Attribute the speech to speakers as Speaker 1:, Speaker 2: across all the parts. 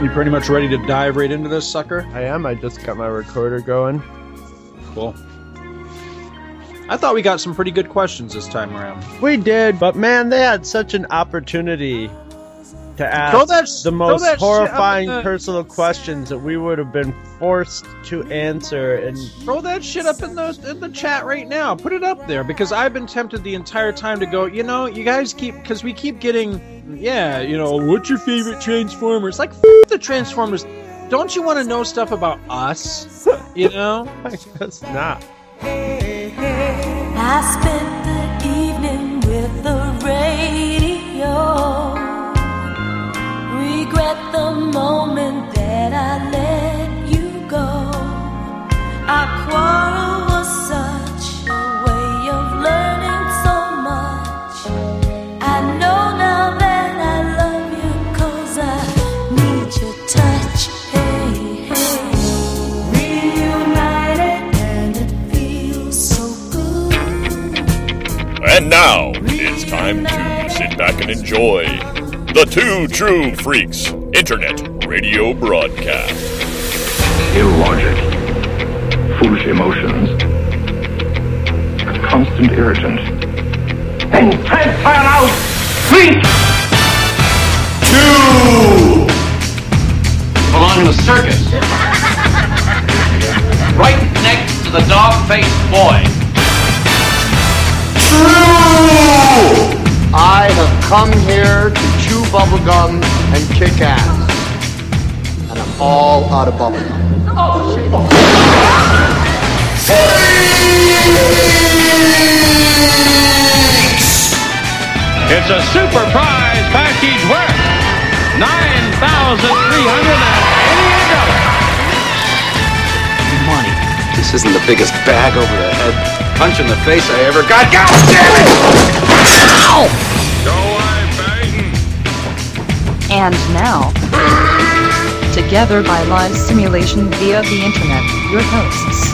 Speaker 1: You pretty much ready to dive right into this sucker?
Speaker 2: I am. I just got my recorder going.
Speaker 1: Cool. I thought we got some pretty good questions this time around.
Speaker 2: We did, but man, they had such an opportunity to ask
Speaker 1: Throw that-
Speaker 2: the most
Speaker 1: that shit up
Speaker 2: horrifying
Speaker 1: the-
Speaker 2: personal questions that we would have been forced to answer. And
Speaker 1: Throw that shit up in the in the chat right now. Put it up there because I've been tempted the entire time to go. You know, you guys keep because we keep getting, yeah, you know, what's your favorite Transformers? Like f- the Transformers. Don't you want to know stuff about us? You know.
Speaker 2: I guess not.
Speaker 3: I spent the evening with the radio. Regret the moment that I let you go. Our quarrel was such a way of learning so much. I know now that I love you 'cause I need your touch. Hey, hey. Reunited and it feels so good.
Speaker 4: And now it's time to sit back and enjoy the Two True Freaks Internet Radio Broadcast.
Speaker 5: illogic, foolish emotions, a constant irritant. And transfer out, please!
Speaker 6: belong in the circus. right next to the dog-faced boy. True!
Speaker 7: I have come here to chew bubblegum and kick ass. And I'm all out of bubblegum. Oh, shit.
Speaker 6: It's a super prize package worth nine thousand three hundred and eighty-eight dollars. Money.
Speaker 8: This isn't the biggest bag over the head punch in the face I ever got. God damn it!
Speaker 4: Go
Speaker 9: And now, together by live simulation via the internet, your hosts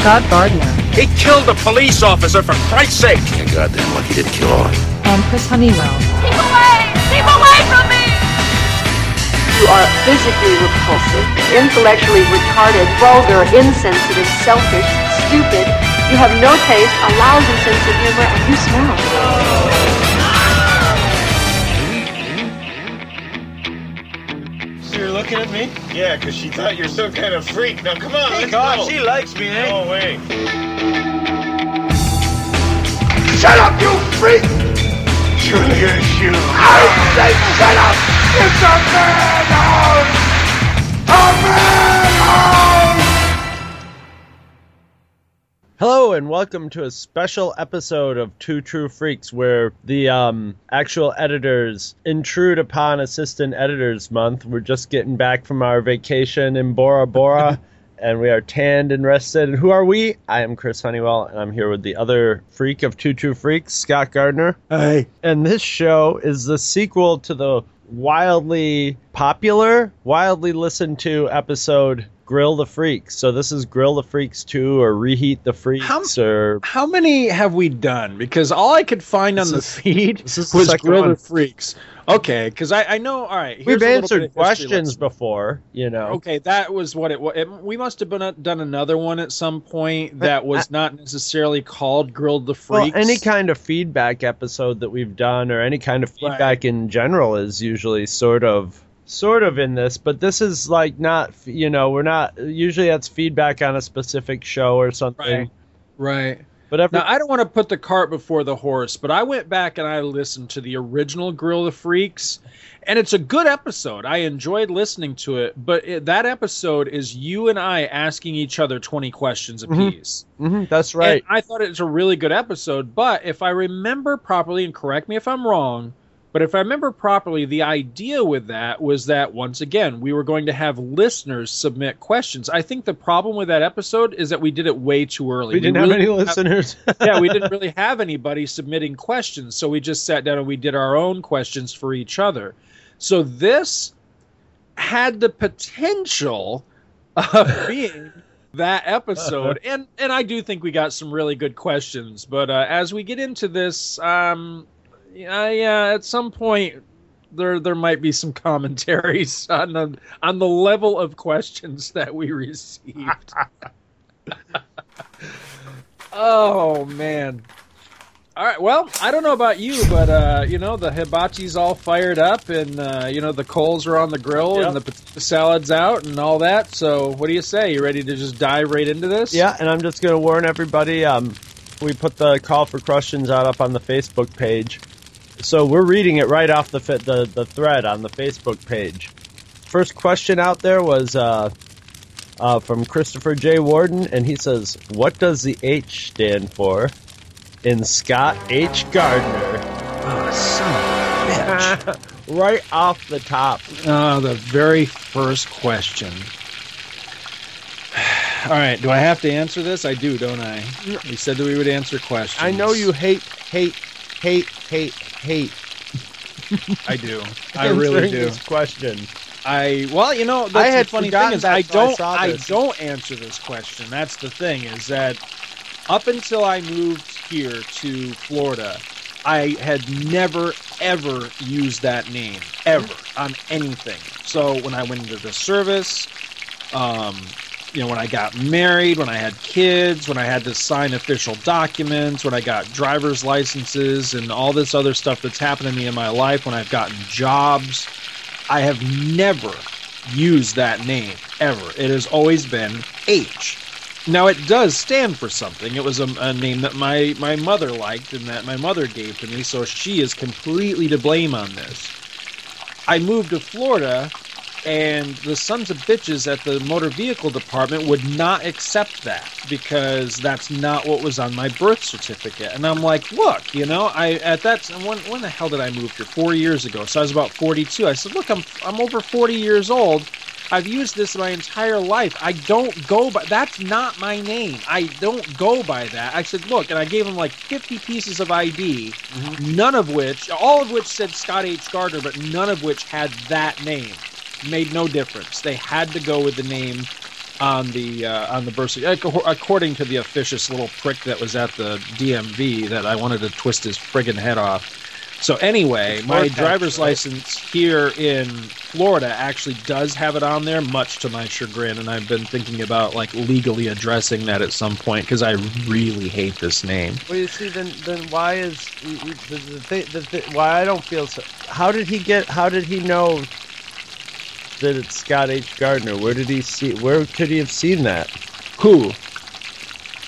Speaker 9: Scott Gardner
Speaker 4: He killed a police officer, for Christ's sake!
Speaker 8: You're goddamn lucky he didn't kill all.
Speaker 9: and Chris Honeywell.
Speaker 3: Keep away! Keep away from me!
Speaker 10: You are physically repulsive, intellectually retarded, vulgar, insensitive, selfish, stupid. You have no taste, a lousy sense of humor, and you smell.
Speaker 11: Looking at me? Yeah, because she thought you're some kind of freak. Now come on, let's
Speaker 6: God,
Speaker 11: go.
Speaker 6: she likes me, eh?
Speaker 11: No way.
Speaker 5: Shut up, you freak!
Speaker 11: Julia you.
Speaker 5: I said shut up! It's a madhouse! A madhouse!
Speaker 2: Hello and welcome to a special episode of Two True Freaks where the um, actual editors intrude upon Assistant Editors Month. We're just getting back from our vacation in Bora Bora and we are tanned and rested. And who are we? I am Chris Honeywell and I'm here with the other freak of Two True Freaks, Scott Gardner.
Speaker 1: Hey.
Speaker 2: And this show is the sequel to the wildly popular, wildly listened to episode Grill the Freaks. So this is Grill the Freaks 2 or Reheat the Freaks
Speaker 1: How-
Speaker 2: or
Speaker 1: How many have we done? Because all I could find on
Speaker 2: This
Speaker 1: the
Speaker 2: is-
Speaker 1: feed
Speaker 2: is the
Speaker 1: was
Speaker 2: second
Speaker 1: Grill the. Freaks. Okay, because I, I know. All right,
Speaker 2: we've
Speaker 1: a little bit
Speaker 2: answered questions
Speaker 1: lesson.
Speaker 2: before, you know.
Speaker 1: Okay, that was what it was. It, we must have been uh, done another one at some point that was not necessarily called Grilled the Freaks."
Speaker 2: Well, any kind of feedback episode that we've done or any kind of
Speaker 1: Right.
Speaker 2: feedback in general is usually sort of sort of in this, but this is like not, you know, we're not usually that's feedback on a specific show or something.
Speaker 1: Right. Right.
Speaker 2: But every,
Speaker 1: Now, I don't want to put the cart before the horse, but I went back and I listened to the original Grill the Freaks, and it's a good episode. I enjoyed listening to it, but it, that episode is you and I asking each other 20 questions
Speaker 2: Mhm.
Speaker 1: apiece.
Speaker 2: Mhm, that's right.
Speaker 1: And I thought it was a really good episode, but if I remember properly, and correct me if I'm wrong, but if I remember properly, the idea with that was that once again, we were going to have listeners submit questions. I think the problem with that episode is that we did it way too early.
Speaker 2: we didn't
Speaker 1: really
Speaker 2: have any listeners.
Speaker 1: yeah, we didn't really have anybody submitting questions, so we just sat down and we did our own questions for each other. So this had the potential of being that episode, and and I do think we got some really good questions. But uh, as we get into this, um, yeah, yeah, at some point there there might be some commentaries on the on the level of questions that we received. oh man. All right. Well, I don't know about you, but uh, you know the hibachi's all fired up, and uh, you know the coals are on the grill,
Speaker 2: Yep.
Speaker 1: and the potato salad's out, and all that. So, what do you say? You ready to just dive right into this?
Speaker 2: Yeah, and I'm just going to warn everybody. Um, we put the call for questions out up on the Facebook page, so we're reading it right off the the the thread on the Facebook page. First question out there was uh, uh, from Christopher J. Warden, and he says, "What does the H stand for?" In Scott H. Gardner,
Speaker 1: Oh, son of a bitch.
Speaker 2: right off the top.
Speaker 1: Oh, the very first question. All right, do I have to answer this? I do, don't I? We said that we would answer questions.
Speaker 2: I know you hate, hate, hate, hate, hate.
Speaker 1: I do. I really do.
Speaker 2: This question.
Speaker 1: I well, you know, that's
Speaker 2: I had
Speaker 1: the funny thing is I don't
Speaker 2: saw
Speaker 1: I don't answer this question. That's the thing is that up until I moved here to Florida, I had never ever used that name ever on anything. So when I went into the service, um, you know, when I got married, when I had kids, when I had to sign official documents, when I got driver's licenses, and all this other stuff that's happened to me in my life, when I've gotten jobs, I have never used that name ever. It has always been H. Now it does stand for something. It was a, a name that my my mother liked and that my mother gave to me, so she is completely to blame on this. I moved to Florida and the sons of bitches at the motor vehicle department would not accept that because that's not what was on my birth certificate. And I'm like, look, you know, I at that when when the hell did I move here? Four years ago. So I was about 42. I said, look, I'm I'm over 40 years old. I've used this my entire life. I don't go by that's not my name. I don't go by that. I said, look, and I gave him like 50 pieces of ID, mm-hmm. none of which, all of which said Scott H. Gardner, but none of which had that name. Made no difference. They had to go with the name on the uh, on the birth certificate, according to the officious little prick that was at the DMV that I wanted to twist his friggin' head off. So anyway, my
Speaker 2: Vortex,
Speaker 1: driver's
Speaker 2: right?
Speaker 1: license here in Florida actually does have it on there, much to my chagrin, and I've been thinking about like legally addressing that at some point because I really hate this name.
Speaker 2: Well, you see, then then why is the, the, the, the, why I don't feel so? How did he get? How did he know that it's Scott H. Gardner? Where did he see? Where could he have seen that?
Speaker 1: Who?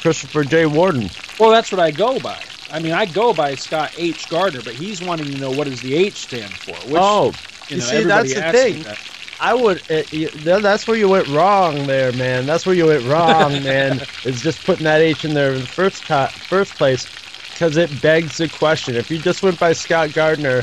Speaker 2: Christopher J. Warden.
Speaker 1: Well, that's what I go by. I mean, I go by Scott H. Gardner, but he's wanting to know what does the H stand for. Which,
Speaker 2: oh,
Speaker 1: you
Speaker 2: you, see, that's the thing.
Speaker 1: that.
Speaker 2: I would. Uh, it, you, that's where you went wrong, there, man. That's where you went wrong, man. Is just putting that H in there in the first ti first place, because it begs the question. If you just went by Scott Gardner,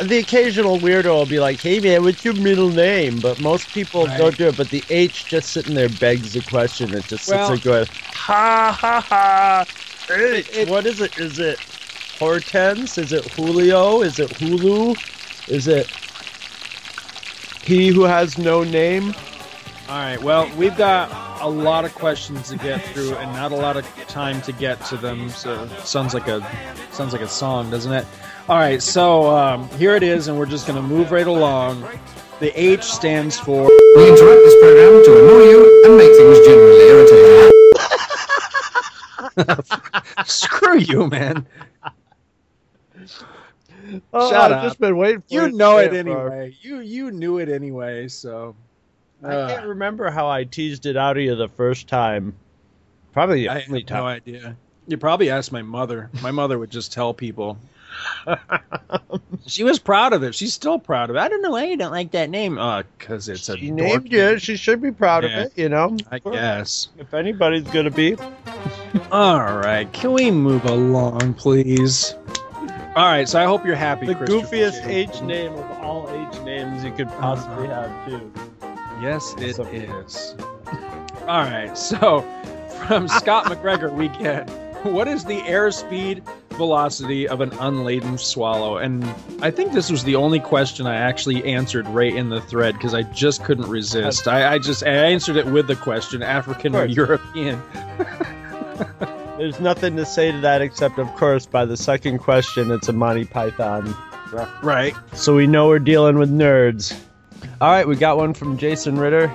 Speaker 2: the occasional weirdo will be like, "Hey, man, what's your middle name?" But most people
Speaker 1: Right.
Speaker 2: don't do it. But the H just sitting there begs the question. It just
Speaker 1: Well-
Speaker 2: sits there going, "Ha ha ha." H.
Speaker 1: it-
Speaker 2: what is it? Is it Hortense? Is it Julio? Is it Hulu? Is it he who has no name?
Speaker 1: All right. Well, we've got a lot of questions to get through, and not a lot of time to get to them. So sounds like a sounds like a song, doesn't it? All right. So um, here it is, and we're just going to move right along. The H stands for.
Speaker 12: We interrupt this program to annoy you and make things generally irritating.
Speaker 1: Screw you, man.
Speaker 2: Oh,
Speaker 1: Shut
Speaker 2: I've
Speaker 1: up.
Speaker 2: just been waiting for
Speaker 1: You
Speaker 2: to
Speaker 1: know it
Speaker 2: Barb.
Speaker 1: anyway. You you knew it anyway. So.
Speaker 2: I
Speaker 1: uh,
Speaker 2: can't remember how I teased it out of you the first time. Probably the
Speaker 1: I have
Speaker 2: only
Speaker 1: no idea. You probably asked my mother. My mother would just tell people. she was proud of it. She's still proud of it. I don't know why you don't like that name. Uh, cause it's a
Speaker 2: She
Speaker 1: dork
Speaker 2: named
Speaker 1: name,
Speaker 2: you. She should be proud
Speaker 1: Yeah.
Speaker 2: of it, you know.
Speaker 1: I guess.
Speaker 2: If anybody's gonna be,
Speaker 1: All right, can we move along, please? All right, so I hope you're happy.
Speaker 2: the goofiest
Speaker 1: J.
Speaker 2: H name of all H names you could possibly have too.
Speaker 1: Yes, it
Speaker 2: So-
Speaker 1: is. All right, so from Scott McGregor, we get what is the airspeed velocity of an unladen swallow? And I think this was the only question I actually answered right in the thread because I just couldn't resist. I, I just I answered it with the question African or European.
Speaker 2: There's nothing to say to that except, of course, by the second question, it's a Monty Python
Speaker 1: Right.
Speaker 2: So we know we're dealing with nerds. All right, we got one from Jason Ritter.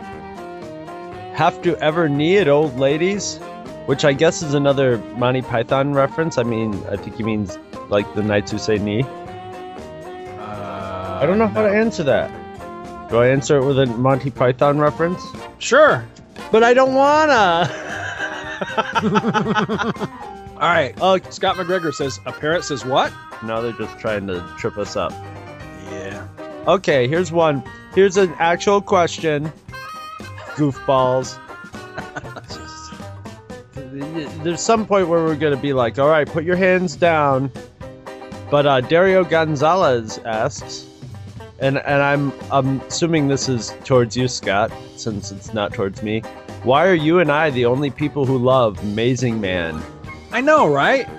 Speaker 2: Have to ever knee it, old ladies? Which I guess is another Monty Python reference. I mean, I think he means like the knights who say knee. I don't know how to answer that. Do I answer it with a Monty Python reference?
Speaker 1: Sure.
Speaker 2: But I don't wanna.
Speaker 1: All right. Uh, Scott McGregor says, a parrot says what?
Speaker 2: Now they're just trying to trip us up.
Speaker 1: Yeah.
Speaker 2: Okay, here's one. Here's an actual question. Goofballs. There's some point where we're gonna be like, all right, put your hands down. But uh, Dario Gonzalez asks, and and I'm I'm assuming this is towards you, Scott, since it's not towards me. Why are you and I the only people who love Amazing Man?
Speaker 1: I know, right?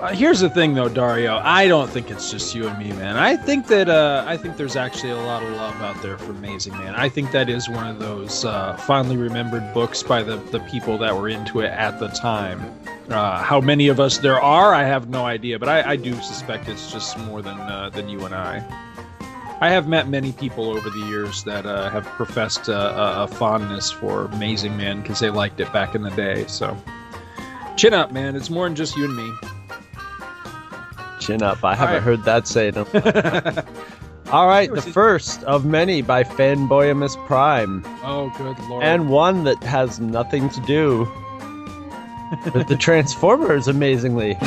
Speaker 1: Uh, here's the thing, though, Dario. I don't think it's just you and me, man. I think that uh, I think there's actually a lot of love out there for Amazing Man. I think that is one of those uh, fondly remembered books by the the people that were into it at the time. Uh, how many of us there are, I have no idea, but I, I do suspect it's just more than uh, than you and I. I have met many people over the years that uh, have professed a, a fondness for Amazing Man because they liked it back in the day. So, chin up, man. It's more than just you and me.
Speaker 2: Chin up. I haven't
Speaker 1: right.
Speaker 2: heard that say. All right, the first of many by Fanboyamus Prime.
Speaker 1: Oh, good lord.
Speaker 2: And one that has nothing to do with the Transformers, amazingly.
Speaker 1: Oh,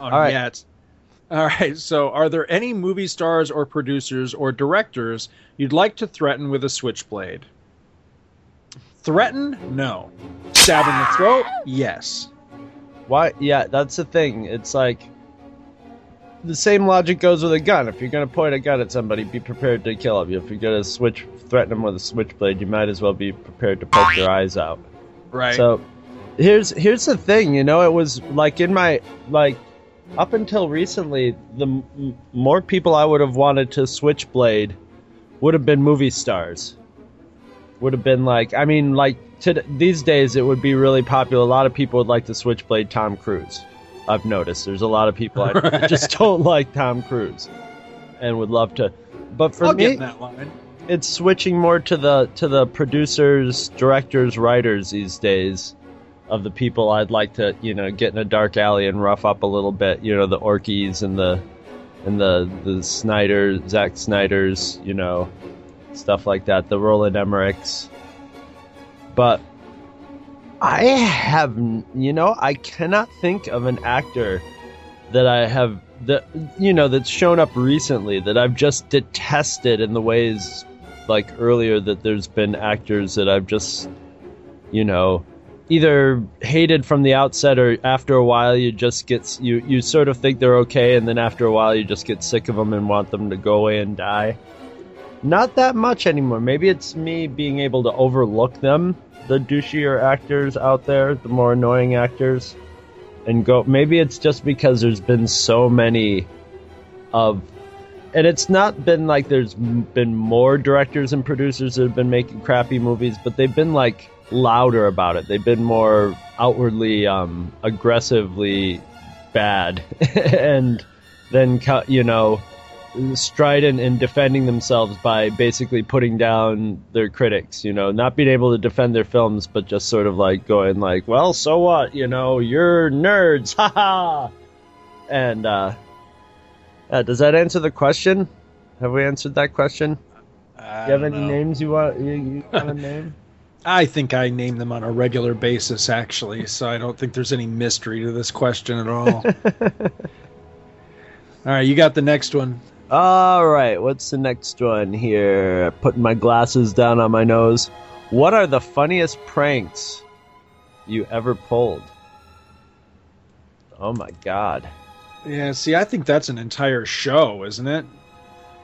Speaker 2: All right.
Speaker 1: yet. All right. So, are there any movie stars or producers or directors you'd like to threaten with a switchblade? Threaten? No. Stab in the throat? Yes.
Speaker 2: Why? Yeah, that's the thing. It's like the same logic goes with a gun. If you're gonna point a gun at somebody, be prepared to kill them. If you're gonna switch, threaten them with a switchblade, you might as well be prepared to poke their eyes out.
Speaker 1: Right.
Speaker 2: So here's here's the thing. You know, it was like in my like up until recently, the m- more people I would have wanted to switchblade would have been movie stars. Would have been like, I mean, like to, these days, it would be really popular. A lot of people would like to switchblade Tom Cruise. I've noticed there's a lot of people I just don't like Tom Cruise, and would love to. But for
Speaker 1: I'll
Speaker 2: me, it's switching more to the to the producers, directors, writers these days of the people I'd like to, you know, get in a dark alley and rough up a little bit, you know, the Orcis and the and the the Snyder, Zack Snyder's, you know, stuff like that, the Roland Emmerichs. But I have, you know, I cannot think of an actor that I have that you know that's shown up recently that I've just detested in the ways like earlier that there's been actors that I've just you know either hated from the outset or after a while you just get you you sort of think they're okay and then after a while you just get sick of them and want them to go away and die. Not that much anymore. Maybe it's me being able to overlook them, the douchier actors out there, the more annoying actors and go maybe it's just because there's been so many of and it's not been like there's been more directors and producers that have been making crappy movies but they've been like louder about it they've been more outwardly um aggressively bad and then you know strident in defending themselves by basically putting down their critics, you know, not being able to defend their films, but just sort of like going like, well, so what, you know, you're nerds, haha. And uh, uh, does that answer the question? Have we answered that question? Do you have any names you want? You, you want to name?
Speaker 1: I think I name them on a regular basis, actually, so I don't think there's any mystery to this question at all. all right, you got the next one.
Speaker 2: All right, what's the next one here? Putting my glasses down on my nose. What are the funniest pranks you ever pulled? Oh my god.
Speaker 1: Yeah, see, I think that's an entire show, isn't it?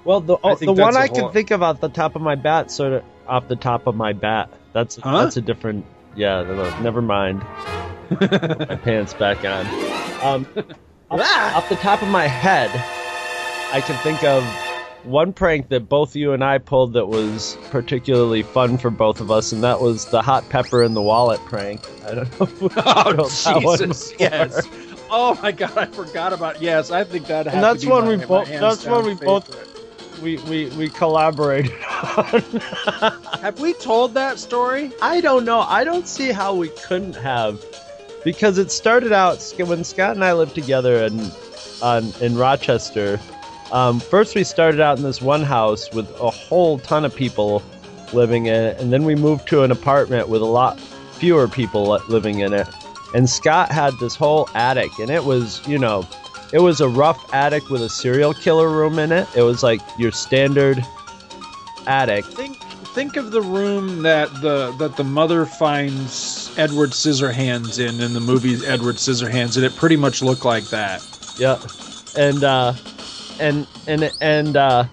Speaker 2: Well, the oh, the one
Speaker 1: I
Speaker 2: I can
Speaker 1: whole-
Speaker 2: think of off the top of my bat, sort of off the top of my bat. That's
Speaker 1: Huh?
Speaker 2: that's a different. Yeah, no, never mind. Put my pants back on. Um, off, off the top of my head, I can think of one prank that both you and I pulled that was particularly fun for both of us, and that was the hot pepper in the wallet prank. I don't know. If we
Speaker 1: Oh, Jesus, yes. Oh my god, I forgot about. Yes, I think that.
Speaker 2: and that's when we both. That's when we both. We, we, we collaborated on.
Speaker 1: Have we told that story?
Speaker 2: I don't know. I don't see how we couldn't have, because it started out when Scott and I lived together in on in Rochester. Um, first, we started out in this one house with a whole ton of people living in it, and then we moved to an apartment with a lot fewer people living in it. And Scott had this whole attic, and it was, you know, it was a rough attic with a serial killer room in it. It was like your standard attic.
Speaker 1: Think think of the room that the that the mother finds Edward Scissorhands in in the movie Edward Scissorhands, and it pretty much looked like that.
Speaker 2: Yeah, and uh, and and and uh,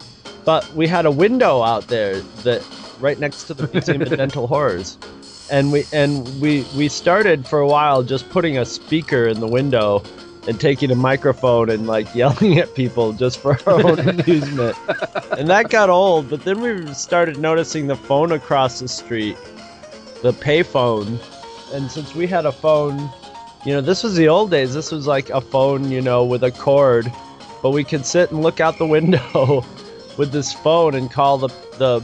Speaker 2: but we had a window out there that right next to the Museum of Dental Horrors, and we and we we started for a while just putting a speaker in the window and taking a microphone and like yelling at people just for our own amusement, and that got old. But then we started noticing the phone across the street, the payphone, and since we had a phone you know, this was the old days. This was like a phone, you know, with a cord, but we could sit and look out the window with this phone and call the the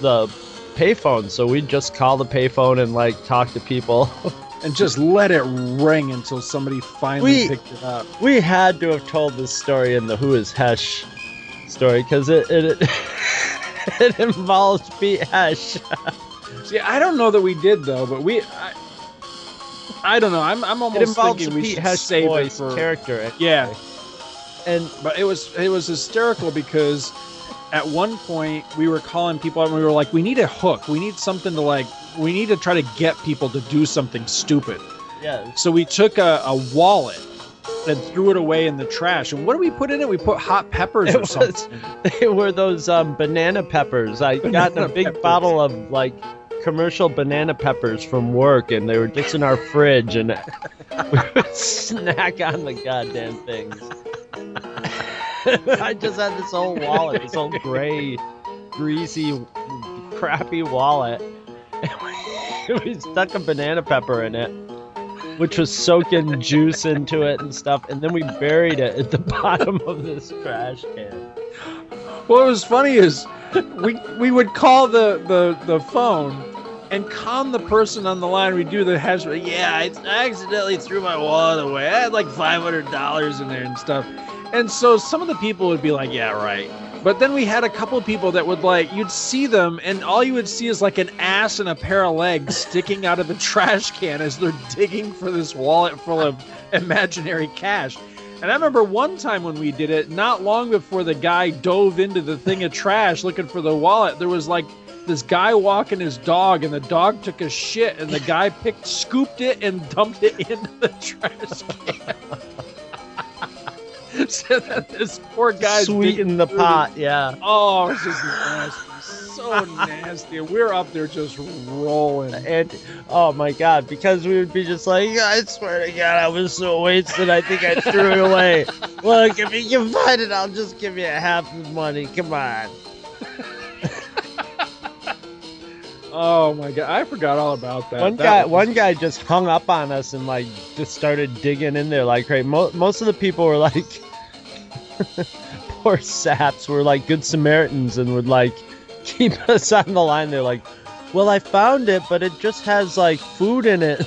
Speaker 2: the payphone. So we'd just call the payphone and like talk to people.
Speaker 1: and just let it ring until somebody finally
Speaker 2: We-
Speaker 1: picked it up.
Speaker 2: we had to have told this story in the Who is Hesh story because it it, it involves Pete Hesh.
Speaker 1: See, I don't know that we did though, but we. I, I don't know. I'm, I'm almost
Speaker 2: It involves
Speaker 1: thinking we
Speaker 2: Pete
Speaker 1: should
Speaker 2: Hesh
Speaker 1: save it for
Speaker 2: character. anyway.
Speaker 1: Yeah,
Speaker 2: and
Speaker 1: but it was it was hysterical because at one point we were calling people and we were like, we need a hook. We need something to like. We need to try to get people to do something stupid.
Speaker 2: Yeah.
Speaker 1: So we took a, a wallet and threw it away in the trash. And what do we put in it? We put hot peppers
Speaker 2: It
Speaker 1: or
Speaker 2: was-
Speaker 1: something.
Speaker 2: They were those um, banana peppers. I got in a big
Speaker 1: peppers.
Speaker 2: bottle of like commercial banana peppers from work, and they were just in our fridge, and we would snack on the goddamn things. I just had this old wallet, this old gray, greasy, crappy wallet. We, stuck a banana pepper in it, which was soaking juice into it and stuff, and then we buried it at the bottom of this trash can.
Speaker 1: What was funny is we we would call the the the phone and con the person on the line. We'd do the hash. Yeah, I, I accidentally threw my wallet away. I had like five hundred dollars in there and stuff. And so some of the people would be like, "Yeah, right." But then we had a couple of people that would like you'd see them and all you would see is like an ass and a pair of legs sticking out of the trash can as they're digging for this wallet full of imaginary cash. And I remember one time when we did it, not long before the guy dove into the thing of trash looking for the wallet, there was like this guy walking his dog, and the dog took a shit, and the guy picked, scooped it, and dumped it into the trash can. so that this poor guy's
Speaker 2: Sweeten the pot, yeah.
Speaker 1: Oh, it's just nasty, so nasty. We're up there just rolling.
Speaker 2: And oh my god, because we would be just like, I swear to God, I was so wasted. I think I threw it away. Look, if you can find it, I'll just give you half the money. Come on.
Speaker 1: Oh my god, I forgot all about that.
Speaker 2: One
Speaker 1: That
Speaker 2: guy,
Speaker 1: was-
Speaker 2: one guy just hung up on us and like just started digging in there like crazy. Mo- most of the people were like, poor saps were like good Samaritans and would like keep us on the line. They're like, well, I found it, but it just has like food in it.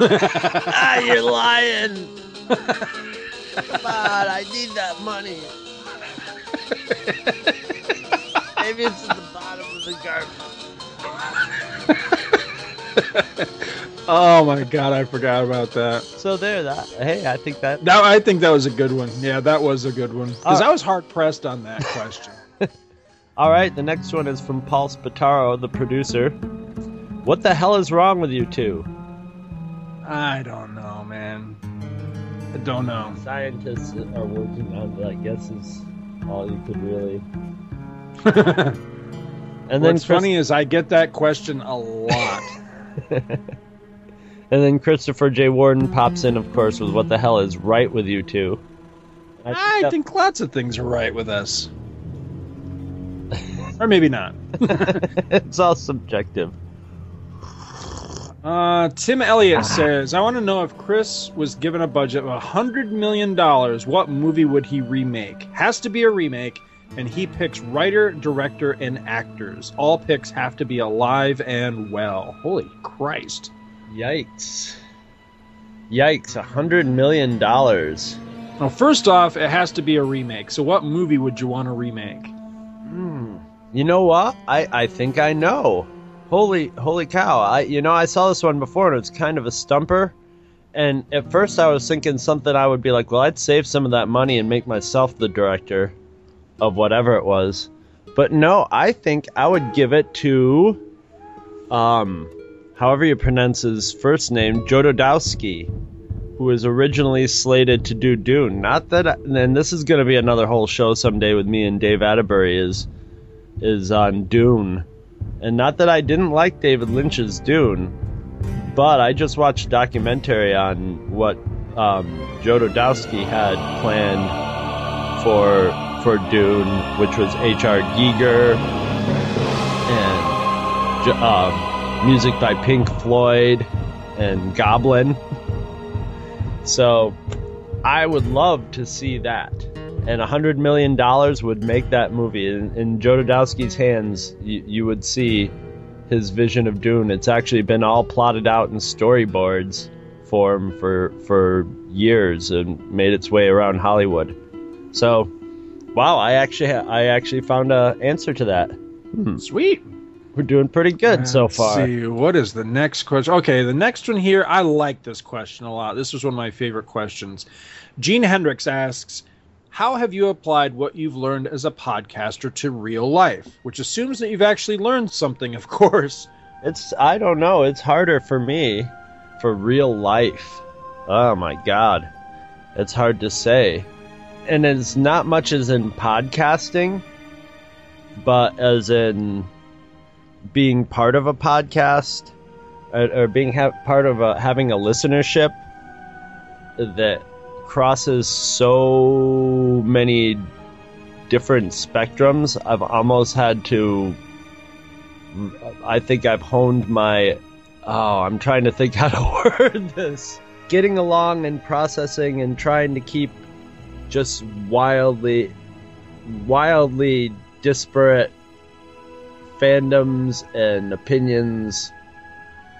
Speaker 2: ah, you're lying. Come on, I need that money. Maybe it's at the bottom of the garbage.
Speaker 1: Oh my god, I forgot about that.
Speaker 2: So there, that. Hey, I think that.
Speaker 1: That I think that was a good one. Yeah, that was a good one because
Speaker 2: Uh,
Speaker 1: I was hard pressed on that question.
Speaker 2: All right, the next one is from Paul Spataro, the producer. What the hell is wrong with you two?
Speaker 1: I don't know, man. I don't know.
Speaker 2: Scientists are working on that. I guess is all you could really. And then
Speaker 1: What's
Speaker 2: Chris-
Speaker 1: funny is I get that question a lot.
Speaker 2: and then Christopher J. Warden pops in, of course, with what the hell is right with you two.
Speaker 1: I
Speaker 2: that-
Speaker 1: think lots of things are right with us, or maybe not.
Speaker 2: it's all subjective.
Speaker 1: Uh, Tim Elliott says, I want to know if Chris was given a budget of a $100 million, what movie would he remake? Has to be a remake, and he picks writer, director, and actors. All picks have to be alive and well. Holy Christ.
Speaker 2: Yikes. Yikes, a hundred million dollars.
Speaker 1: Well, first off, it has to be a remake. So, what movie would you want to remake? Hmm.
Speaker 2: You know what? I, I think I know. Holy holy cow. I you know, I saw this one before and it's kind of a stumper. And at first I was thinking something I would be like, well, I'd save some of that money and make myself the director of whatever it was. But no, I think I would give it to um however you pronounce his first name, Jodorowsky, who was originally slated to do Dune. Not that, I, and this is going to be another whole show someday with me and Dave Atterbury is is on Dune, and not that I didn't like David Lynch's Dune, but I just watched a documentary on what um, Jodorowsky had planned for for Dune, which was H.R. Giger and um, music by Pink Floyd and Goblin. So I would love to see that. And a hundred million dollars would make that movie. In, in Jodorowsky's hands, you, you would see his vision of Dune. It's actually been all plotted out in storyboards form for for years and made its way around Hollywood. So, wow, I actually ha- I actually found a answer to that. Hmm.
Speaker 1: Sweet.
Speaker 2: We're doing pretty good so
Speaker 1: Let's
Speaker 2: far.
Speaker 1: see, what is the next question? Okay, the next one here, I like this question a lot. This was one of my favorite questions. Gene Hendricks asks, How have you applied what you've learned as a podcaster to real life? Which assumes that you've actually learned something, of course.
Speaker 2: It's I don't know. It's harder for me for real life. Oh my god, it's hard to say, and it's not much as in podcasting, but as in being part of a podcast or, being ha- part of a, having a listenership that crosses so many different spectrums. I've almost had to I think I've honed my. Oh, I'm trying to think how to word this. Getting along and processing and trying to keep just wildly, wildly disparate fandoms and opinions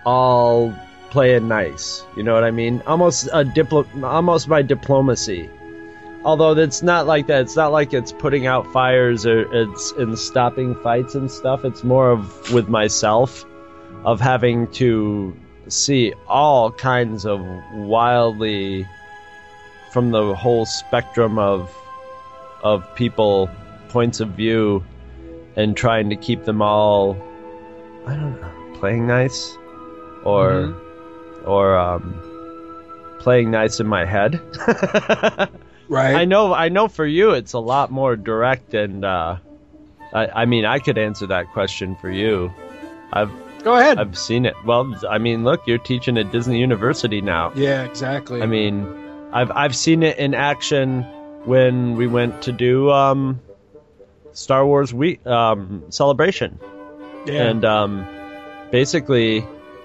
Speaker 2: all playing nice. You know what I mean? Almost a diplo- almost my diplomacy. Although it's not like that. It's not like it's putting out fires or it's in stopping fights and stuff. It's more of with myself of having to see all kinds of wildly from the whole spectrum of of people points of view and trying to keep them all I don't know, playing nice or or um playing nice in my head.
Speaker 1: Right.
Speaker 2: I know. I know. For you, it's a lot more direct, and uh, I, I mean, I could answer that question for you. I've
Speaker 1: Go ahead.
Speaker 2: I've seen it. Well, I mean, look, you're teaching at Disney University now.
Speaker 1: yeah, exactly.
Speaker 2: I mean, I've I've seen it in action when we went to do um, Star Wars week um, celebration,
Speaker 1: yeah.
Speaker 2: and um, basically,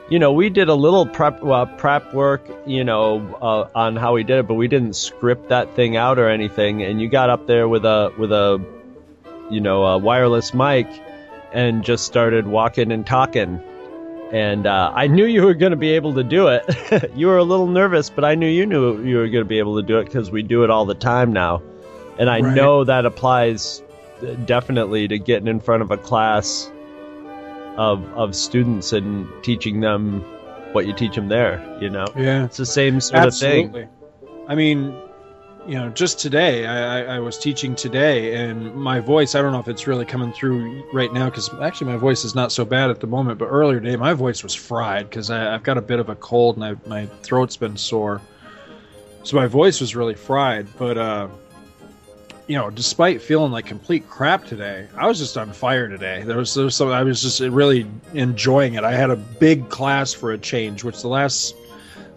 Speaker 2: you know, we did a little prep uh, prep work, you know, uh, on how we did it, but we didn't script that thing out or anything. And you got up there with a with a, you know, a wireless mic, and just started walking and talking. And uh, I knew you were going to be able to do it. you were a little nervous, but I knew you knew you were going to be able to do it because we do it all the time now. And I
Speaker 1: Right.
Speaker 2: know that applies uh, definitely to getting in front of a class of of students and teaching them what you teach them there. You know,
Speaker 1: Yeah.
Speaker 2: it's the same sort
Speaker 1: Absolutely.
Speaker 2: of thing.
Speaker 1: I mean, you know, just today, I, I, was teaching today, and my voice, I don't know if it's really coming through right now, because actually my voice is not so bad at the moment, but earlier today, my voice was fried because I've got a bit of a cold and I, my throat's been sore. So my voice was really fried, but, uh, you know, despite feeling like complete crap today, I was just on fire today. There was, there was some, I was just really enjoying it. I had a big class for a change, which the last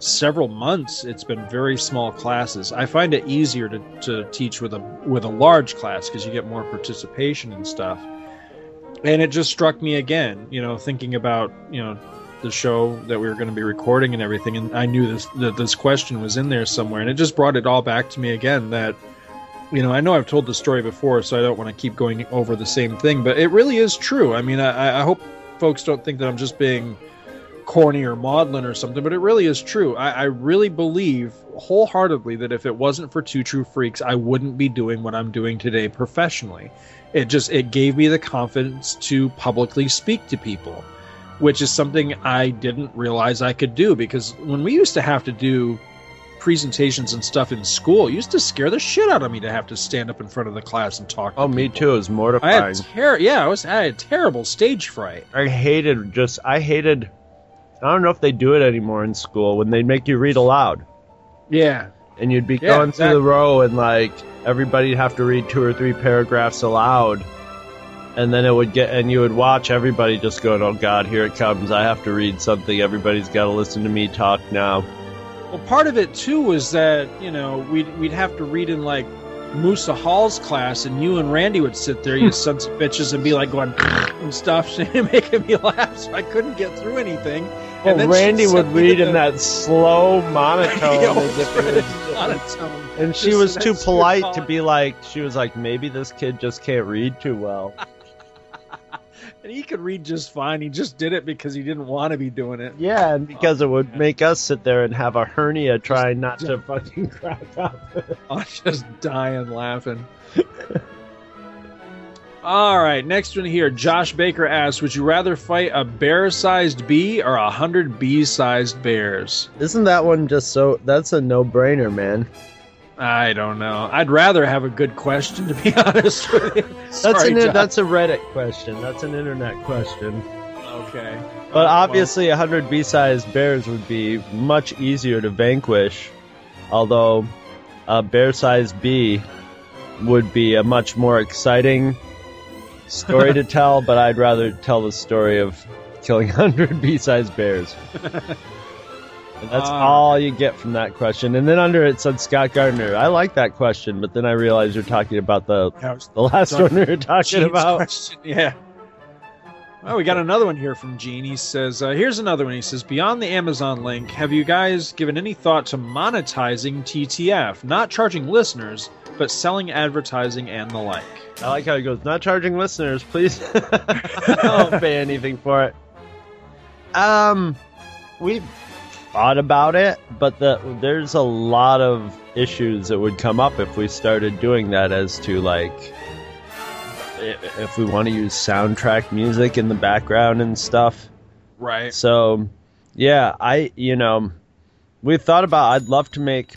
Speaker 1: several months it's been very small classes i find it easier to, to teach with a with a large class because you get more participation and stuff and it just struck me again you know thinking about you know the show that we were going to be recording and everything, and I knew this that this question was in there somewhere, and it just brought it all back to me again that you know, I know I've told the story before, so I don't want to keep going over the same thing, but it really is true. I mean, I, I hope folks don't think that I'm just being corny or maudlin or something, but it really is true. I, I really believe wholeheartedly that if it wasn't for Two True Freaks, I wouldn't be doing what I'm doing today professionally. It just it gave me the confidence to publicly speak to people, which is something I didn't realize I could do because when we used to have to do presentations and stuff in school it used to scare the shit out of me to have to stand up in front of the class and talk.
Speaker 2: Oh, me too. It was
Speaker 1: I had ter- yeah, I was I had terrible stage fright.
Speaker 2: I hated just I hated I don't know if they do it anymore in school when they make you read aloud.
Speaker 1: Yeah,
Speaker 2: and you'd be
Speaker 1: Yeah,
Speaker 2: going through the row and like everybody'd have to read two or three paragraphs aloud. And then it would get and you would watch everybody just going oh god here it comes. I have to read something. Everybody's got to listen to me talk now.
Speaker 1: Well, part of it too was that you know we'd we'd have to read in like Musa Hall's class, and you and Randy would sit there, you sons of bitches, and be like going and stuff, and making me laugh. So I couldn't get through anything.
Speaker 2: Well,
Speaker 1: and
Speaker 2: Randy would read in that slow monotone as if it was
Speaker 1: monotone.
Speaker 2: And she
Speaker 1: Just
Speaker 2: was too polite to be like, she was like, maybe this kid just can't read too well.
Speaker 1: And he could read just fine. He just did it because he didn't want to be doing it.
Speaker 2: Yeah, and because it would make us sit there and have a hernia trying not to fucking crack up.
Speaker 1: I'm just dying laughing. All right, next one here. Josh Baker asks, "Would you rather fight a bear-sized bee or a hundred bee-sized bears?"
Speaker 2: Isn't that one just so? That's a no-brainer, man.
Speaker 1: I don't know. I'd rather have a good question, to be honest with you.
Speaker 2: That's
Speaker 1: Sorry,
Speaker 2: an
Speaker 1: Josh.
Speaker 2: that's a Reddit question. That's an internet question.
Speaker 1: okay.
Speaker 2: But
Speaker 1: Uh,
Speaker 2: obviously, a hundred bee-sized bears would be much easier to vanquish. Although a bear-sized bee would be a much more exciting story to tell. But I'd rather tell the story of killing hundred B-sized bears. And that's
Speaker 1: Ah.
Speaker 2: all you get from that question. And then under it said Scott Gardner. I like that question, but then I realized you're talking about the
Speaker 1: Yeah, it was
Speaker 2: the last one we were talking about.
Speaker 1: question, Yeah. Oh, we got another one here from Gene. He says, uh, "Here's another one." He says, "Beyond the Amazon link, have you guys given any thought to monetizing TTF? Not charging listeners, but selling advertising and the like."
Speaker 2: I like how he goes, not charging listeners, please. I don't pay anything for it. Um, we've thought about it, but the there's a lot of issues that would come up if we started doing that as to like if we want to use soundtrack music in the background and stuff.
Speaker 1: Right.
Speaker 2: So, yeah, I you know, we thought about. I'd love to make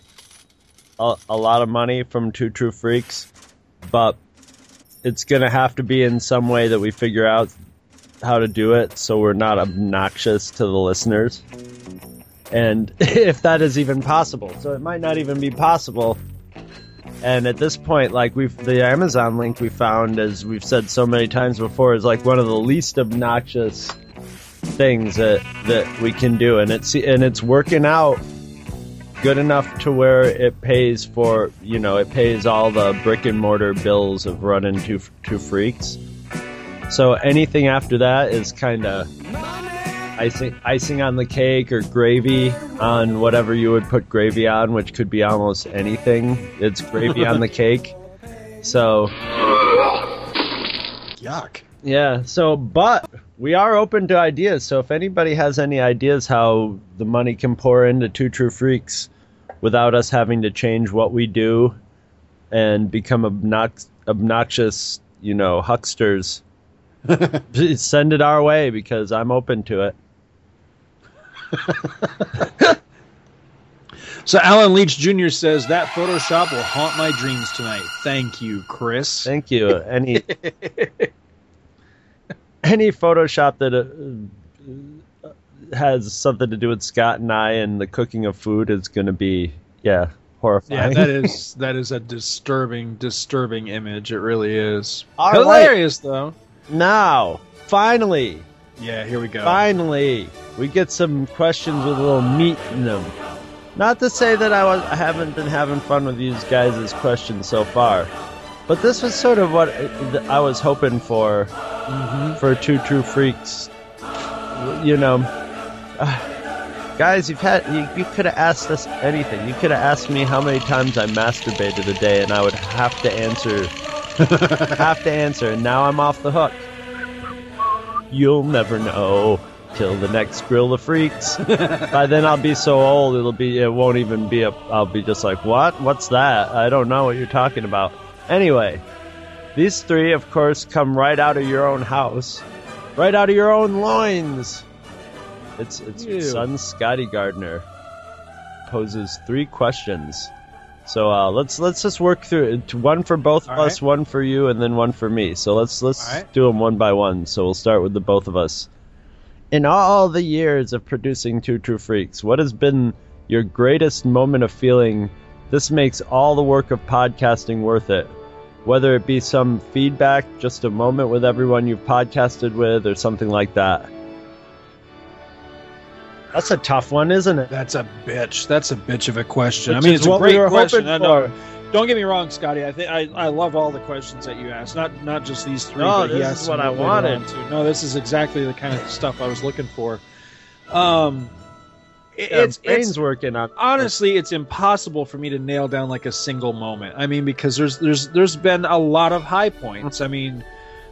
Speaker 2: a, a lot of money from Two True Freaks, but it's gonna have to be in some way that we figure out how to do it, so we're not obnoxious to the listeners, and if that is even possible. So it might not even be possible. And at this point, like we've the Amazon link we found, as we've said so many times before, is like one of the least obnoxious things that that we can do, and it's and it's working out good enough to where it pays for you know it pays all the brick and mortar bills of running Two True Freaks. So anything after that is kind of icing icing on the cake or gravy on whatever you would put gravy on, which could be almost anything. It's gravy on the cake. So
Speaker 1: Yuck.
Speaker 2: yeah, so but we are open to ideas. So if anybody has any ideas how the money can pour into Two True Freaks without us having to change what we do and become obnox- obnoxious, you know, hucksters, send it our way because I'm open to it.
Speaker 1: So Alan Leach Jr. says that Photoshop will haunt my dreams tonight. Thank you, Chris.
Speaker 2: Thank you. Any any Photoshop that uh, has something to do with Scott and I and the cooking of food is going to be yeah horrifying.
Speaker 1: Yeah, that is that is a disturbing, disturbing image. It really is.
Speaker 2: All
Speaker 1: Hilarious though.
Speaker 2: now finally
Speaker 1: Yeah, here we go.
Speaker 2: finally we get some questions with a little meat in them. Not to say that I was I haven't been having fun with these guys' questions so far, but this was sort of what I was hoping for mm-hmm. for two true freaks. You know, uh, Guys, you've had you, you could have asked us anything. You could have asked me how many times I masturbated a day, and I would have to answer. have to answer, and now I'm off the hook. You'll never know till the next grill of freaks. By then I'll be so old it'll be it won't even be a. I'll be just like what? What's that? I don't know what you're talking about. Anyway, these three, of course, come right out of your own house, right out of your own loins. It's it's
Speaker 1: Ew.
Speaker 2: son Scotty Gardner poses three questions. So uh, let's let's just work through it. One for both of
Speaker 1: All
Speaker 2: us, one for you, and then one for me. So let's let's
Speaker 1: right.
Speaker 2: do them one by one. So we'll start with the both of us. In all the years of producing Two True Freaks, what has been your greatest moment of feeling this makes all the work of podcasting worth it? Whether it be some feedback, just a moment with everyone you've podcasted with, or something like that. That's a tough one, isn't it?
Speaker 1: That's a bitch. That's a bitch of a question.
Speaker 2: Which
Speaker 1: I mean, it's a
Speaker 2: what we
Speaker 1: great question.
Speaker 2: hoping
Speaker 1: I know. Don't get me wrong, Scotty. I think I, I love all the questions that you asked. Not not just these three.
Speaker 2: No,
Speaker 1: but
Speaker 2: this is what I wanted.
Speaker 1: on, too. No, this is exactly the kind of stuff I was looking for. Um, it-
Speaker 2: Yeah,
Speaker 1: it's
Speaker 2: brain's
Speaker 1: it's
Speaker 2: working on.
Speaker 1: honestly it's impossible for me to nail down like a single moment i mean because there's there's there's been a lot of high points i mean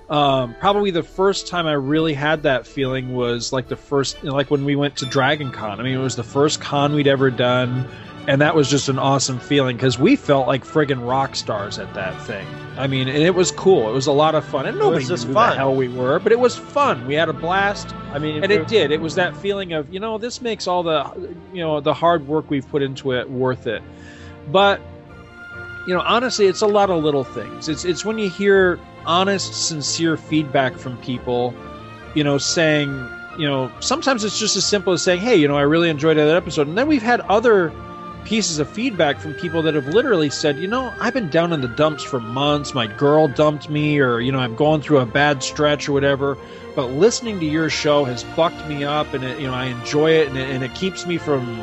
Speaker 1: um, probably the first time i really had that feeling was like the first you know, like when we went to dragon con i mean it was the first con we'd ever done and that was just an awesome feeling because we felt like friggin' rock stars at that thing i mean and it was cool it was a lot of fun and nobody
Speaker 2: just
Speaker 1: knew
Speaker 2: fun.
Speaker 1: the hell we were but it was fun we had a blast
Speaker 2: I mean,
Speaker 1: and it did. It was that feeling of you know this makes all the you know the hard work we've put into it worth it. But you know honestly, it's a lot of little things. It's it's when you hear honest, sincere feedback from people, you know, saying you know sometimes it's just as simple as saying, hey, you know, I really enjoyed that episode, and then we've had other pieces of feedback from people that have literally said, you know, I've been down in the dumps for months. My girl dumped me, or you know, I'm going through a bad stretch or whatever. But listening to your show has bucked me up, and it, you know, I enjoy it, and it, and it keeps me from,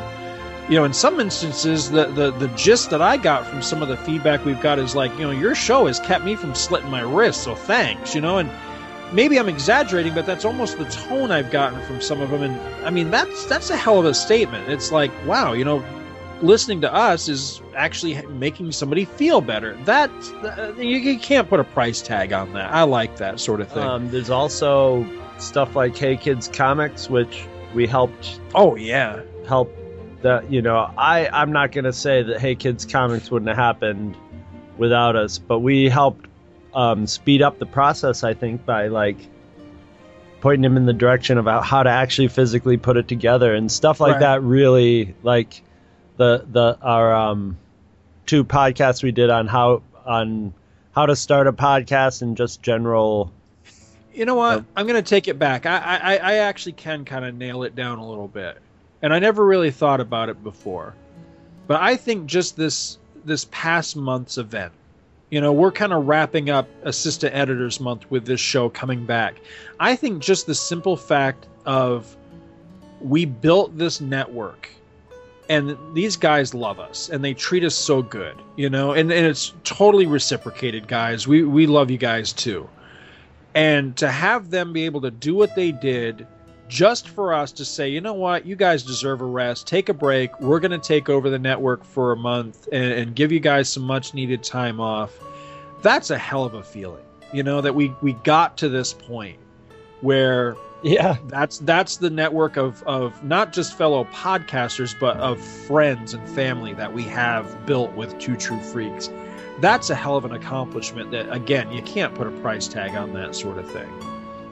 Speaker 1: you know, in some instances, the, the the gist that I got from some of the feedback we've got is like, you know, your show has kept me from slitting my wrist, so thanks, you know, and maybe I'm exaggerating, but that's almost the tone I've gotten from some of them, and I mean, that's that's a hell of a statement. It's like, wow, you know, listening to us is actually making somebody feel better. That uh, you, you can't put a price tag on that. I like that sort of thing.
Speaker 2: Um, there's also stuff like Hey Kids Comics, which we helped
Speaker 1: oh yeah,
Speaker 2: help. That you know, I I'm not gonna say that Hey Kids Comics wouldn't have happened without us, but we helped um, speed up the process. I think by like pointing him in the direction about how to actually physically put it together and stuff like
Speaker 1: Right.
Speaker 2: that. Really like the the our um, two podcasts we did on how on how to start a podcast and just general.
Speaker 1: You know what? I'm going to take it back. I, I, I actually can kind of nail it down a little bit, and I never really thought about it before. But I think just this this past month's event, you know, we're kind of wrapping up Assistant Editors Month with this show coming back. I think just the simple fact of we built this network and these guys love us and they treat us so good you know and, and it's totally reciprocated guys we we love you guys too and to have them be able to do what they did just for us to say you know what? You guys deserve a rest. Take a break. We're going to take over the network for a month and, and give you guys some much needed time off. That's a hell of a feeling you know that we we got to this point where
Speaker 2: Yeah,
Speaker 1: that's that's the network of of not just fellow podcasters but of friends and family that we have built with two true freaks. That's a hell of an accomplishment that again you can't put a price tag on that sort of thing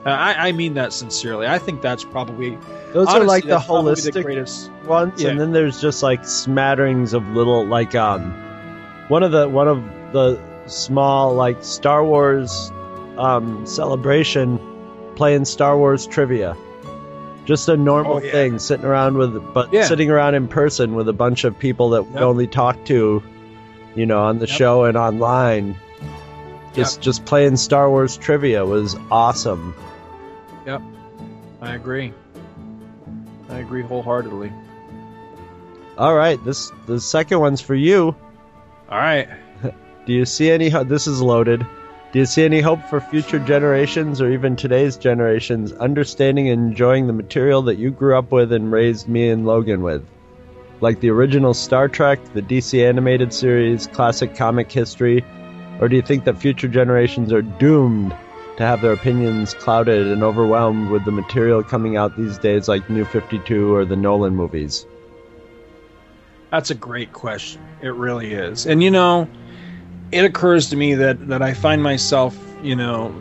Speaker 1: uh, I, I mean that sincerely i think that's probably
Speaker 2: those are like the holistic
Speaker 1: the greatest
Speaker 2: ones,
Speaker 1: Yeah.
Speaker 2: and then there's just like smatterings of little like um one of the one of the small like Star Wars um celebration playing Star Wars trivia. Just a normal
Speaker 1: Oh, yeah.
Speaker 2: thing, sitting around with but
Speaker 1: Yeah.
Speaker 2: sitting around in person with a bunch of people that we only talk to, you know, on the
Speaker 1: Yep.
Speaker 2: show and online. Just just playing Star Wars trivia was awesome.
Speaker 1: yep i agree i agree wholeheartedly
Speaker 2: All right, this the second one's for you.
Speaker 1: all right
Speaker 2: Do you see any? This is loaded. Do you see any hope for future generations or even today's generations understanding and enjoying the material that you grew up with and raised me and Logan with? Like the original Star Trek, the DC animated series, classic comic history, or do you think that future generations are doomed to have their opinions clouded and overwhelmed with the material coming out these days like New 52 or the Nolan movies?
Speaker 1: That's a great question. It really is. And you know, it occurs to me that that I find myself, you know,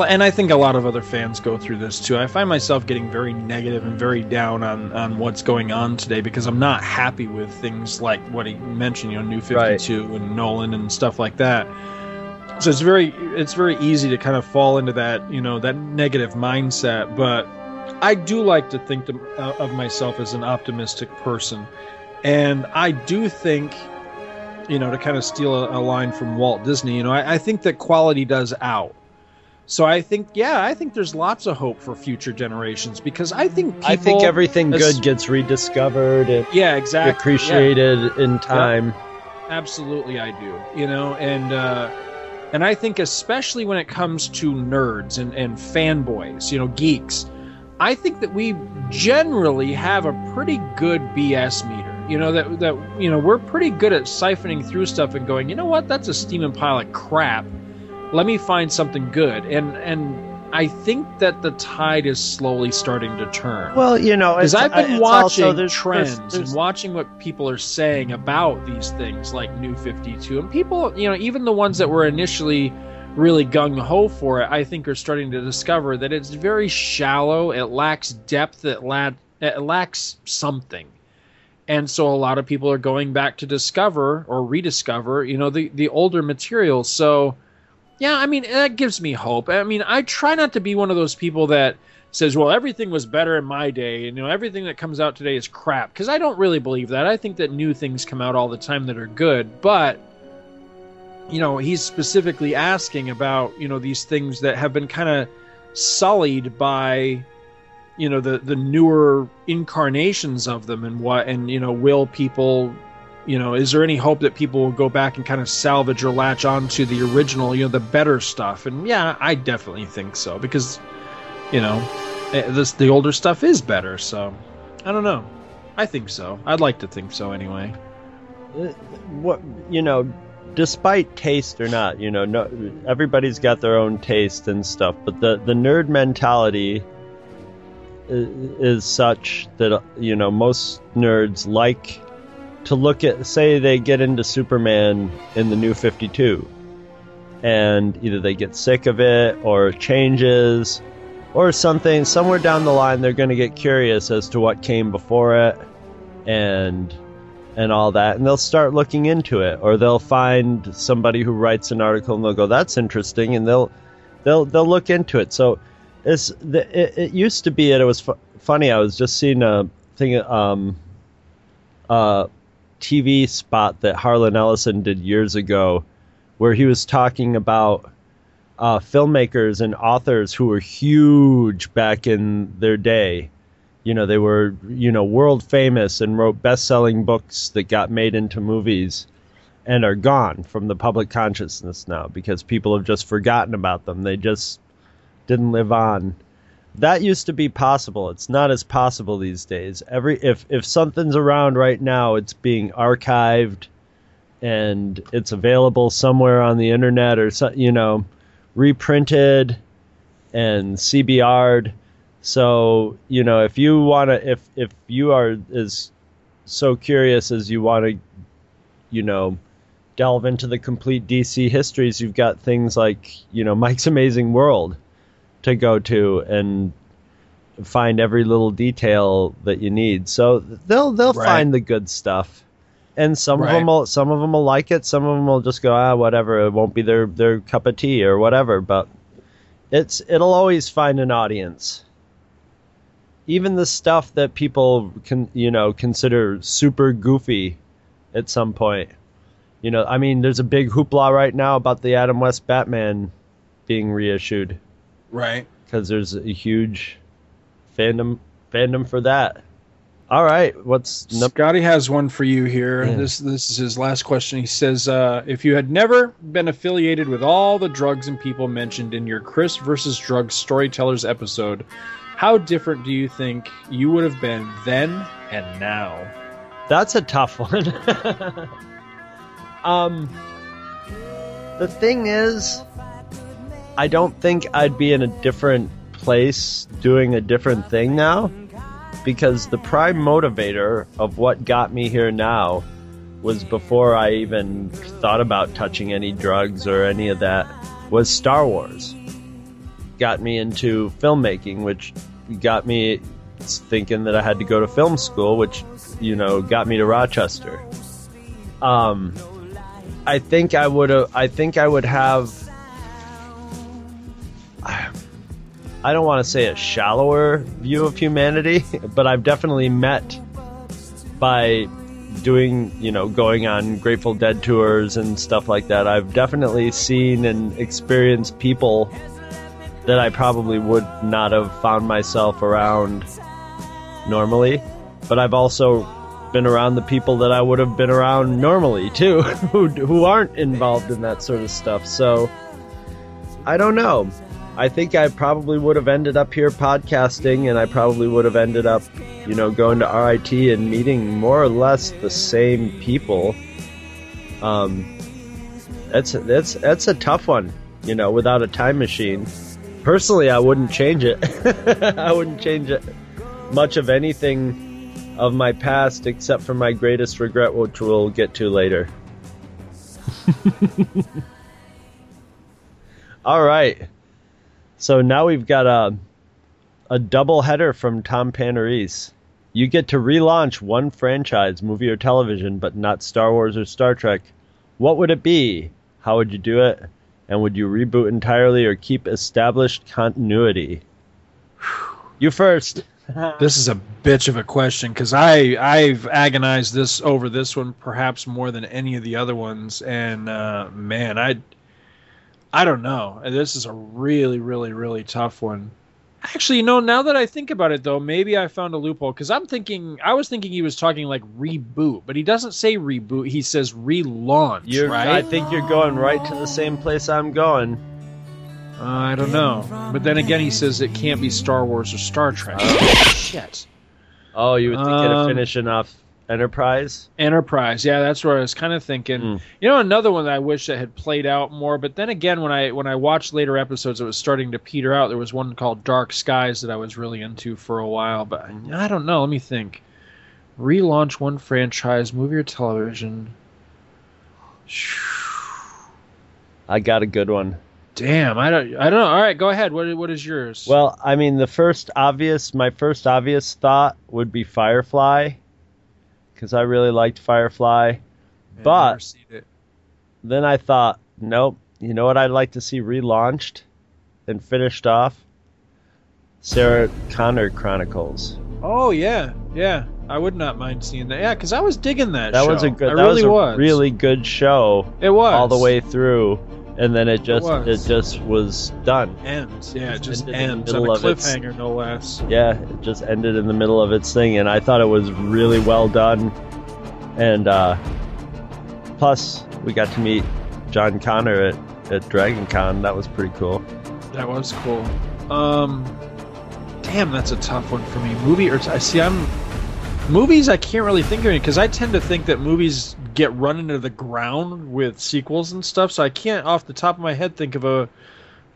Speaker 1: and I think a lot of other fans go through this too. I find myself getting very negative and very down on on what's going on today because I'm not happy with things like what he mentioned, you know, New 52 right. and Nolan and stuff like that. So it's very it's very easy to kind of fall into that, you know, that negative mindset, but I do like to think to, uh, of myself as an optimistic person. And I do think, you know, to kind of steal a, a line from Walt Disney, you know, I, I, think that quality does out. So I think, yeah, I think there's lots of hope for future generations because I think people,
Speaker 2: I think everything as, good gets rediscovered and
Speaker 1: yeah, exactly
Speaker 2: appreciated yeah. in time.
Speaker 1: Yep. Absolutely, I do. You know, and uh, and I think especially when it comes to nerds and and fanboys, you know, geeks. I think that we generally have a pretty good BS meter you know that that you know we're pretty good at siphoning through stuff and going you know what that's a steaming pile of crap let me find something good. And and i think that the tide is slowly starting to turn.
Speaker 2: Well you know
Speaker 1: because i've been watching also, there's, trends there's, there's, and watching what people are saying about these things like new 52 and people you know even the ones that were initially really gung-ho for it i think are starting to discover that it's very shallow it lacks depth it, la- it lacks something. And so a lot of people are going back to discover or rediscover you know the the older materials so yeah i mean that gives me hope. I mean i try not to be one of those people that says well everything was better in my day and you know everything that comes out today is crap. Because i don't really believe that. I think that new things come out all the time that are good but you know he's specifically asking about you know these things that have been kind of sullied by you know the the newer incarnations of them and what and you know will people you know is there any hope that people will go back and kind of salvage or latch onto the original you know the better stuff? And yeah i definitely think so because you know eh, this the older stuff is better so i don't know. I think so. I'd like to think so anyway.
Speaker 2: Uh, what you know despite taste or not you know no everybody's got their own taste and stuff but the the nerd mentality is such that you know most nerds like to look at say they get into Superman in the new 52 and either they get sick of it or changes or something somewhere down the line they're going to get curious as to what came before it and and all that and they'll start looking into it or they'll find somebody who writes an article and they'll go that's interesting and they'll they'll they'll look into it so it's the, it, it used to be, and it was fu- funny. I was just seeing a thing, um, a TV spot that Harlan Ellison did years ago, where he was talking about uh, filmmakers and authors who were huge back in their day. You know, they were you know world famous and wrote best-selling books that got made into movies and are gone from the public consciousness now because people have just forgotten about them. They just didn't live on. That used to be possible. It's not as possible these days. Every if if something's around right now, it's being archived and it's available somewhere on the internet or so, you know, reprinted and CBR'd. So, you know, if you want to if if you are as so curious as you want to you know, delve into the complete DC histories, you've got things like, you know, Mike's Amazing World to go to and find every little detail that you need. So they'll they'll right. find the good stuff. And some right. of them will some of them will like it, some of them will just go ah whatever, it won't be their their cup of tea or whatever, but it's it'll always find an audience. Even the stuff that people can you know consider super goofy at some point. You know, I mean, there's a big hoopla right now about the Adam West Batman being reissued.
Speaker 1: Right.
Speaker 2: Because there's a huge fandom fandom for that. All right, what's num-
Speaker 1: Scotty has one for you here.
Speaker 2: Yeah.
Speaker 1: This this is his last question. He says, uh, "If you had never been affiliated with all the drugs and people mentioned in your Chris versus Drugs Storytellers episode, how different do you think you would have been then and now?"
Speaker 2: That's a tough one. um, the thing is, I don't think I'd be in a different place doing a different thing now because the prime motivator of what got me here now was before I even thought about touching any drugs or any of that was Star Wars. Got me into filmmaking, which got me thinking that I had to go to film school, which you know got me to Rochester. Um, I think I would have. I think I would have. I don't want to say a shallower view of humanity, but I've definitely met by doing, you know, going on Grateful Dead tours and stuff like that. I've definitely seen and experienced people that I probably would not have found myself around normally. But I've also been around the people that I would have been around normally too, who who aren't involved in that sort of stuff. So I don't know. I think I probably would have ended up here podcasting, and I probably would have ended up, you know, going to RIT and meeting more or less the same people. Um, that's that's that's a tough one, you know, without a time machine. Personally, I wouldn't change it. I wouldn't change it much of anything of my past except for my greatest regret, which we'll get to later. All right. So now we've got a a double header from Tom Panarese. You get to relaunch one franchise, movie or television, but not Star Wars or Star Trek. What would it be? How would you do it? And would you reboot entirely or keep established continuity? You first.
Speaker 1: this is a bitch of a question because I I've agonized this over this one perhaps more than any of the other ones, and uh, man, I I don't know. This is a really really really tough one. Actually, you know, now that I think about it, though, maybe I found a loophole because I'm thinking I was thinking he was talking like reboot, but he doesn't say reboot. He says relaunch,
Speaker 2: You're,
Speaker 1: right?
Speaker 2: I think you're going right to the same place I'm going.
Speaker 1: Uh, I don't know, but then again, he says it can't be Star Wars or Star Trek. Oh, Shit.
Speaker 2: Oh, you would think
Speaker 1: Um,
Speaker 2: it'd finishing off Enterprise?
Speaker 1: Enterprise, yeah, that's where I was kind of thinking.
Speaker 2: Hmm.
Speaker 1: You know, another one that I wish that had played out more. But then again, when I when I watched later episodes, it was starting to peter out. There was one called Dark Skies that I was really into for a while, but I don't know. Let me think. Relaunch one franchise, movie or television.
Speaker 2: I got a good one.
Speaker 1: Damn, I don't, I don't know. All right, go ahead. What what is yours?
Speaker 2: Well, I mean, the first obvious, my first obvious thought would be Firefly, because I really liked Firefly.
Speaker 1: Man,
Speaker 2: but
Speaker 1: never seen it.
Speaker 2: then I thought, nope. You know what I'd like to see relaunched and finished off? Sarah Connor Chronicles.
Speaker 1: Oh yeah, yeah. I would not mind seeing that. Yeah, because I was digging that.
Speaker 2: That
Speaker 1: show.
Speaker 2: was a good.
Speaker 1: I
Speaker 2: that
Speaker 1: really
Speaker 2: was a
Speaker 1: was.
Speaker 2: really good show.
Speaker 1: It was
Speaker 2: all the way through, and then it just it,
Speaker 1: was.
Speaker 2: just was done.
Speaker 1: ends. Yeah, it just
Speaker 2: the
Speaker 1: ends on a
Speaker 2: of its-
Speaker 1: cliffhanger, no less.
Speaker 2: Yeah, it just ended in the middle of its thing, and I thought it was really well done. And uh, plus, we got to meet John Connor at, at Dragon Con. That was pretty cool.
Speaker 1: That was cool. Um, damn, that's a tough one for me. Movie or I see, I'm movies. I can't really think of any because I tend to think that movies get run into the ground with sequels and stuff. So I can't, off the top of my head, think of a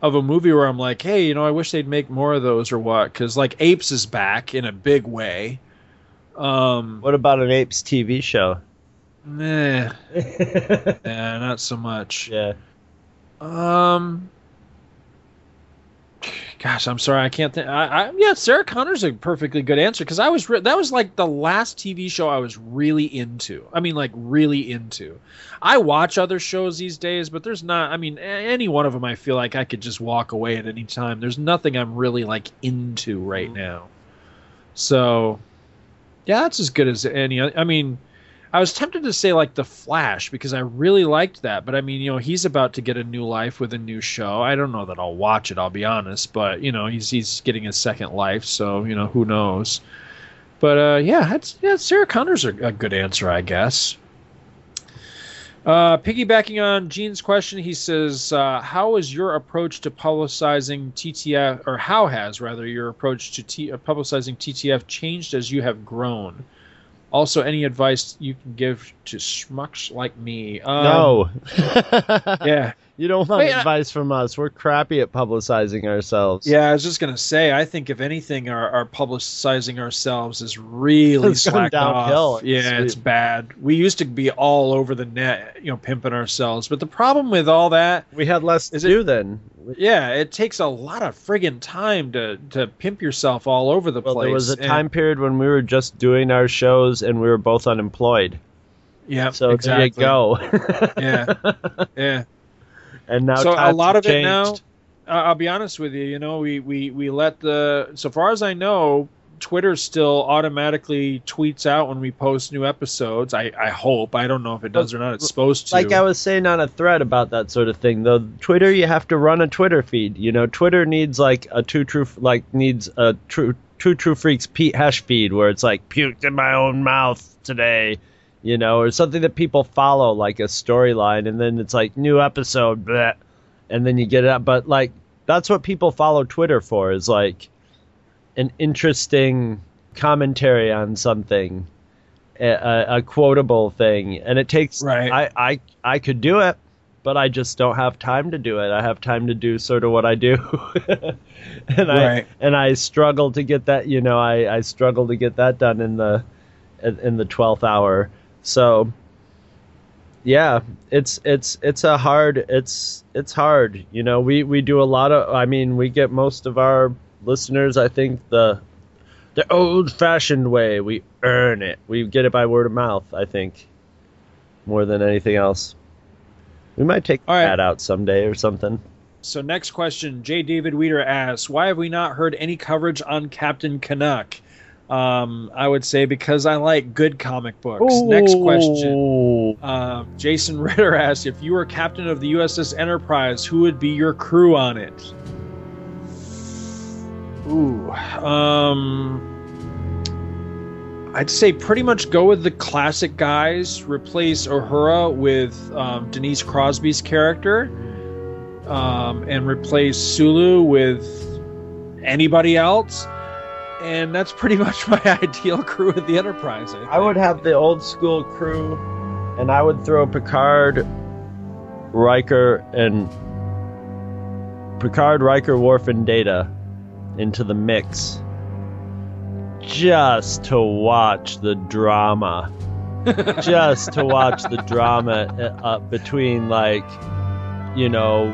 Speaker 1: of a movie where I'm like, hey, you know, I wish they'd make more of those or what? Because like Apes is back in a big way. Um,
Speaker 2: What about an Apes TV show?
Speaker 1: nah, nah, not so much.
Speaker 2: Yeah.
Speaker 1: Um. Gosh, I'm sorry, I can't think. I, I, yeah, Sarah Connor's a perfectly good answer because I was re- that was like the last TV show I was really into. I mean, like really into. I watch other shows these days, but there's not. I mean, any one of them, I feel like I could just walk away at any time. There's nothing I'm really like into right mm-hmm. now. So, yeah, that's as good as any. I mean, I was tempted to say like the Flash because I really liked that, but I mean, you know, he's about to get a new life with a new show. I don't know that I'll watch it, I'll be honest, but you know, he's he's getting a second life, so you know, who knows. But uh, yeah, that's, yeah, Sarah Connor's a, a good answer, I guess. Uh, piggybacking on Gene's question, he says, uh, "How is your approach to publicizing TTF, or how has rather your approach to T- publicizing TTF changed as you have grown? Also, any advice you can give to schmucks like me?" Um,
Speaker 2: no.
Speaker 1: yeah.
Speaker 2: You don't want
Speaker 1: Wait, I-
Speaker 2: advice from us. We're crappy at publicizing ourselves.
Speaker 1: Yeah, I was just gonna say. I think if anything, our, our publicizing ourselves is really
Speaker 2: It's
Speaker 1: slacked
Speaker 2: downhill.
Speaker 1: off. Yeah,
Speaker 2: It's-
Speaker 1: it's bad. We used to be all over the net, you know, pimping ourselves. But the problem with all that,
Speaker 2: We had less to do then.
Speaker 1: yeah, it takes a lot of friggin' time to to pimp yourself all over the
Speaker 2: Well,
Speaker 1: place.
Speaker 2: there was a
Speaker 1: And-
Speaker 2: time period when we were just doing our shows and we were both unemployed.
Speaker 1: Yeah,
Speaker 2: So
Speaker 1: exactly.
Speaker 2: there you go.
Speaker 1: yeah, yeah.
Speaker 2: And now
Speaker 1: so a lot
Speaker 2: have
Speaker 1: of it now. Uh, I'll be honest with you. You know, we we we let the. So far as I know, Twitter still automatically tweets out when we post new episodes. I I hope. I don't know if it does or not. It's supposed to.
Speaker 2: Like I was saying on a thread about that sort of thing, though, Twitter you have to run a Twitter feed. You know, Twitter needs like a two true like needs a true two true freaks Pete hash feed where it's like puked in my own mouth today, you know, or something that people follow like a storyline, and then it's like new episode, bleh, and then you get it up. But like that's what people follow Twitter for is like an interesting commentary on something a, a, a quotable thing, and it takes.
Speaker 1: Right.
Speaker 2: I, I I could do it, but I just don't have time to do it. I have time to do sort of what I do, and I and I struggle to get that. You know, I I struggle to get that done in the in the twelfth hour. So. Yeah, it's it's it's a hard it's it's hard. You know, we we do a lot of. I mean, we get most of our listeners. I think the the old fashioned way. We earn it. We get it by word of mouth, I think. More than anything else. We might take
Speaker 1: All right.
Speaker 2: that out someday or something.
Speaker 1: So next question, J. David Weeder asks, "Why have we not heard any coverage on Captain Canuck?" Um, I would say because I like good comic books. Next question. Uh, Jason Ritter asks, "If you were captain of the USS Enterprise, who would be your crew on it?" Ooh, um, I'd say pretty much go with the classic guys. Replace Uhura with um, Denise Crosby's character, um, and replace Sulu with anybody else. And that's pretty much my ideal crew of the Enterprise. I,
Speaker 2: I would have the old school crew, and I would throw Picard, Riker, and Picard, Riker, Worf, and Data into the mix, just to watch the drama, just to watch the drama uh, between like, you know,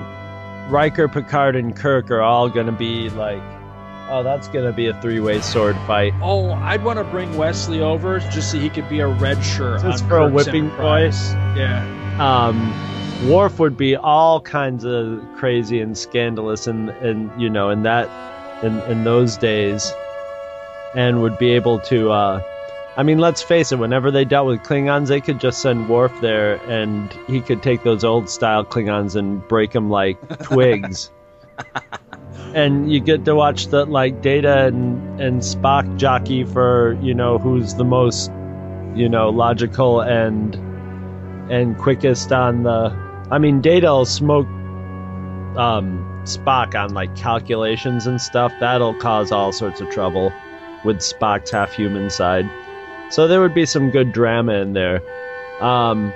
Speaker 2: Riker, Picard, and Kirk are all gonna be like. Oh, that's gonna be a three-way sword fight.
Speaker 1: Oh, I'd want to bring Wesley over just so he could be a red shirt.
Speaker 2: Just for a whipping
Speaker 1: Enterprise. Yeah.
Speaker 2: um, Worf would be all kinds of crazy and scandalous, and and you know, in that, in in those days, and would be able to. Uh, I mean, let's face it. Whenever they dealt with Klingons, they could just send Worf there, and he could take those old style Klingons and break them like twigs. and you get to watch the like Data and and Spock jockey for you know who's the most you know logical and and quickest on the. I mean, Data'll smoke um, Spock on like calculations and stuff. That'll cause all sorts of trouble with Spock's half human side. So there would be some good drama in there. Um,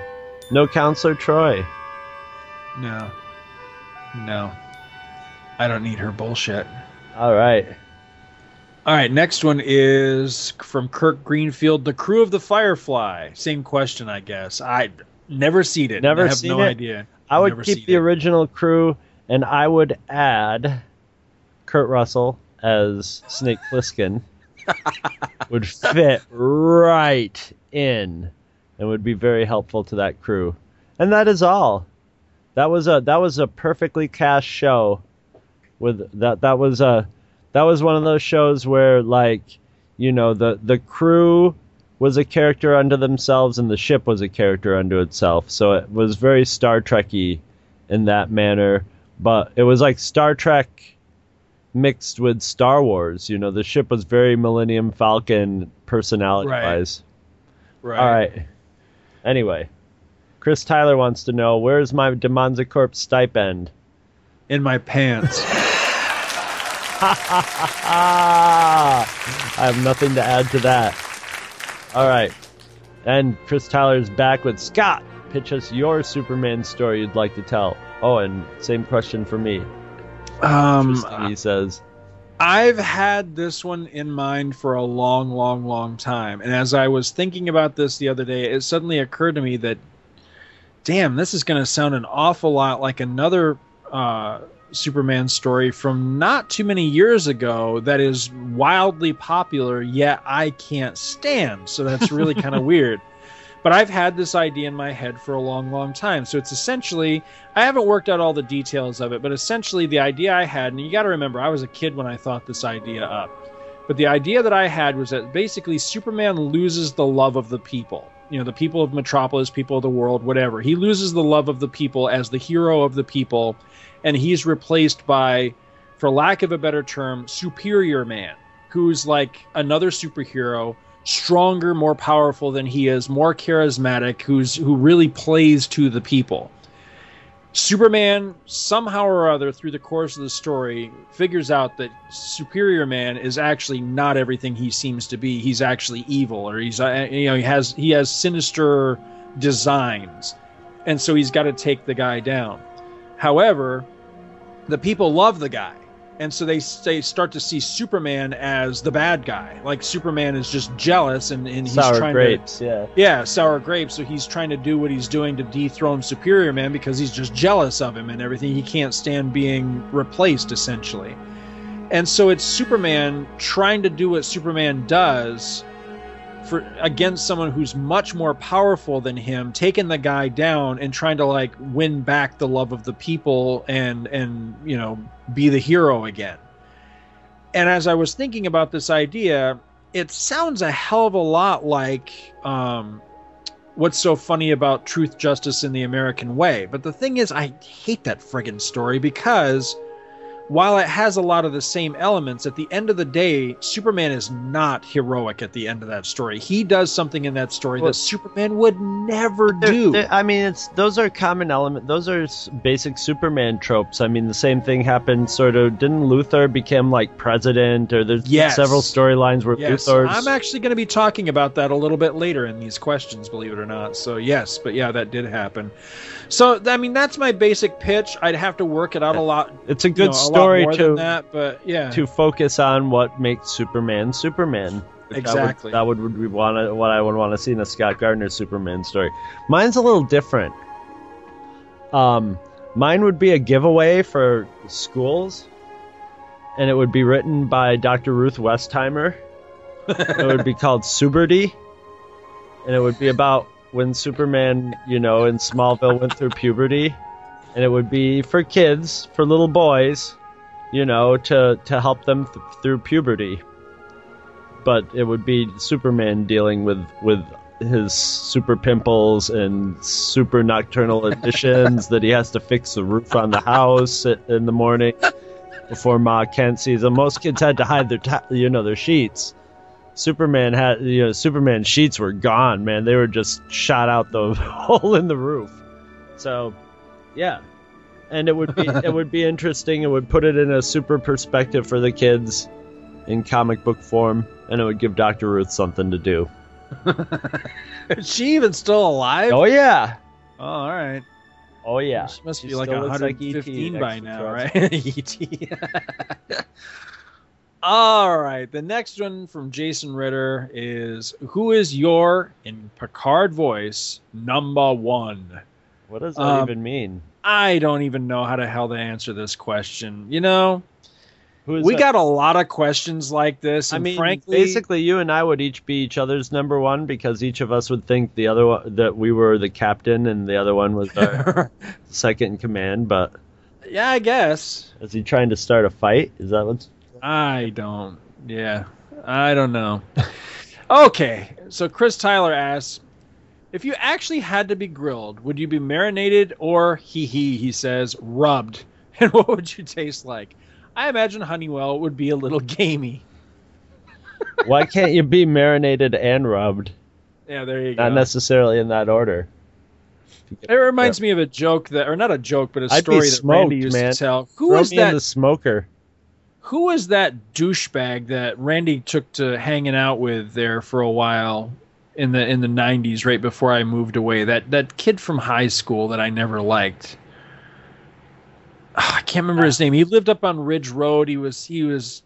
Speaker 2: no Counselor Troi.
Speaker 1: No. No. I don't need her bullshit.
Speaker 2: All right.
Speaker 1: All right, next one is from Kirk Greenfield, the crew of the Firefly. Same question, I guess. I never seen it.
Speaker 2: Never
Speaker 1: I have
Speaker 2: seen
Speaker 1: no
Speaker 2: it?
Speaker 1: idea.
Speaker 2: I would
Speaker 1: Never
Speaker 2: keep the
Speaker 1: it.
Speaker 2: original crew, and I would add Kurt Russell as Snake Plissken. would fit right in, and would be very helpful to that crew. And that is all. That was a that was a perfectly cast show. With that that was a that was one of those shows where like you know the the crew was a character unto themselves and the ship was a character unto itself. So it was very Star Trekky in that manner, but it was like Star Trek mixed with Star Wars. You know, the ship was very Millennium Falcon personality wise.
Speaker 1: Right.
Speaker 2: All right. Anyway, Chris Tyler wants to know where's my Demonza Corp stipend?
Speaker 1: In my pants.
Speaker 2: I have nothing to add to that. All right. And Chris Tyler's back with Scott. Pitch us your Superman story you'd like to tell. Oh, and same question for me.
Speaker 1: Um,
Speaker 2: he says.
Speaker 1: I've had this one in mind for a long, long, long time. And as I was thinking about this the other day, it suddenly occurred to me that, damn, this is going to sound an awful lot like another uh, Superman story from not too many years ago that is wildly popular, yet I can't stand. So that's really kind of weird. But I've had this idea in my head for a long, long time. So it's essentially, I haven't worked out all the details of it, but essentially the idea I had, and you got to remember, I was a kid when I thought this idea up. But the idea that I had was that basically Superman loses the love of the people. You know, the people of Metropolis, people of the world, whatever. He loses the love of the people as the hero of the people, and he's replaced by, for lack of a better term, Superior Man, who's like another superhero stronger, more powerful than he is, more charismatic, who's who really plays to the people. Superman somehow or other through the course of the story figures out that Superior Man is actually not everything he seems to be. He's actually evil or he's uh, you know he has he has sinister designs. And so he's got to take the guy down. However, the people love the guy and so they they start to see Superman as the bad guy. Like Superman is just jealous and, and he's trying
Speaker 2: Sour
Speaker 1: trying
Speaker 2: grapes,
Speaker 1: to
Speaker 2: yeah.
Speaker 1: yeah sour grapes. So he's trying to do what he's doing to dethrone Superior Man because he's just jealous of him and everything. He can't stand being replaced essentially. And so it's Superman trying to do what Superman does for against someone who's much more powerful than him, taking the guy down and trying to like win back the love of the people and and you know be the hero again. And as I was thinking about this idea, it sounds a hell of a lot like um, what's so funny about truth, justice, in the American way. But the thing is, I hate that friggin' story because while it has a lot of the same elements, at the end of the day, Superman is not heroic at the end of that story. He does something in that story
Speaker 2: Well-
Speaker 1: that Superman would never
Speaker 2: They're-
Speaker 1: do.
Speaker 2: they're- I mean, it's those are common element. Those are basic Superman tropes. I mean, the same thing happened. Sort of didn't Luthor become like president? Or there's
Speaker 1: Yes.
Speaker 2: several storylines where
Speaker 1: Yes,
Speaker 2: Luthor's.
Speaker 1: I'm actually going to be talking about that a little bit later in these questions, believe it or not. So yes, but yeah, that did happen. So I mean, that's my basic pitch. I'd have to work it out a lot.
Speaker 2: it's a
Speaker 1: you
Speaker 2: good
Speaker 1: know, a lot
Speaker 2: story
Speaker 1: more
Speaker 2: to
Speaker 1: than that, but yeah,
Speaker 2: to focus on what makes Superman Superman. Which I would-
Speaker 1: Exactly.
Speaker 2: that would, would want what I would want to see in a Scott Gardner Superman story. Mine's a little different. Um, mine would be a giveaway for schools, and it would be written by Dr. Ruth Westheimer. it would be called Suberty, and it would be about when Superman, you know, in Smallville went through puberty, and it would be for kids, for little boys, you know, to to help them th- through puberty. But it would be Superman dealing with with his super pimples and super nocturnal additions that he has to fix the roof on the house in the morning before Ma Kent sees them. Most kids had to hide their ta- you know their sheets. Superman had you know Superman sheets were gone, man. They were just shot out the hole in the roof. So, yeah. And it would be it would be interesting. It would put it in a super perspective for the kids in comic book form, and it would give Doctor Ruth something to do.
Speaker 1: is she even still alive?
Speaker 2: Oh yeah,
Speaker 1: Oh, all right.
Speaker 2: oh yeah.
Speaker 1: She must
Speaker 2: She
Speaker 1: be like
Speaker 2: still looks like E.T.
Speaker 1: 115 by now, right? ET. All right. The next one from Jason Ritter is Who is your, in Picard voice, number one?
Speaker 2: What does that
Speaker 1: Um,
Speaker 2: even mean?
Speaker 1: I don't even know how the hell to answer this question. You know,
Speaker 2: Who is
Speaker 1: we
Speaker 2: that?
Speaker 1: got a lot of questions like this.
Speaker 2: I mean,
Speaker 1: frankly,
Speaker 2: basically, you and I would each be each other's number one because each of us would think the other one, that we were the captain and the other one was our second in command. But
Speaker 1: yeah, I guess.
Speaker 2: is he trying to start a fight? Is that what's?
Speaker 1: I don't. Yeah, I don't know. okay, so Chris Tyler asks, if you actually had to be grilled, would you be marinated or hee hee? He says rubbed, and what would you taste like? I imagine Honeywell would be a little gamey.
Speaker 2: Why can't you be marinated and rubbed?
Speaker 1: Yeah, there you go.
Speaker 2: Not necessarily in that order.
Speaker 1: It reminds me of a joke that, or not a joke, but a story that
Speaker 2: smoked,
Speaker 1: Randy used
Speaker 2: man.
Speaker 1: to tell. Who
Speaker 2: Throw
Speaker 1: was that?
Speaker 2: the smoker?
Speaker 1: Who was that douchebag that Randy took to hanging out with there for a while in the in the '90s, right before I moved away? That that kid from high school that I never liked. Ah, I can't remember his name. He lived up on Ridge Road. He was he was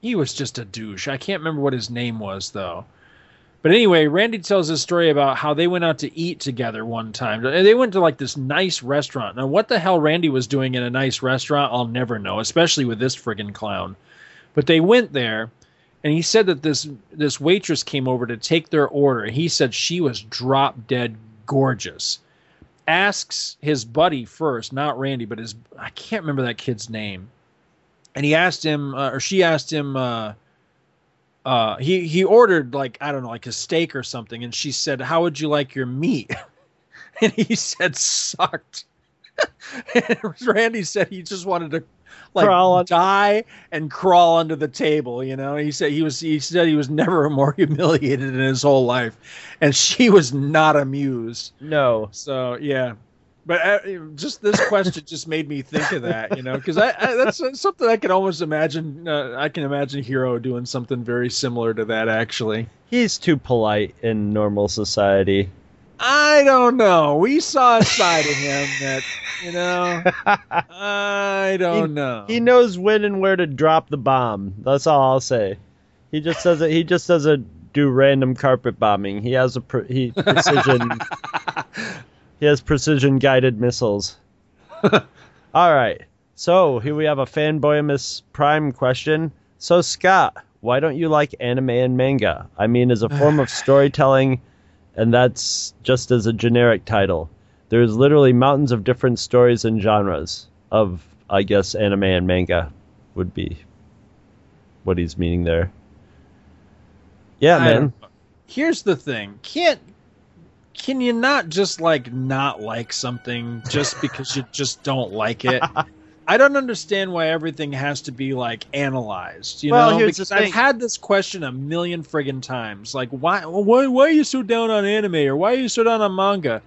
Speaker 1: he was just a douche. I can't remember what his name was though. But anyway, Randy tells this story about how they went out to eat together one time. They went to like this nice restaurant. Now, what the hell Randy was doing in a nice restaurant, I'll never know, especially with this friggin' clown. But they went there, and he said that this this waitress came over to take their order. He said she was drop dead gorgeous. Asks his buddy first, not Randy, but his I can't remember that kid's name. And he asked him, uh, or she asked him. Uh, uh, he he ordered like I don't know, like a steak or something, and she said, "How would you like your meat?" and he said, "Sucked." and Randy said he just wanted to like
Speaker 2: Crawl
Speaker 1: die and crawl under the table. You know, he said he was he said he was never more humiliated in his whole life, and she was not amused.
Speaker 2: No.
Speaker 1: So yeah, but uh, just this question just made me think of that, you know, because I, I that's something I can almost imagine. Uh, I can imagine Hero doing something very similar to that. Actually,
Speaker 2: He's too polite in normal society.
Speaker 1: I don't know. We saw a side of him that you know. I don't know.
Speaker 2: He knows when and where to drop the bomb. That's all I'll say. He just doesn't. He just doesn't do random carpet bombing. He has a pre- he precision. he has precision guided missiles. all right. So here we have a fanboymus prime question. So Scott, why don't you like anime and manga? I mean, as a form of storytelling, and that's just as a generic title. There's literally mountains of different stories and genres of, I guess, anime and manga would be what he's meaning there. Yeah, man.
Speaker 1: Here's the thing: can't can you not just like not like something just because you just don't like it? I don't understand why everything has to be like analyzed. You
Speaker 2: Well,
Speaker 1: know, because. I've had this question a million friggin' times. Like, why, why, why are you so down on anime or why are you so down on manga?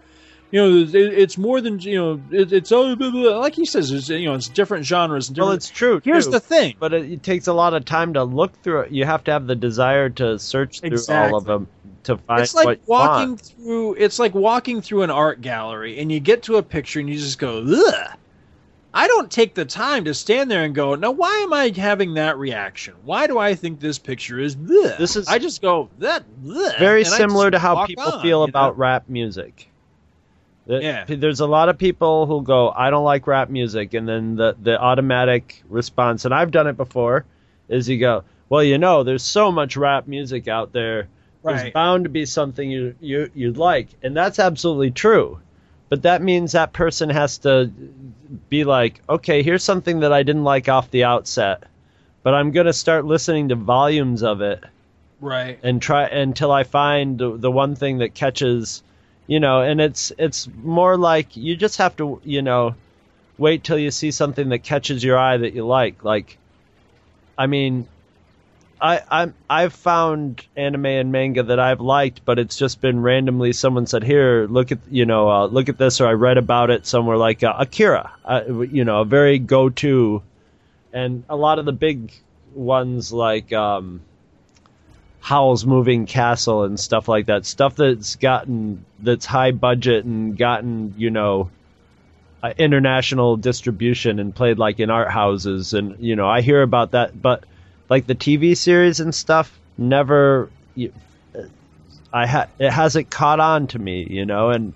Speaker 1: You know, it, it's more than you know. It, it's blah, blah, like he says. It's, you know, it's different genres. And
Speaker 2: Well, it's true.
Speaker 1: Here's
Speaker 2: too,
Speaker 1: the thing.
Speaker 2: but it, it takes a lot of time to look through it. You have to have the desire to search through all of them to find
Speaker 1: it's like walking
Speaker 2: want.
Speaker 1: through it's like walking through an art gallery and you get to a picture and you just go ugh i don't take the time to stand there and go now why am i having that reaction why do i think this picture is ugh?
Speaker 2: This is
Speaker 1: i just go that ugh,
Speaker 2: very similar to how people
Speaker 1: on,
Speaker 2: feel
Speaker 1: you know?
Speaker 2: about rap music.
Speaker 1: Yeah.
Speaker 2: There's a lot of people who go, I don't like rap music, and then the, the automatic response, and I've done it before, is you go, Well, you know, there's so much rap music out there. There's
Speaker 1: Right.
Speaker 2: bound to be something you, you you'd like. And that's absolutely true. But that means that person has to be like, okay, here's something that I didn't like off the outset, but I'm gonna start listening to volumes of it
Speaker 1: right
Speaker 2: and try until I find the, the one thing that catches, you know, and it's it's more like you just have to, you know, wait till you see something that catches your eye that you like. Like, I mean, I I've found anime and manga that I've liked, but it's just been randomly someone said, "Here, look at you know, uh, look at this," or I read about it somewhere like uh, Akira, uh, you know, a very go-to, and a lot of the big ones like. um Howl's Moving Castle and stuff like that. Stuff that's gotten that's high budget and gotten you know uh, international distribution and played like in art houses and you know I hear about that, but like the TV series and stuff never. Uh, I ha- it hasn't caught on to me, you know, and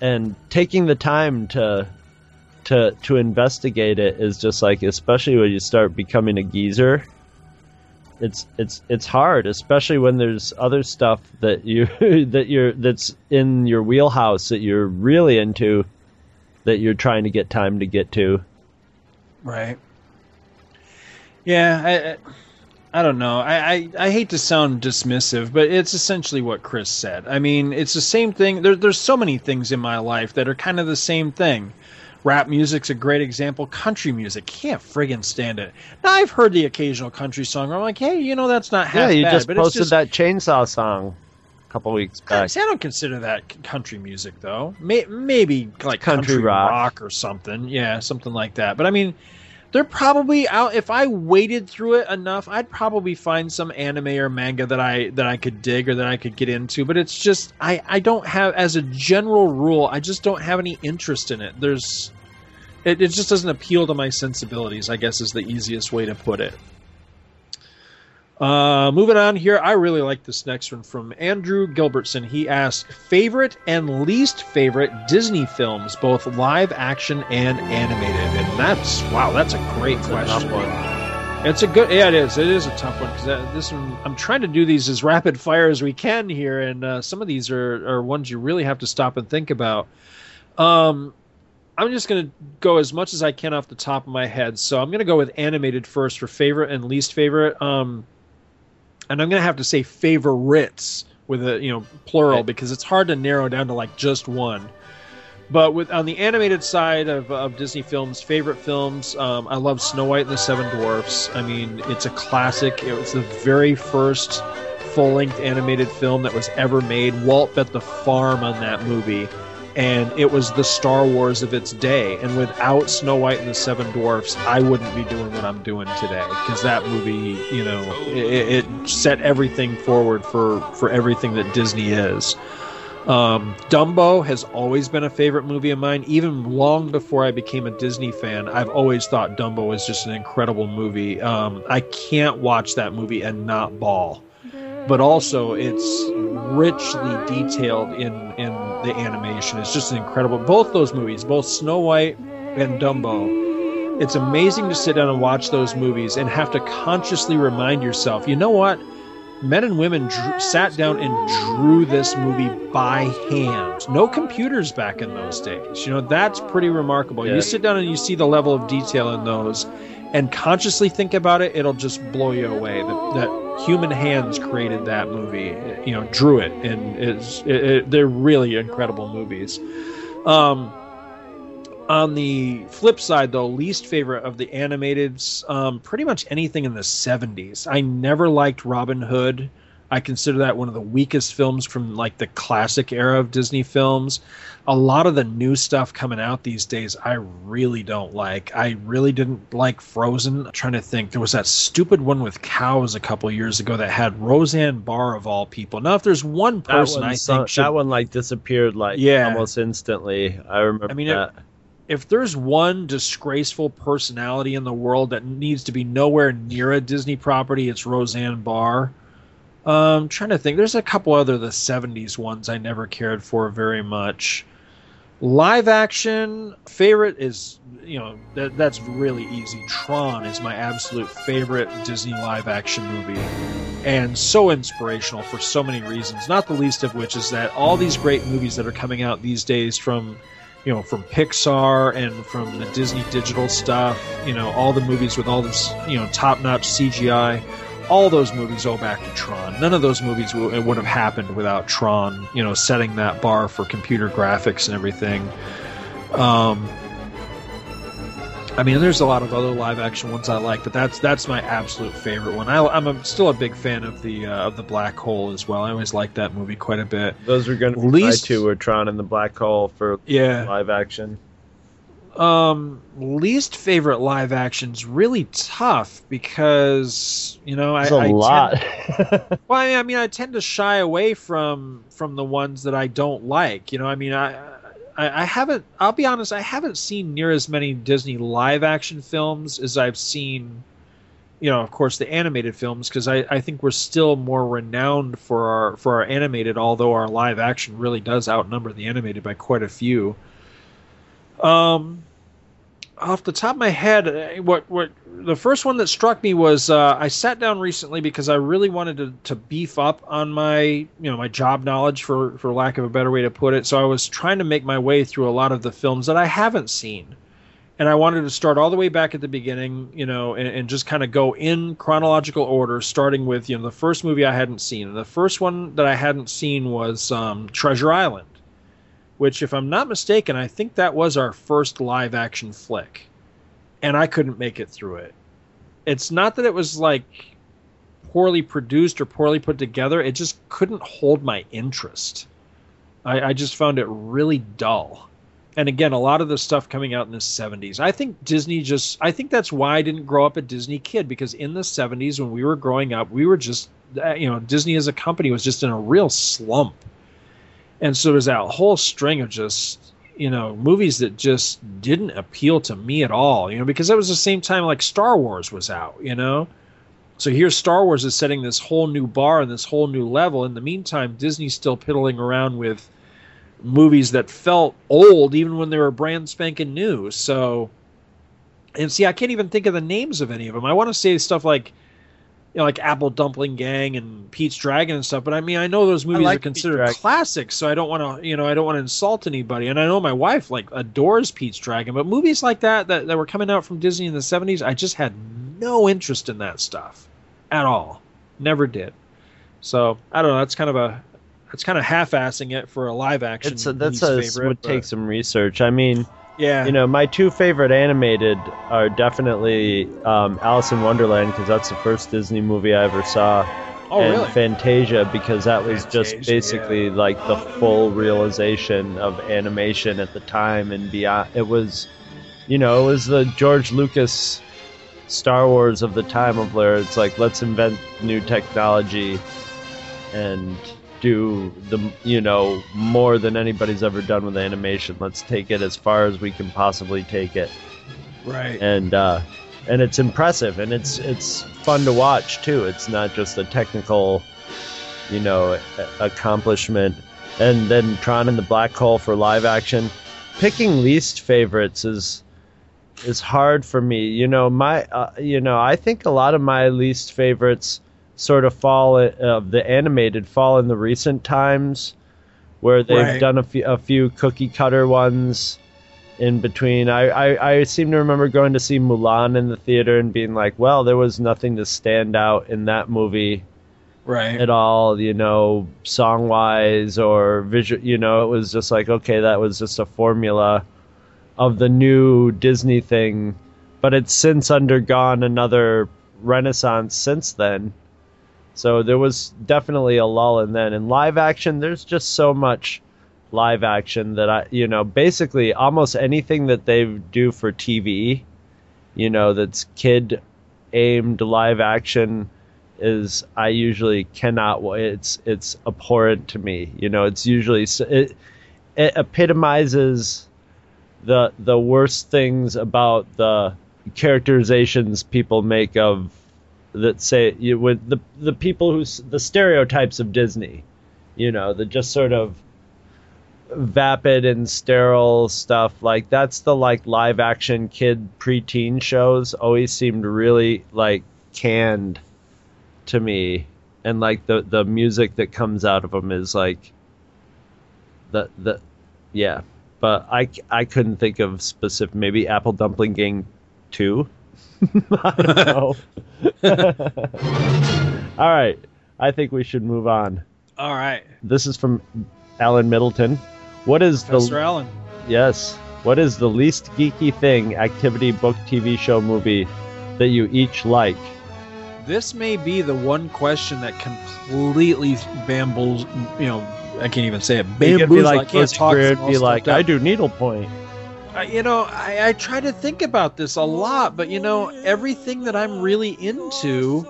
Speaker 2: and taking the time to to to investigate it is just like especially when you start becoming a geezer it's it's it's hard, especially when there's other stuff that you that you're that's in your wheelhouse that you're really into that you're trying to get time to get to.
Speaker 1: Right. Yeah, I, I, don't know. I, I, I hate to sound dismissive, but it's essentially what Chris said. I mean, it's the same thing. There, there's so many things in my life that are kind of the same thing, Rap music's a great example. Country music can't friggin' stand it. Now I've heard the occasional country song. Where I'm like, hey, you know that's not half
Speaker 2: yeah, you
Speaker 1: bad,
Speaker 2: just posted
Speaker 1: just,
Speaker 2: that chainsaw song a couple weeks back.
Speaker 1: I don't consider that country music though. May, maybe like
Speaker 2: country
Speaker 1: country,
Speaker 2: rock.
Speaker 1: rock. or something. Yeah, something like that. But I mean, they're probably out. If I waded through it enough, I'd probably find some anime or manga that I that I could dig or that I could get into. But it's just I I don't have as a general rule. I just don't have any interest in it. There's it, it just doesn't appeal to my sensibilities. I guess is the easiest way to put it. Uh, moving on here, I really like this next one from Andrew Gilbertson. He asked favorite and least favorite Disney films, both live action and animated, and that's wow, that's a great question. It's a good, yeah, it is. It is a tough one because this one I'm trying to do these as rapid fire as we can here, and uh, some of these are are ones you really have to stop and think about. Um, I'm just going to go as much as I can off the top of my head. So I'm going to go with animated first for favorite and least favorite. Um, and I'm going to have to say favorites with a you know plural because it's hard to narrow down to like just one. But with on the animated side of, of Disney films, favorite films, um, I love Snow White and the Seven Dwarfs. I mean, it's a classic. It was the very first full length animated film that was ever made. Walt bet the farm on that movie and it was the Star Wars of its day. And without Snow White and the Seven Dwarfs, I wouldn't be doing what I'm doing today because that movie, you know, it, it, set everything forward for for everything that Disney is. Um, Dumbo has always been a favorite movie of mine, even long before I became a Disney fan. I've always thought Dumbo was just an incredible movie. Um, I can't watch that movie and not bawl but also it's richly detailed in in the animation. It's just incredible. Both those movies, both Snow White and Dumbo, it's amazing to sit down and watch those movies and have to consciously remind yourself, you know what? Men and women drew, sat down and drew this movie by hand. No computers back in those days. You know, that's pretty remarkable.
Speaker 2: Yeah.
Speaker 1: You sit down and you see the level of detail in those and consciously think about it, it'll just blow you away. That, that human hands created that movie, you know, drew it, and it's it, it, they're really incredible movies. Um, on the flip side, though, least favorite of the animateds, um, pretty much anything in the '70s. I never liked Robin Hood. I consider that one of the weakest films from like the classic era of Disney films. A lot of the new stuff coming out these days, I really don't like. I really didn't like Frozen. I'm trying to think, there was that stupid one with cows a couple years ago that had Roseanne Barr of all people. Now, if there's one person I
Speaker 2: so-
Speaker 1: think should
Speaker 2: that one like disappeared like
Speaker 1: Yeah.
Speaker 2: almost instantly. I remember
Speaker 1: I mean,
Speaker 2: that.
Speaker 1: if there's one disgraceful personality in the world that needs to be nowhere near a Disney property, it's Roseanne Barr. Um, I'm trying to think. There's a couple other the '70s ones I never cared for very much. Live action favorite is you know that that's really easy. Tron is my absolute favorite Disney live action movie, and so inspirational for so many reasons. Not the least of which is that all these great movies that are coming out these days from you know from Pixar and from the Disney digital stuff, you know all the movies with all this you know top notch CGI all those movies owe back to Tron. None of those movies w- would have happened without Tron, you know, setting that bar for computer graphics and everything. Um, I mean, there's a lot of other live action ones I like, but that's that's my absolute favorite one. I, I'm a, still a big fan of the uh, of the Black Hole as well. I always liked that movie quite a bit.
Speaker 2: Those are going to be
Speaker 1: Least-
Speaker 2: my two were Tron and the Black Hole for
Speaker 1: Yeah.
Speaker 2: live action.
Speaker 1: Um, least favorite live action's really tough because you know
Speaker 2: There's
Speaker 1: I,
Speaker 2: a
Speaker 1: I
Speaker 2: lot.
Speaker 1: Tend, well, I mean, I tend to shy away from from the ones that I don't like. You know, I mean, I, I I haven't. I'll be honest. I haven't seen near as many Disney live action films as I've seen. You know, of course, the animated films because I, I think we're still more renowned for our for our animated, although our live action really does outnumber the animated by quite a few. Um, off the top of my head, uh, what what the first one that struck me was uh, I sat down recently because I really wanted to, to beef up on my you know my job knowledge for for lack of a better way to put it. So I was trying to make my way through a lot of the films that I haven't seen, and I wanted to start all the way back at the beginning, you know, and, and just kind of go in chronological order, starting with you know the first movie I hadn't seen. And the first one that I hadn't seen was um, Treasure Island which, if I'm not mistaken, I think that was our first live action flick, and I couldn't make it through it. It's not that it was like poorly produced or poorly put together; it just couldn't hold my interest. I, I just found it really dull. And again, a lot of the stuff coming out in the 70s. I think Disney just, I think that's why I didn't grow up a Disney kid because in the 70s, when we were growing up, we were just, uh, you know, Disney as a company was just in a real slump. And so there's that whole string of just, you know, movies that just didn't appeal to me at all, you know, because that was the same time like Star Wars was out, you know? So here Star Wars is setting this whole new bar and this whole new level. In the meantime, Disney's still piddling around with movies that felt old even when they were brand spanking new. So, and see, I can't even think of the names of any of them. I want to say stuff like, you know, like Apple Dumpling Gang and Pete's Dragon and stuff. But I mean, I know those movies
Speaker 2: like
Speaker 1: are considered classics, so I don't want to, you know, I don't want to insult anybody. And I know my wife like adores Pete's Dragon, but movies like that, that that were coming out from Disney in the '70s, I just had no interest in that stuff at all. Never did. So I don't know. That's kind of a that's kind of half-assing it for a live action.
Speaker 2: It's a, that's a
Speaker 1: favorite,
Speaker 2: would
Speaker 1: but-
Speaker 2: take some research. I mean,
Speaker 1: Yeah.
Speaker 2: you know, my two favorite animated are definitely um, Alice in Wonderland because that's the first Disney movie I ever saw.
Speaker 1: Oh,
Speaker 2: and
Speaker 1: really?
Speaker 2: Fantasia because that was just
Speaker 1: Fantasia,
Speaker 2: basically like the full realization of animation at the time and beyond. It was, you know, it was the George Lucas Star Wars of the time of where it's like let's invent new technology and do the you know more than anybody's ever done with animation. Let's take it as far as we can possibly take it
Speaker 1: Right.
Speaker 2: and uh, and it's impressive and it's it's fun to watch too. It's not just a technical, you know, accomplishment. And then Tron and the Black Hole for live action. Picking least favorites is is hard for me. You know, my uh, you know, I think a lot of my least favorites sort of fall uh, of the animated fall in the recent times where they've
Speaker 1: Right.
Speaker 2: done a few, a few cookie cutter ones in between. I, I, I seem to remember going to see Mulan in the theater and being like, well, there was nothing to stand out in that movie
Speaker 1: Right.
Speaker 2: at all, you know, song wise or visual. You know, it was just like, okay, that was just a formula of the new Disney thing, but it's since undergone another renaissance since then. So there was definitely a lull in then. In live action, there's just so much live action that I, you know, basically almost anything that they do for TV, you know, that's kid aimed live action is I usually cannot it's it's abhorrent to me. You know, it's usually it, it epitomizes the the worst things about the characterizations people make of that say you with the the people who the stereotypes of Disney, you know, the just sort of vapid and sterile stuff like that's the like live action kid preteen shows always seemed really like canned to me. And like the the music that comes out of them is like the the yeah. But i i couldn't think of specific maybe apple dumpling gang 2 i don't know all right i think we should move on
Speaker 1: All right.
Speaker 2: this is from alan middleton what is
Speaker 1: Professor
Speaker 2: the
Speaker 1: Allen.
Speaker 2: yes what is the least geeky thing activity book tv show movie that you each like
Speaker 1: This may be the one question that completely bamboos. You know, I can't even say it. Bamboozles.
Speaker 2: be
Speaker 1: I
Speaker 2: like
Speaker 1: can't talk.
Speaker 2: Greer, be like. I do needlepoint.
Speaker 1: You know, I, I try to think about this a lot, but you know, everything that I'm really into,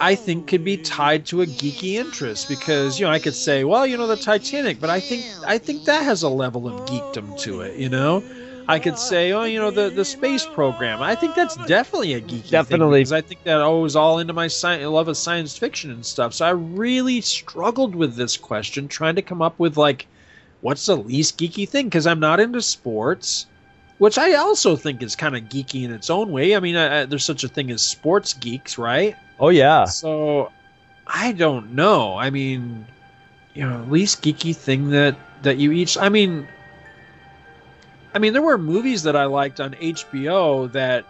Speaker 1: I think could be tied to a geeky interest because you know I could say, well, you know, the Titanic, but I think I think that has a level of geekdom to it. You know, I could say, oh, you know, the the space program. I think that's definitely a geeky
Speaker 2: Definitely.
Speaker 1: because I think that oh, owes all into my sci- love of science fiction and stuff. So I really struggled with this question, trying to come up with like what's the least geeky thing? Because i'm not into sports which i also think is kind of geeky in its own way. I mean I, I, there's such a thing as sports geeks right?
Speaker 2: Oh yeah.
Speaker 1: so i don't know. I mean you know least geeky thing that that you each i mean i mean there were movies that i liked on hbo that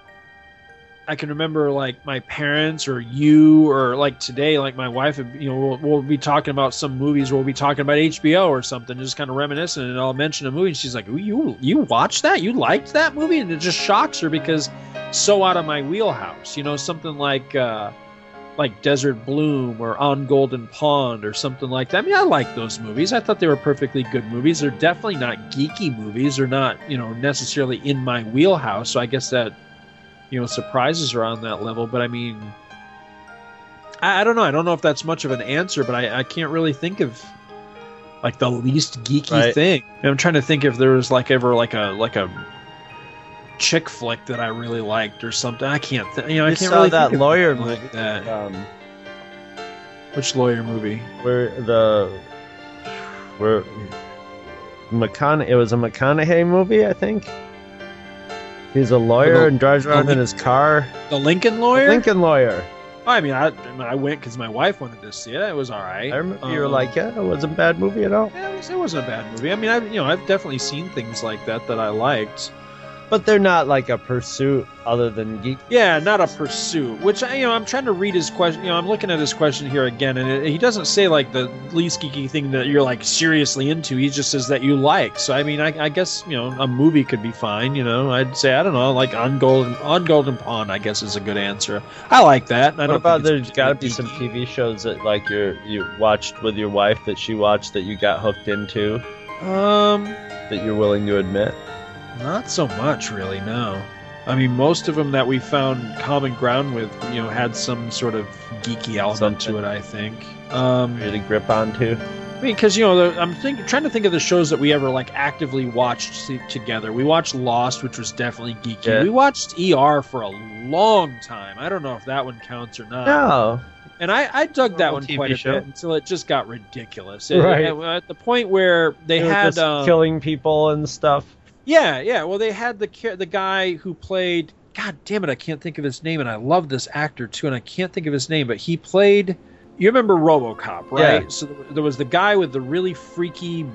Speaker 1: I can remember like my parents or you or like today, like my wife, you know, we'll, we'll be talking about some movies. We'll be talking about HBO or something, just kind of reminiscing, and I'll mention a movie, and she's like, "Ooh, "You you watched that? You liked that movie?" And it just shocks her because so out of my wheelhouse. You know, something like uh, like Desert Bloom or On Golden Pond or something like that. I mean, I like those movies. I thought they were perfectly good movies. They're definitely not geeky movies. They're not you know necessarily in my wheelhouse. So I guess that you know surprises are on that level. But I mean, I, I don't know. I don't know if that's much of an answer, but I, I can't really think of like the least geeky
Speaker 2: Right.
Speaker 1: thing. I'm trying to think if there was like ever like a like a chick flick that I really liked or something. I can't. Th- you know, I can't
Speaker 2: saw
Speaker 1: really
Speaker 2: that
Speaker 1: think of
Speaker 2: lawyer movie,
Speaker 1: like that.
Speaker 2: Um,
Speaker 1: Which lawyer movie?
Speaker 2: where the where McCona it was a McConaughey movie, I think. He's a lawyer
Speaker 1: The-
Speaker 2: and drives
Speaker 1: the
Speaker 2: around in his car.
Speaker 1: The Lincoln lawyer.
Speaker 2: The Lincoln lawyer.
Speaker 1: I mean, I I mean, I went because my wife wanted to see it. It was all right.
Speaker 2: I remember you were
Speaker 1: Um,
Speaker 2: like, yeah, it wasn't a bad movie at all.
Speaker 1: Yeah, it, was, it wasn't a bad movie. I mean, I you know I've definitely seen things like that that I liked.
Speaker 2: But they're not like a pursuit other than geek.
Speaker 1: Yeah, not a pursuit. Which I- you know, I'm trying to read his question. You know, I'm looking at his question here again, and it, he doesn't say like the least geeky thing that you're like seriously into. He just says that you like. So I mean, I, I guess you know a movie could be fine. You know, I'd say I don't know, like on Golden on Golden Pond. I guess is a good answer. I like that. I
Speaker 2: What about there's got to be some TV shows that like you you watched with your wife that she watched that you got hooked into
Speaker 1: Um,
Speaker 2: that you're willing to admit?
Speaker 1: Not so much, really. No. I mean, most of them that we found common ground with, you know, had some sort of geeky element to it. I think. Um,
Speaker 2: Really grip onto.
Speaker 1: I mean, because you know, the, I'm think, trying to think of the shows that we ever like actively watched t- together. We watched Lost, which was definitely geeky.
Speaker 2: Yeah.
Speaker 1: We watched ER for a long time. I don't know if that one counts or not.
Speaker 2: No.
Speaker 1: And I, I dug that one
Speaker 2: TV
Speaker 1: quite a
Speaker 2: show.
Speaker 1: bit until it just got ridiculous. It-
Speaker 2: Right.
Speaker 1: At, at the point where they
Speaker 2: They
Speaker 1: had
Speaker 2: just
Speaker 1: um,
Speaker 2: killing people and stuff.
Speaker 1: Yeah, yeah. Well, they had the the guy who played. God damn it, I can't think of his name, and I love this actor too, and I can't think of his name, but he played. You remember RoboCop, right?
Speaker 2: Yeah.
Speaker 1: So there was the guy with the really freaky,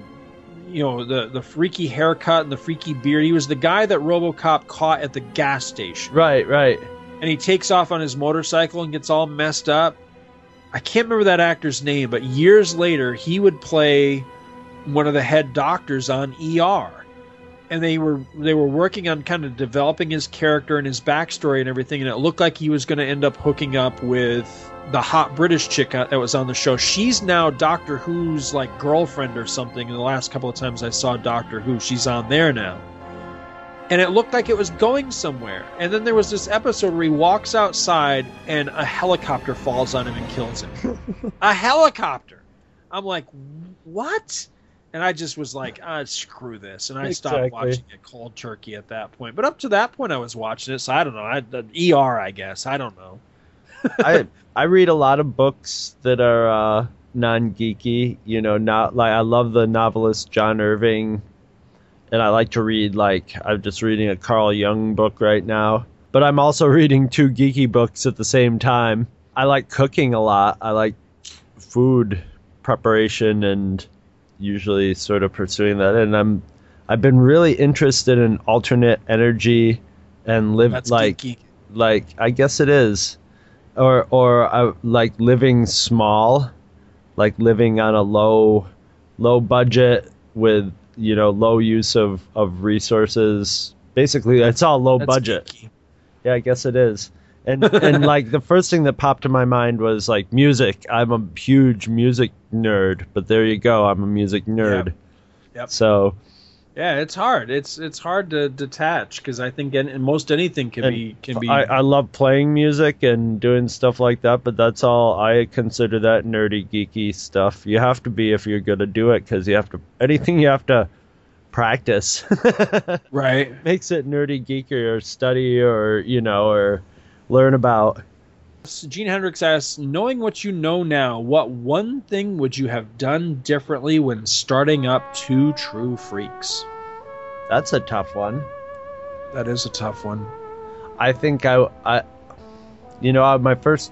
Speaker 1: you know, the the freaky haircut and the freaky beard. He was the guy that RoboCop caught at the gas station,
Speaker 2: Right, right.
Speaker 1: and he takes off on his motorcycle and gets all messed up. I can't remember that actor's name, but years later, he would play one of the head doctors on ER and they were they were working on kind of developing his character and his backstory and everything and it looked like he was going to end up hooking up with the hot british chick uh, that was on the show. She's now doctor who's like girlfriend or something and the last couple of times i saw doctor who she's on there now. And it looked like it was going somewhere. And then there was this episode where he walks outside and a helicopter falls on him and kills him. A helicopter! I'm like what and I just was like, ah, screw this, and I stopped watching it cold turkey at that point. But up to that point, I was watching it, so I don't know. I, the ER, I guess. I don't know.
Speaker 2: I I read a lot of books that are uh, non geeky. You know, not like I love the novelist John Irving, and I like to read like I'm just reading a Carl Jung book right now. But I'm also reading two geeky books at the same time. I like cooking a lot. I like food preparation and usually sort of pursuing that. And I'm I've been really interested in alternate energy and live
Speaker 1: That's
Speaker 2: like
Speaker 1: geeky.
Speaker 2: like I guess it is, or or uh, like living small, like living on a low low budget with you know low use of of resources. Basically, it's all low
Speaker 1: That's
Speaker 2: budget.
Speaker 1: geeky.
Speaker 2: Yeah, I guess it is. And and like the first thing that popped to my mind was like music. I'm a huge music nerd, but there you go. I'm a music nerd.
Speaker 1: Yep.
Speaker 2: So
Speaker 1: Yeah, it's hard. It's it's hard to detach because I think any, most anything can
Speaker 2: And
Speaker 1: be can be.
Speaker 2: I, I love playing music and doing stuff like that, but that's all I consider that nerdy, geeky stuff. You have to be if you're going to do it because you have to, anything you have to practice
Speaker 1: right.
Speaker 2: makes it nerdy, geeky, or study, or, you know, or learn about.
Speaker 1: Gene Hendricks asks, knowing what you know now, what one thing would you have done differently when starting up Two True Freaks?
Speaker 2: That's a tough one.
Speaker 1: That is a tough one.
Speaker 2: I think I, I you know, my first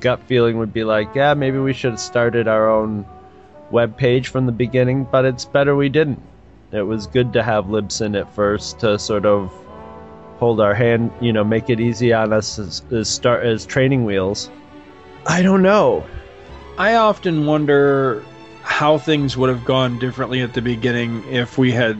Speaker 2: gut feeling would be like, yeah, maybe we should have started our own web page from the beginning, but it's better we didn't. It was good to have Libsyn at first to sort of hold our hand, you know, make it easy on us as, as start as training wheels. I don't know.
Speaker 1: I often wonder how things would have gone differently at the beginning if we had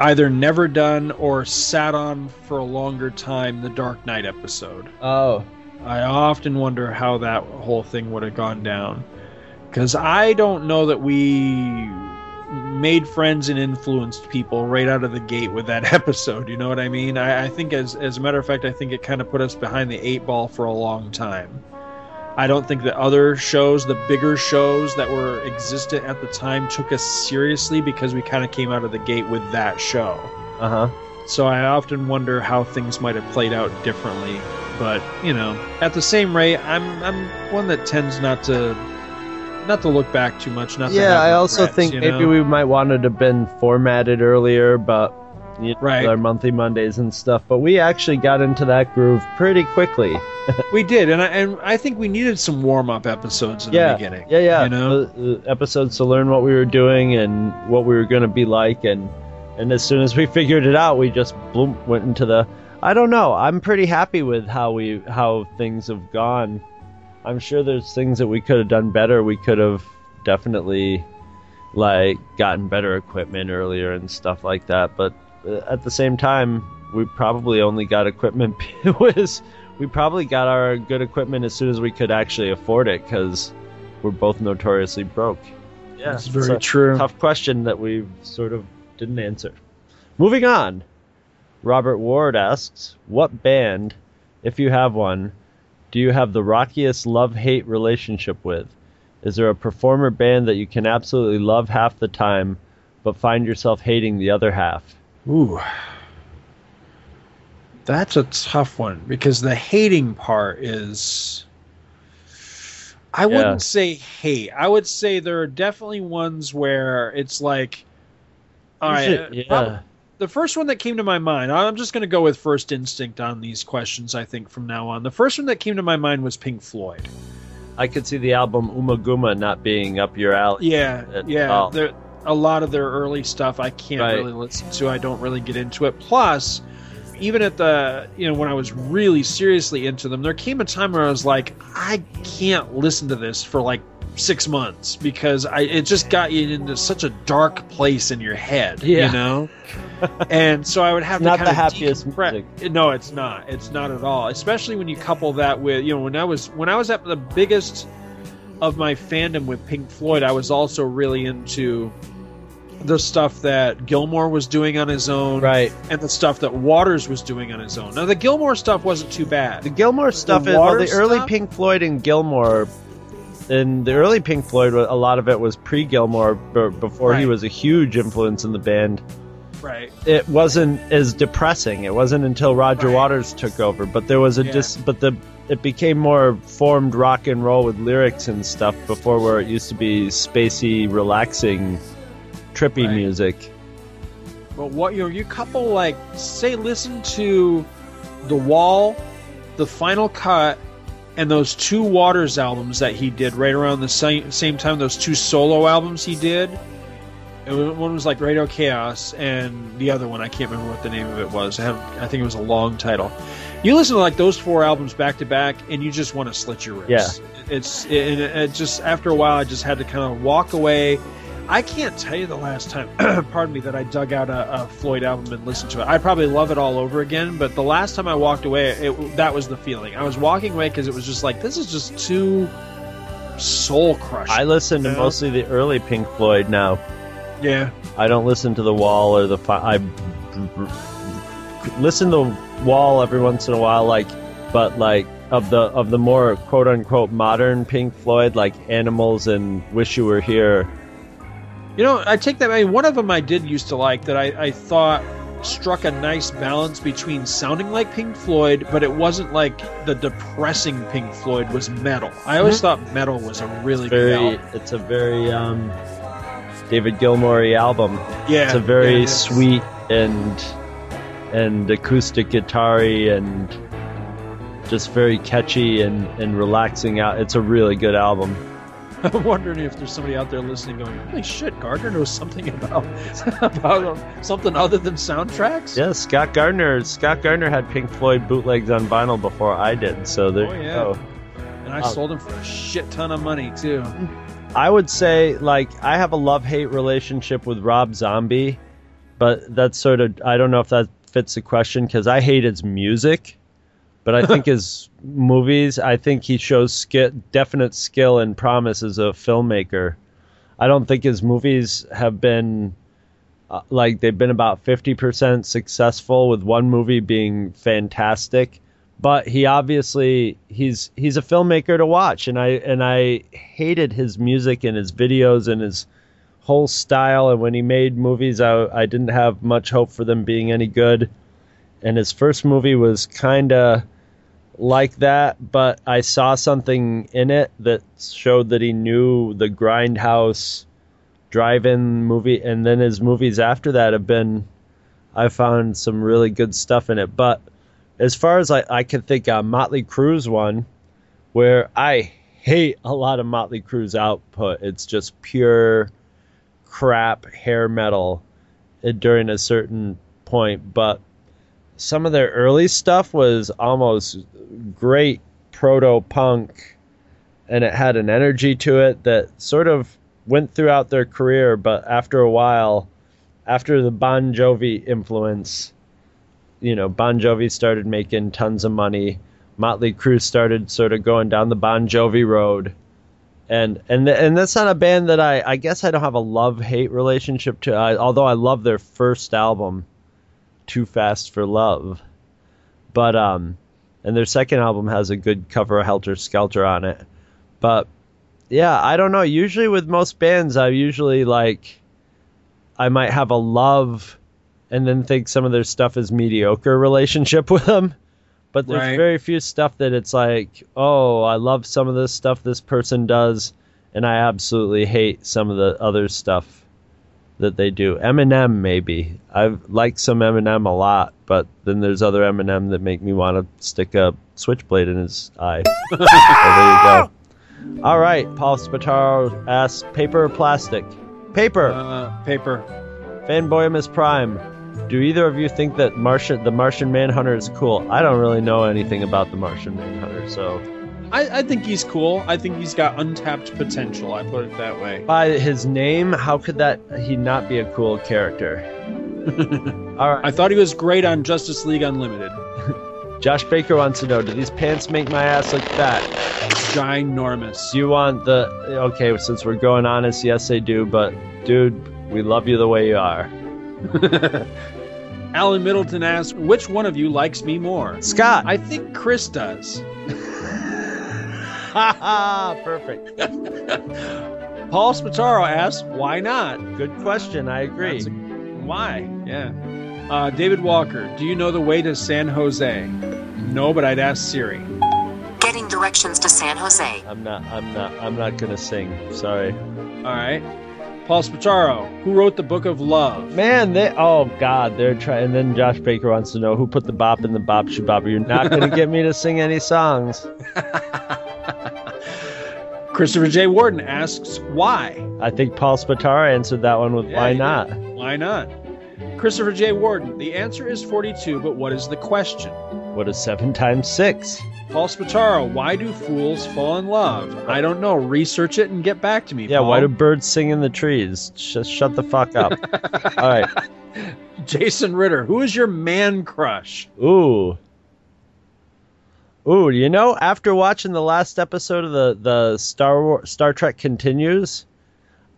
Speaker 1: either never done or sat on for a longer time the Dark Knight episode.
Speaker 2: Oh,
Speaker 1: I often wonder how that whole thing would have gone down. Because I don't know that we made friends and influenced people right out of the gate with that episode. You know what I mean? I, I think, as, as a matter of fact, I think it kind of put us behind the eight ball for a long time. I don't think the other shows, the bigger shows that were existent at the time, took us seriously because we kind of came out of the gate with that show.
Speaker 2: uh huh.
Speaker 1: So I often wonder how things might have played out differently. But you know, at the same rate, I'm I'm one that tends not to not to look back too much. Not
Speaker 2: Yeah, I also
Speaker 1: regrets,
Speaker 2: think
Speaker 1: you
Speaker 2: maybe
Speaker 1: know?
Speaker 2: we might want it to have been formatted earlier, but you know,
Speaker 1: Right.
Speaker 2: our monthly Mondays and stuff. But we actually got into that groove pretty quickly.
Speaker 1: we did, and I and I think we needed some warm up episodes in
Speaker 2: yeah,
Speaker 1: the beginning.
Speaker 2: yeah, yeah.
Speaker 1: You know,
Speaker 2: The- the episodes to learn what we were doing and what we were going to be like, and and as soon as we figured it out, we just bloom went into the. I don't know. I'm pretty happy with how we how things have gone. I'm sure there's things that we could have done better. We could have definitely like gotten better equipment earlier and stuff like that. But uh, at the same time, we probably only got equipment was we probably got our good equipment as soon as we could actually afford it because we're both notoriously broke. Yeah,
Speaker 1: That's very
Speaker 2: it's a
Speaker 1: true.
Speaker 2: Tough question that we sort of didn't answer. Moving on. Robert Ward asks, "What band, if you have one, do you have the rockiest love-hate relationship with? Is there a performer band that you can absolutely love half the time, but find yourself hating the other half?"
Speaker 1: Ooh. That's a tough one because the hating part is. I
Speaker 2: Yeah.
Speaker 1: wouldn't say hate. I would say there are definitely ones where it's like. all right,
Speaker 2: should-
Speaker 1: uh,
Speaker 2: yeah.
Speaker 1: prob- the first one that came to my mind, I'm just going to go with first instinct on these questions, I think, from now on. The first one that came to my mind was Pink Floyd.
Speaker 2: I could see the album Ummagumma not being up your alley.
Speaker 1: Yeah, yeah. There, a lot of their early stuff I can't
Speaker 2: Right.
Speaker 1: really listen to. I don't really get into it. Plus, even at the you know when I was really seriously into them, there came a time where I was like, I can't listen to this for like six months because I it just got you into such a dark place in your head.
Speaker 2: Yeah.
Speaker 1: You know. and so I would have
Speaker 2: It's not
Speaker 1: to
Speaker 2: the
Speaker 1: of
Speaker 2: happiest
Speaker 1: decompress. No, it's not. It's not at all. Especially when you couple that with you know when I was when I was at the biggest of my fandom with Pink Floyd, I was also really into the stuff that Gilmour was doing on his own,
Speaker 2: Right.
Speaker 1: and the stuff that Waters was doing on his own. Now the Gilmour stuff wasn't too bad.
Speaker 2: The Gilmour stuff
Speaker 1: The
Speaker 2: is well, the early
Speaker 1: stuff?
Speaker 2: Pink Floyd and Gilmour. And the early Pink Floyd, a lot of it was pre Gilmour, b- before he was a huge influence in the band.
Speaker 1: right.
Speaker 2: It wasn't as depressing. It wasn't until Roger Waters took over, but there was a
Speaker 1: Yeah.
Speaker 2: dis. But the it became more formed rock and roll with lyrics and stuff before, where it used to be spacey, relaxing, trippy
Speaker 1: Right.
Speaker 2: music.
Speaker 1: But what you know, you couple like say listen to the Wall, the Final Cut, and those two Waters albums that he did right around the same same time. Those two solo albums he did. Was, one was like Radio K.A.O.S., and the other one I can't remember what the name of it was. I have I think it was a long title. You listen to like those four albums back to back, and you just want to slit your wrists. Yeah, It's it, it, it just after a while, I just had to kind of walk away. I can't tell you the last time, pardon me, that I dug out a, a Floyd album and listened to it. I probably love it all over again, but the last time I walked away, it, that was the feeling. I was walking away because it was just like this is just too soul crushing.
Speaker 2: I listen to mostly the early Pink Floyd now.
Speaker 1: yeah,
Speaker 2: I don't listen to the Wall or the fi- I listen to the Wall every once in a while, like, but like of the of the more quote unquote modern Pink Floyd, like Animals and Wish You Were Here.
Speaker 1: You know, I take that. I mean, one of them I did used to like that I, I thought struck a nice balance between sounding like Pink Floyd, but it wasn't like the depressing Pink Floyd was Meddle. I always thought Meddle was a really good
Speaker 2: Very,
Speaker 1: album.
Speaker 2: it's a very um, David Gilmour album.
Speaker 1: Yeah,
Speaker 2: it's a very
Speaker 1: yeah,
Speaker 2: sweet and and acoustic guitar and just very catchy and, and relaxing out. It's a really good album.
Speaker 1: I'm wondering if there's somebody out there listening going, "Holy shit, Gardner knows something about about something other than soundtracks."
Speaker 2: Yeah, Scott Gardner. Scott Gardner had Pink Floyd bootlegs on vinyl before I did, so there
Speaker 1: Oh,
Speaker 2: you
Speaker 1: yeah.
Speaker 2: go.
Speaker 1: And I sold them for a shit ton of money too.
Speaker 2: I would say like I have a love hate relationship with Rob Zombie, but that's sort of I don't know if that fits the question because I hate his music, but I think his movies I think he shows ski- definite skill and promise as a filmmaker. I don't think his movies have been uh, like they've been about fifty percent successful with one movie being fantastic. But he obviously he's he's a filmmaker to watch and I and I hated his music and his videos and his whole style. And when he made movies I I didn't have much hope for them being any good. And his first movie was kind of like that but I saw something in it that showed that he knew the grindhouse drive-in movie and then his movies after that have been I found some really good stuff in it but as far as I, I can think, uh, Motley Crue's one, where I hate a lot of Motley Crue's output. It's just pure crap hair metal uh, during a certain point. But some of their early stuff was almost great proto punk, and it had an energy to it that sort of went throughout their career. But after a while, after the Bon Jovi influence, you know, Bon Jovi started making tons of money. Motley Crue started sort of going down the Bon Jovi road. And and and that's not a band that I I guess I don't have a love hate relationship to. I, although I love their first album, Too Fast for Love, but um, and their second album has a good cover of Helter Skelter on it. But yeah, I don't know. Usually with most bands, I usually like I might have a love and then think some of their stuff is mediocre relationship with them. But there's
Speaker 1: Right.
Speaker 2: very few stuff that it's like, oh, I love some of this stuff this person does, and I absolutely hate some of the other stuff that they do. Eminem, maybe. I like some Eminem a lot, but then there's other Eminem that make me want to stick a switchblade in his eye. so there you go. All right, Paul Spataro asks, paper or plastic? Paper.
Speaker 1: Uh, paper.
Speaker 2: Fanboy Miss Prime. Do either of you think that Martian, the Martian Manhunter is cool? I don't really know anything about the Martian Manhunter, so
Speaker 1: I, I think he's cool. I think he's got untapped potential. I put it that way.
Speaker 2: by his name, how could that he not be a cool character? All right.
Speaker 1: I thought he was great on Justice League Unlimited.
Speaker 2: Josh Baker wants to know: Do these pants make my ass look fat?
Speaker 1: Ginormous.
Speaker 2: Do you want the? Okay, since we're going honest, yes, they do. But dude, we love you the way you are.
Speaker 1: Alan Middleton asks, which one of you likes me more?
Speaker 2: Scott.
Speaker 1: I think Chris does.
Speaker 2: Haha, perfect.
Speaker 1: Paul Spataro asks, why not?
Speaker 2: Good question. I agree.
Speaker 1: A- why? Yeah. Uh, David Walker, do you know the way to San Jose? No, but I'd ask Siri.
Speaker 13: Getting directions to San Jose.
Speaker 2: I'm not. I'm not. I'm not gonna sing. Sorry.
Speaker 1: All right. Paul Spataro, who wrote the Book of Love?
Speaker 2: Man, they. Oh God, they're trying. And then Josh Baker wants to know who put the bop in the bop shabop. You're not gonna get me to sing any songs.
Speaker 1: Christopher J. Warden asks, why?
Speaker 2: I think Paul Spataro answered that one with
Speaker 1: Yeah,
Speaker 2: why not.
Speaker 1: did. Why not? Christopher J. Warden, the answer is 42, but what is the question?
Speaker 2: What is seven times six?
Speaker 1: Paul Spataro, why do fools fall in love? I don't know. Research it and get back to me.
Speaker 2: Yeah,
Speaker 1: Paul.
Speaker 2: why do birds sing in the trees? Just shut the fuck up. All right.
Speaker 1: Jason Ritter, who is your man crush?
Speaker 2: Ooh. Ooh, you know, after watching the last episode of the the Star War, Star Trek continues,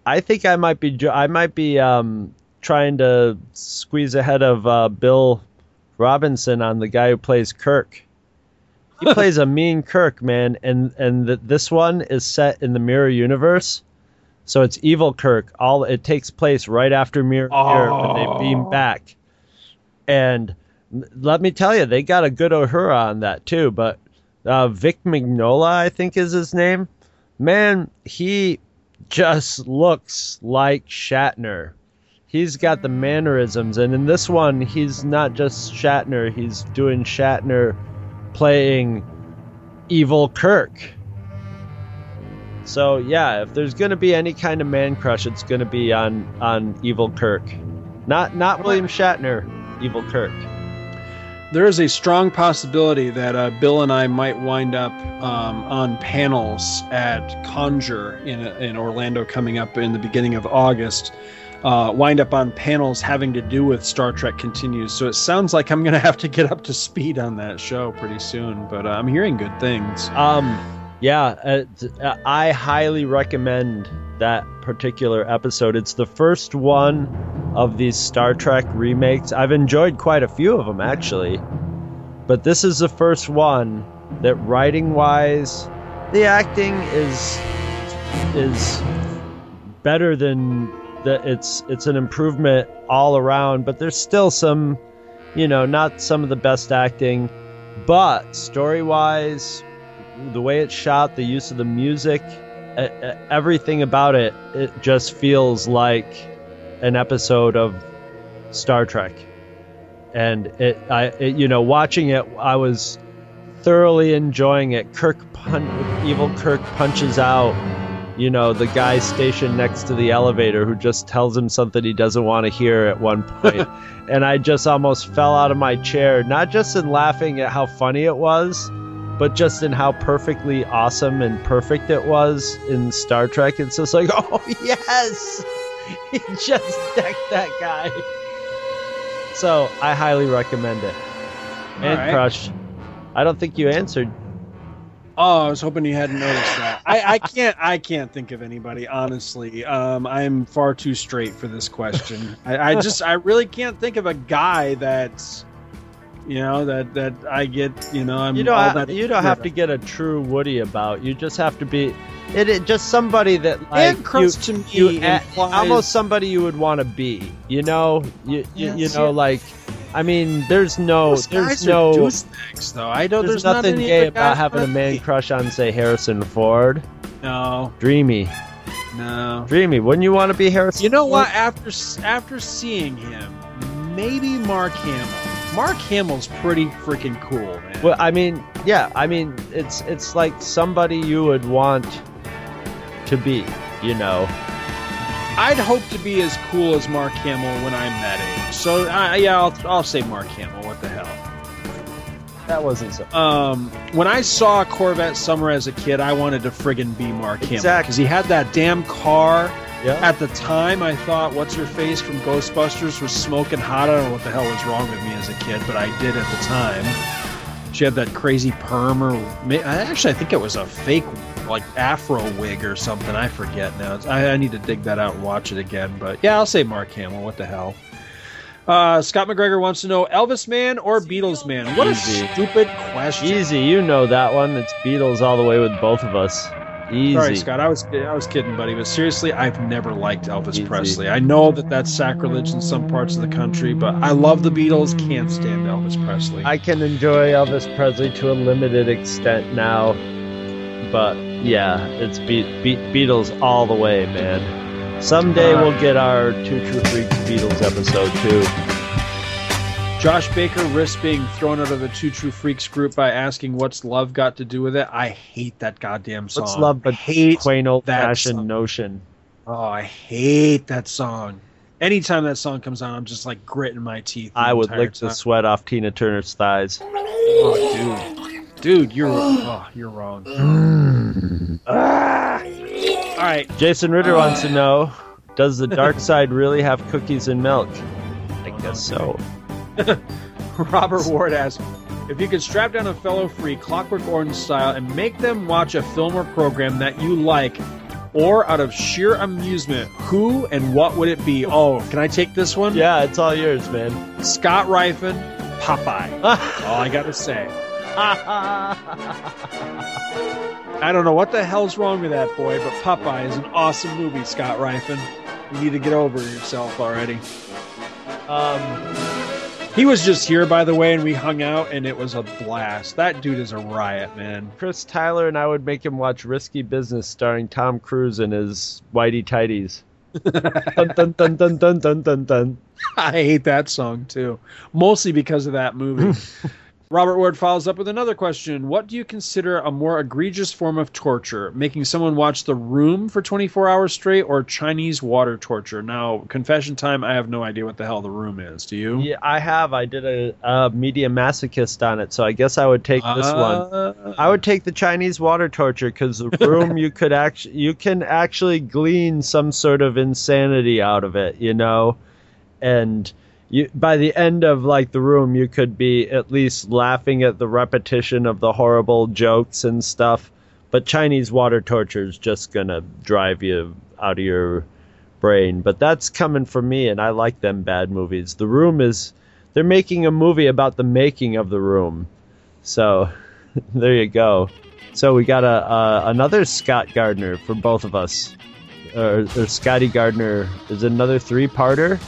Speaker 2: I think I might be I might be um trying to squeeze ahead of uh, Bill Robinson on the guy who plays Kirk. He plays a mean Kirk, man, and and th- this one is set in the Mirror Universe. So it's evil Kirk. All it takes place right after Mirror, Mirror when they beam back. And let me tell you, they got a good Uhura on that too. But uh, Vic Mignogna, I think is his name. Man, he just looks like Shatner. He's got the mannerisms, and in this one, he's not just Shatner. He's doing Shatner playing evil Kirk. So yeah, if there's gonna be any kind of man crush, it's gonna be on on Evil Kirk, not not William Shatner, Evil Kirk.
Speaker 1: There is a strong possibility that uh, Bill and I might wind up um, on panels at Conjure in, in Orlando coming up in the beginning of August. Uh, wind up on panels having to do with Star Trek Continues. So it sounds like I'm going to have to get up to speed on that show pretty soon, but uh, I'm hearing good things.
Speaker 2: Um, yeah, uh, uh, I highly recommend that particular episode. It's the first one of these Star Trek remakes. I've enjoyed quite a few of them actually, but this is the first one that writing wise, the acting is is better than that it's it's an improvement all around, but there's still some, you know, not some of the best acting, but story wise, the way it's shot, the use of the music, everything about it, it just feels like an episode of Star Trek. And it, I, it, you know, watching it, I was thoroughly enjoying it. Kirk, pun- evil Kirk punches out, you know, the guy stationed next to the elevator who just tells him something he doesn't want to hear at one point. and I just almost fell out of my chair, not just in laughing at how funny it was, but just in how perfectly awesome and perfect it was in Star Trek. It's just like, oh yes, he just decked that guy. So I highly recommend it. And
Speaker 1: right.
Speaker 2: Crush. I don't think you answered.
Speaker 1: Oh, I was hoping you hadn't noticed that. I, I can't. I can't think of anybody honestly. Um, I'm far too straight for this question. I, I just. I really can't think of a guy that's, you know, that that I get. You know, I'm
Speaker 2: You don't.
Speaker 1: all
Speaker 2: ha-
Speaker 1: that
Speaker 2: you don't have to get a true Woody about. You just have to be. It, it just somebody that like
Speaker 1: And
Speaker 2: you,
Speaker 1: to me
Speaker 2: you a-
Speaker 1: implies-
Speaker 2: almost somebody you would want to be. You know. You you, you know
Speaker 1: yeah.
Speaker 2: like. I mean, there's no,
Speaker 1: Those
Speaker 2: there's
Speaker 1: guys
Speaker 2: no,
Speaker 1: are douchebags, though. I don't.
Speaker 2: there's,
Speaker 1: There's,
Speaker 2: nothing
Speaker 1: any
Speaker 2: gay about having a man crush on, say, Harrison Ford.
Speaker 1: No,
Speaker 2: Dreamy,
Speaker 1: no.
Speaker 2: dreamy. Wouldn't you want to be Harrison?
Speaker 1: You know
Speaker 2: Ford?
Speaker 1: what? After after seeing him, maybe Mark Hamill. Mark Hamill's pretty freaking cool, man.
Speaker 2: Well, I mean, yeah, I mean, it's it's like somebody you would want to be. You know.
Speaker 1: I'd hope to be as cool as Mark Hamill when I'm that age. So uh, yeah, I'll, I'll say Mark Hamill. What the hell?
Speaker 2: That wasn't so.
Speaker 1: Um, when I saw Corvette Summer as a kid, I wanted to friggin' be Mark Hamill
Speaker 2: Exactly.
Speaker 1: because he had that damn car.
Speaker 2: Yeah.
Speaker 1: At the time, I thought, "What's her face from Ghostbusters was smoking hot." I don't know what the hell was wrong with me as a kid, but I did at the time. She had that crazy perm, or actually, I think it was a fake, like afro wig or something. I forget now. I, I need to dig that out and watch it again. But yeah, I'll say Mark Hamill. What the hell? Uh, Scott McGregor wants to know Elvis Man or Beatles Man. What
Speaker 2: Easy.
Speaker 1: a stupid question.
Speaker 2: Easy, you know that one. It's Beatles all the way with both of us. Easy.
Speaker 1: Sorry, Scott. I was I was kidding, buddy. But seriously, I've never liked Elvis
Speaker 2: Easy.
Speaker 1: Presley. I know that that's sacrilege in some parts of the country, but I love the Beatles. Can't stand Elvis Presley.
Speaker 2: I can enjoy Elvis Presley to a limited extent now, but yeah, it's Be- Be- Beatles all the way, man. Someday
Speaker 1: Uh,
Speaker 2: we'll get our Two True Freaks Beatles episode too.
Speaker 1: Josh Baker risks being thrown out of the Two True Freaks group by asking what's love got to do with it. I hate that goddamn song.
Speaker 2: What's love but
Speaker 1: hate
Speaker 2: plain old fashioned notion?
Speaker 1: Oh, I hate that song. Anytime that song comes on, I'm just like gritting my teeth.
Speaker 2: I would
Speaker 1: entire
Speaker 2: lick the sweat off Tina Turner's thighs.
Speaker 1: Oh, dude, dude, you're oh, you're wrong. Ah. All right,
Speaker 2: Jason Ritter wants to know Does the dark side really have cookies and milk? I guess so.
Speaker 1: Robert Ward asks if you could strap down a fellow free Clockwork Orange style and make them watch a film or program that you like, or out of sheer amusement, who and what would it be? Oh, can I take this one?
Speaker 2: Yeah, it's all yours, man.
Speaker 1: Scott Rifen, Popeye. all I gotta say. I don't know what the hell's wrong with that boy, but Popeye is an awesome movie, Scott Rifen. You need to get over yourself already.
Speaker 2: Um,
Speaker 1: He was just here, by the way, and we hung out, and it was a blast. That dude is a riot, man.
Speaker 2: Chris Tyler and I would make him watch Risky Business starring Tom Cruise and his whitey tighties. dun, dun, dun, dun, dun, dun, dun, dun.
Speaker 1: I hate that song too, mostly because of that movie. Robert Ward follows up with another question. What do you consider a more egregious form of torture? Making someone watch The Room for 24 hours straight or Chinese water torture? Now, confession time, I have no idea what the hell The Room is. Do you?
Speaker 2: Yeah, I have. I did a, a media masochist on it, so I guess I would take this one.
Speaker 1: Uh,
Speaker 2: I would take the Chinese water torture because the room you could actually you can actually glean some sort of insanity out of it, you know, and you by the end of like the room you could be at least laughing at the repetition of the horrible jokes and stuff. But Chinese water torture is just gonna drive you out of your brain. But that's coming from me, and I like them bad movies. The Room is they're making a movie about the making of the room, so there you go. So we got a uh, another Scott Gardner for both of us, or, or Scotty Gardner is it another three-parter.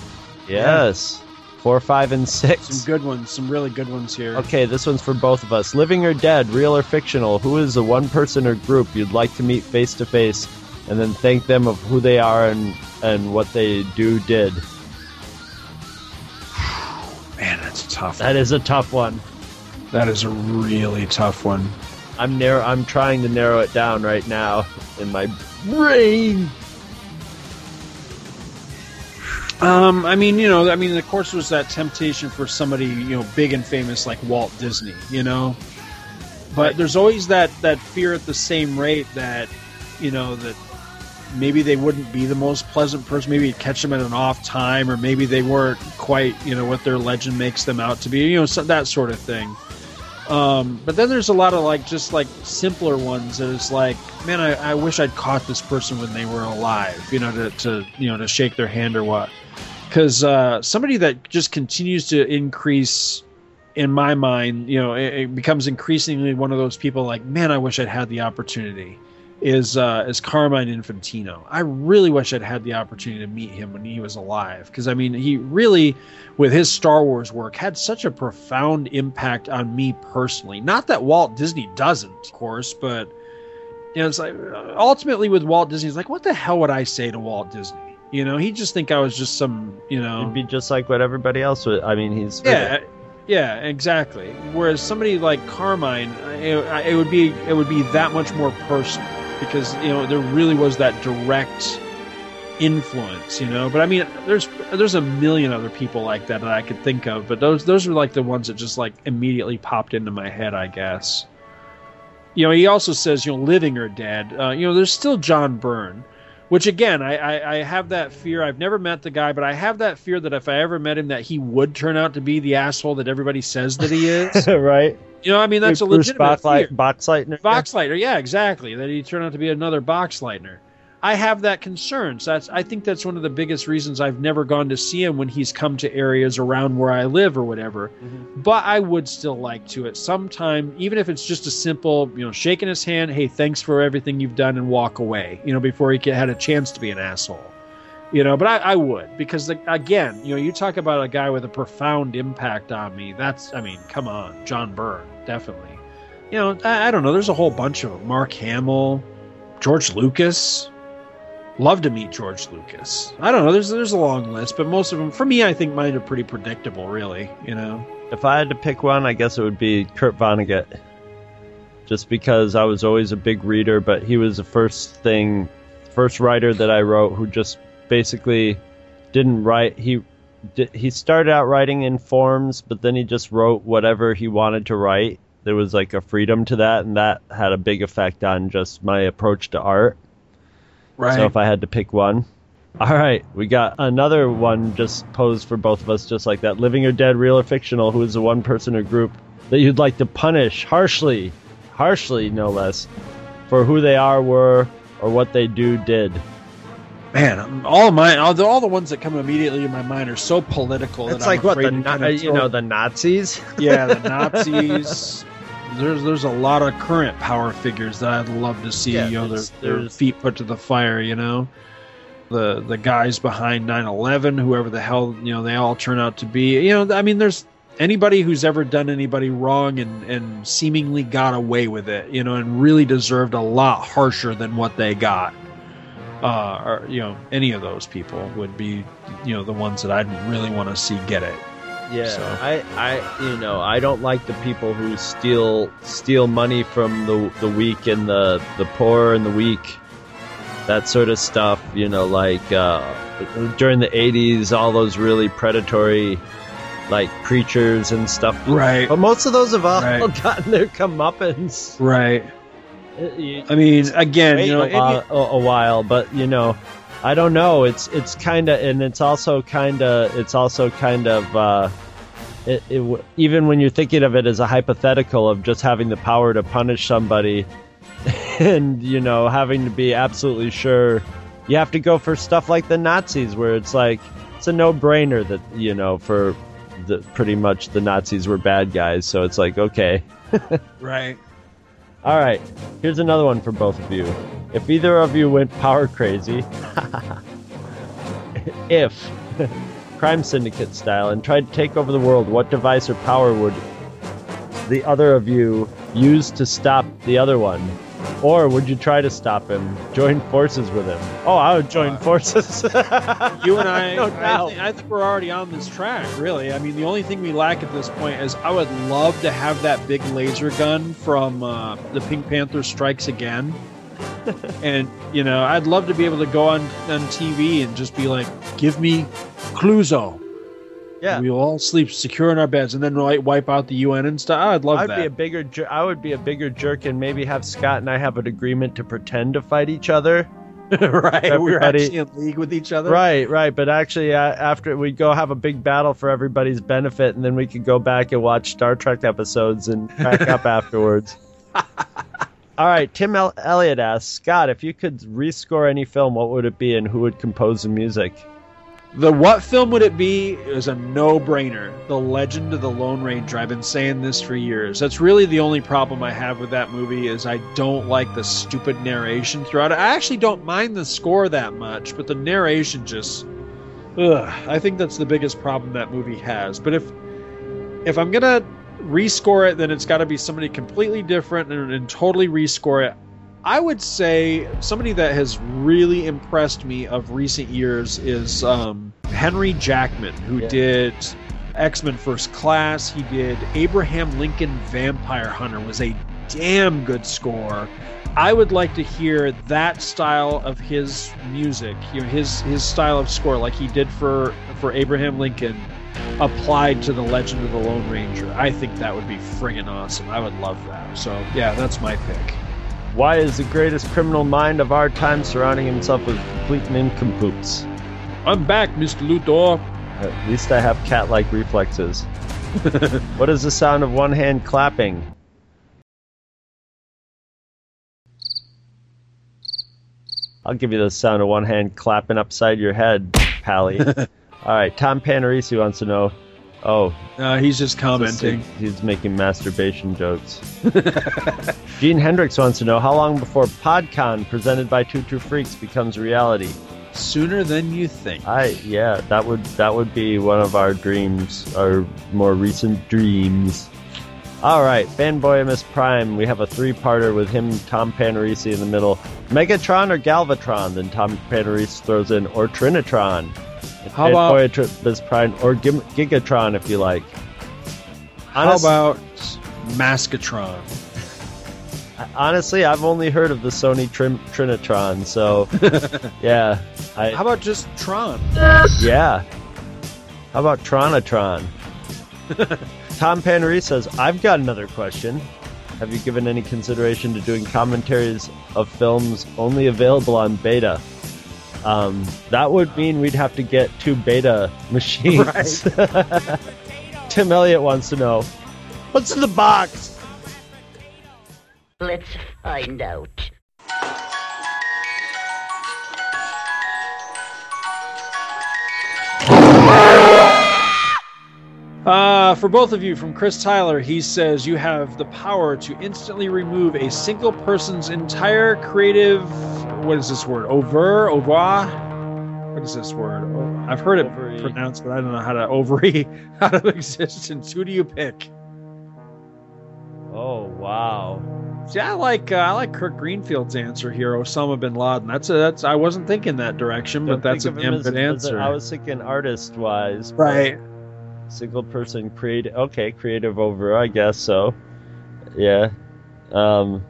Speaker 2: Yes, four, five, and six.
Speaker 1: some good ones, some really good ones here.
Speaker 2: Okay, this one's for both of us. Living or dead, real or fictional, who is the one person or group you'd like to meet face to face and then thank them of who they are and, and what they do did?
Speaker 1: Man, that's tough.
Speaker 2: That is a tough one.
Speaker 1: That is a really tough one.
Speaker 2: I'm narrow I'm trying to narrow it down right now in my brain.
Speaker 1: Um, I mean, you know, I mean, of course, there's that temptation for somebody, you know, big and famous like Walt Disney, you know. But there's always that that fear at the same rate that, you know, that maybe they wouldn't be the most pleasant person. Maybe you'd catch them at an off time, or maybe they weren't quite, you know, what their legend makes them out to be. You know, so, that sort of thing. Um, but then there's a lot of like just like simpler ones that is like, man, I, I wish I'd caught this person when they were alive, you know, to, to you know to shake their hand or what. Because uh, somebody that just continues to increase in my mind, you know, it, it becomes increasingly one of those people like, man, I wish I'd had the opportunity. Is uh, is Carmine Infantino? I really wish I'd had the opportunity to meet him when he was alive, because I mean, he really, with his Star Wars work, had such a profound impact on me personally. Not that Walt Disney doesn't, of course, but you know, it's like ultimately with Walt Disney, it's like, what the hell would I say to Walt Disney? You know, he just think I was just some, you know,
Speaker 2: It'd be just like what everybody else would. I mean, he's
Speaker 1: yeah, yeah, exactly. Whereas somebody like Carmine, it, it would be it would be that much more personal because you know there really was that direct influence, you know. But I mean, there's there's a million other people like that that I could think of, but those those are like the ones that just like immediately popped into my head, I guess. You know, he also says, you know, living or dead. Uh, you know, there's still John Byrne, which again, I, I, I have that fear. I've never met the guy, but I have that fear that if I ever met him, that he would turn out to be the asshole that everybody says that he is.
Speaker 2: right.
Speaker 1: You know, I mean, that's a
Speaker 2: Bruce
Speaker 1: legitimate
Speaker 2: Boxlight,
Speaker 1: fear.
Speaker 2: Boxleitner.
Speaker 1: Boxleitner, yeah, exactly. That he turned out to be another Boxleitner. I have that concern. So that's I think that's one of the biggest reasons I've never gone to see him when he's come to areas around where I live or whatever. Mm-hmm. But I would still like to at some time, even if it's just a simple, you know, shaking his hand, hey, thanks for everything you've done, and walk away. You know, before he had a chance to be an asshole. You know, but I, I would because the, again, you know, you talk about a guy with a profound impact on me. That's, I mean, come on, John Byrne, definitely. You know, I, I don't know. There's a whole bunch of them. Mark Hamill, George Lucas. Love to meet George Lucas. I don't know. There's there's a long list, but most of them, for me, I think mine are pretty predictable. Really, you know.
Speaker 2: If I had to pick one, I guess it would be Kurt Vonnegut. Just because I was always a big reader, but he was the first thing, first writer that I wrote who just basically didn't write. He he started out writing in forms, but then he just wrote whatever he wanted to write. There was like a freedom to that, and that had a big effect on just my approach to art.
Speaker 1: Right.
Speaker 2: So if I had to pick one. All right, we got another one just posed for both of us, just like that. Living or dead, real or fictional, who is the one person or group that you'd like to punish harshly, harshly, no less, for who they are, were, or what they do, did?
Speaker 1: Man, um, all of mine, all the, all the ones that come immediately in my mind are so political.
Speaker 2: It's
Speaker 1: that
Speaker 2: like
Speaker 1: I'm
Speaker 2: what the Na- you know the Nazis.
Speaker 1: yeah, the Nazis. There's there's a lot of current power figures that I'd love to see
Speaker 2: Yeah,
Speaker 1: you know their, their feet put to the fire. You know, the the guys behind 9/11, whoever the hell you know they all turn out to be. You know, I mean, there's anybody who's ever done anybody wrong and and seemingly got away with it. You know, and really deserved a lot harsher than what they got. Uh, or you know, any of those people would be you know the ones that I'd really want to see get it.
Speaker 2: Yeah,
Speaker 1: So-
Speaker 2: I, I, you know, I don't like the people who steal steal money from the the weak and the the poor and the weak, that sort of stuff. You know, like uh, during the '80s, all those really predatory, like preachers and stuff.
Speaker 1: Right.
Speaker 2: But most of those have all
Speaker 1: Right.
Speaker 2: gotten their comeuppance.
Speaker 1: Right.
Speaker 2: You-
Speaker 1: I mean, again, you know,
Speaker 2: a, while, a, a while, but you know, I don't know. It's it's kind of, and it's also kind of, it's also kind of, uh, it, it, even when you're thinking of it as a hypothetical of just having the power to punish somebody, and you know, having to be absolutely sure, you have to go for stuff like the Nazis, where it's like it's a no-brainer that you know for the pretty much the Nazis were bad guys, so it's like okay.
Speaker 1: right.
Speaker 2: All right, here's another one for both of you. If either of you went power crazy, if crime syndicate style, and tried to take over the world, what device or power would the other of you use to stop the other one? Or would you try to stop him? Join forces with him? Oh, I would join forces.
Speaker 1: You and I,
Speaker 2: No
Speaker 1: I,
Speaker 2: doubt.
Speaker 1: think, I think we're already on this track, really. I mean, the only thing we lack at this point is I would love to have that big laser gun from uh, the Pink Panther Strikes Again. And, you know, I'd love to be able to go on, on TV and just be like, give me Clouseau.
Speaker 2: Yeah.
Speaker 1: We'll all sleep secure in our beds and then like, wipe out the UN and stuff. I'd love
Speaker 2: I'd
Speaker 1: that.
Speaker 2: be a bigger. Jer- I would be a bigger jerk, and maybe have Scott and I have an agreement to pretend to fight each other.
Speaker 1: right. We're actually in league with each other.
Speaker 2: Right, right. But actually, uh, after we'd go have a big battle for everybody's benefit, and then we could go back and watch Star Trek episodes and crack up afterwards. All right, Tim El- Elliott asks Scott, if you could rescore any film, what would it be, and who would compose the music?
Speaker 1: The what film would it be is a no-brainer. The Legend of the Lone Ranger. I've been saying this for years. That's really the only problem I have with that movie is I don't like the stupid narration throughout. I actually don't mind the score that much, but the narration just ugh, I think that's the biggest problem that movie has. But if if I'm gonna rescore it, then it's got to be somebody completely different and, and totally rescore it. I would say somebody that has really impressed me of recent years is um, Henry Jackman, who
Speaker 2: Yeah.
Speaker 1: did X Men First Class. He did Abraham Lincoln Vampire Hunter. Was a damn good score. I would like to hear that style of his music, you know, his his style of score, like he did for for Abraham Lincoln, applied to the Legend of the Lone Ranger. I think that would be friggin' awesome. I would love that. So yeah, that's my pick.
Speaker 2: Why is the greatest criminal mind of our time surrounding himself with complete nincompoops?
Speaker 1: I'm back, Mr. Luthor.
Speaker 2: At least I have cat-like reflexes. what is the sound of one hand clapping? I'll give you the sound of one hand clapping upside your head, Pally. All right, Tom Panarisi wants to know. Oh,
Speaker 1: Uh, he's just commenting.
Speaker 2: he's making masturbation jokes. Gene Hendricks wants to know how long before PodCon presented by Two True Freaks becomes reality.
Speaker 1: Sooner than you think.
Speaker 2: I yeah, that would that would be one of our dreams, our more recent dreams. All right, fanboy Miss Prime. We have a three-parter with him, Tom Panarisi in the middle. Megatron or Galvatron? Then Tom Panarisi throws in or Trinitron.
Speaker 1: How about-
Speaker 2: Tr- Miss Prime or Gigatron if you like?
Speaker 1: How about Maskatron?
Speaker 2: honestly? I've only heard of the Sony Trim- Trinitron, so yeah. I,
Speaker 1: How about just Tron?
Speaker 2: Yeah. How about Tronatron? Tom Panary says, I've got another question. Have you given any consideration to doing commentaries of films only available on beta? Um, that would mean we'd have to get two beta machines. Tim Elliott wants to know, what's in the box?
Speaker 14: Let's find out.
Speaker 1: Uh, for both of you, from Chris Tyler, he says you have the power to instantly remove a single person's entire creative. What is this word? Over? Over? What is this word? Oh, I've heard it
Speaker 2: Ovary.
Speaker 1: pronounced, but I don't know how to ovary out of existence. Who do you pick?
Speaker 2: Oh, wow.
Speaker 1: See, I like uh, I like Kirk Greenfield's answer here, Osama bin Laden. That's a that's I wasn't thinking that direction,
Speaker 2: Don't
Speaker 1: but that's a damn good answer.
Speaker 2: I was thinking artist wise.
Speaker 1: right.
Speaker 2: Single person creative. Okay, creative over. I guess so. Yeah. Um.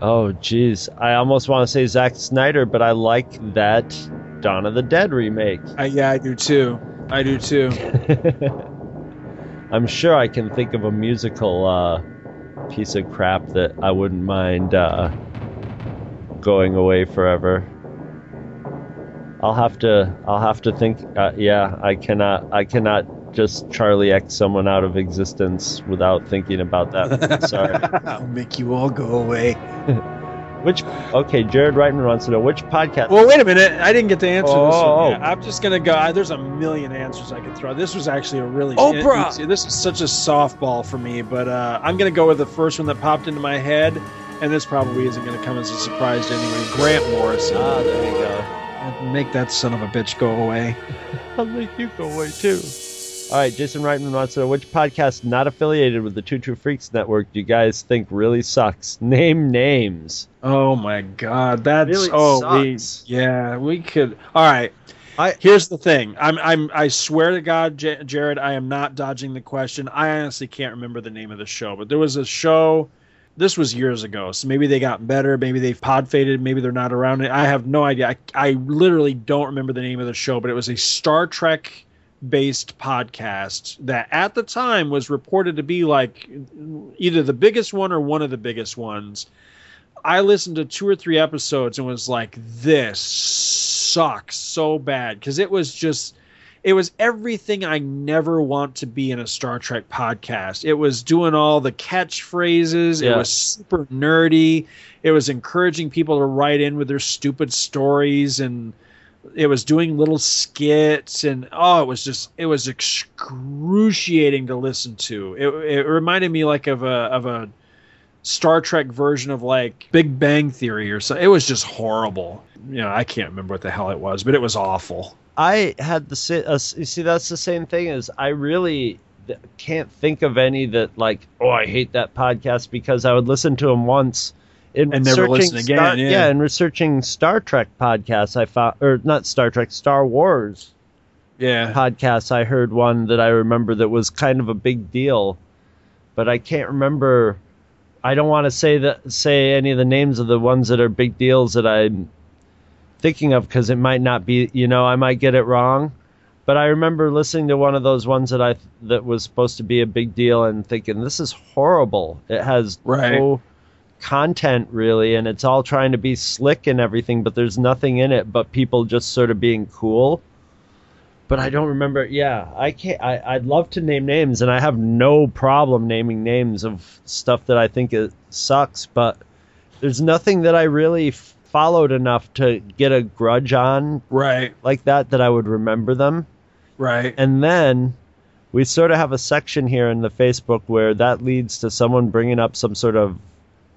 Speaker 2: Oh, jeez. I almost want to say Zack Snyder, but I like that Dawn of the Dead remake.
Speaker 1: I, yeah, I do too. I do too.
Speaker 2: I'm sure I can think of a musical uh, piece of crap that I wouldn't mind uh, going away forever. I'll have to. I'll have to think. Uh, yeah, I cannot. I cannot just Charlie X someone out of existence without thinking about that. Sorry.
Speaker 1: I'll make you all go away.
Speaker 2: Which okay, Jared Reitman wants to know which podcast.
Speaker 1: Well, wait a minute. I didn't get to answer
Speaker 2: Oh,
Speaker 1: this one.
Speaker 2: oh,
Speaker 1: yet.
Speaker 2: oh.
Speaker 1: I'm just gonna go. I, there's a million answers I could throw. This was actually a really
Speaker 2: Oprah!
Speaker 1: it- this is such a softball for me, but uh, I'm gonna go with the first one that popped into my head, and this probably isn't gonna come as a surprise to anyone. Grant Morrison.
Speaker 2: Ah, there you go.
Speaker 1: Make that son of a bitch go away.
Speaker 2: I'll make you go away too. All right, Jason Reitman wants to know which podcast not affiliated with the Two True Freaks Network do you guys think really sucks? Name names.
Speaker 1: Oh my god, that's
Speaker 2: Really
Speaker 1: oh we, yeah we could. All right,
Speaker 2: I
Speaker 1: here's the thing. I'm I'm I swear to God, J- Jared, I am not dodging the question. I honestly can't remember the name of the show, but there was a show. This was years ago, so maybe they got better. Maybe they've pod faded. Maybe they're not around. I have no idea. I, I literally don't remember the name of the show, but it was a Star Trek based podcast that at the time was reported to be like either the biggest one or one of the biggest ones. I listened to two or three episodes and was like, this sucks so bad because it was just, it was everything I never want to be in a Star Trek podcast. It was doing all the catchphrases, it was super nerdy, it was encouraging people to write in with their stupid stories and it was doing little skits and oh it was just it was excruciating to listen to. It, it reminded me like of a of a star trek version of like big bang theory or something it was just horrible. You know i can't remember what the hell it was but it was awful.
Speaker 2: I had the uh, you see that's the same thing as I really can't think of any that like oh I hate that podcast because I would listen to them once in
Speaker 1: And never listen again,
Speaker 2: Star-
Speaker 1: yeah.
Speaker 2: in researching Star Trek podcasts I found or not Star Trek Star Wars
Speaker 1: yeah
Speaker 2: podcasts I heard one that I remember that was kind of a big deal but I can't remember I don't want to say that say any of the names of the ones that are big deals that I'm thinking of because it might not be you know I might get it wrong but I remember listening to one of those ones that I that was supposed to be a big deal and thinking this is horrible it has
Speaker 1: Right.
Speaker 2: no content really and it's all trying to be slick and everything but there's nothing in it but people just sort of being cool but I don't remember. Yeah, I can't. I, I'd love to name names, and I have no problem naming names of stuff that I think it sucks. But there's nothing that I really f- followed enough to get a grudge on,
Speaker 1: right
Speaker 2: like that, that I would remember them.
Speaker 1: right
Speaker 2: And then we sort of have a section here in the Facebook where that leads to someone bringing up some sort of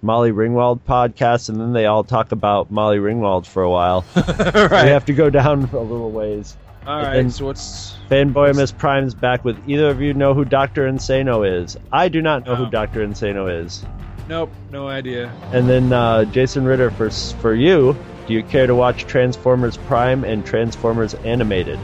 Speaker 2: Molly Ringwald podcast, and then they all talk about Molly Ringwald for a while.
Speaker 1: right
Speaker 2: We have to go down a little ways.
Speaker 1: all right so what's
Speaker 2: Fanboy Miss Prime's back with either of you know who Dr. Insano is? I do not know who Dr. Insano is.
Speaker 1: nope no idea
Speaker 2: And then uh, Jason Ritter for for you, do you care to watch Transformers Prime and Transformers Animated?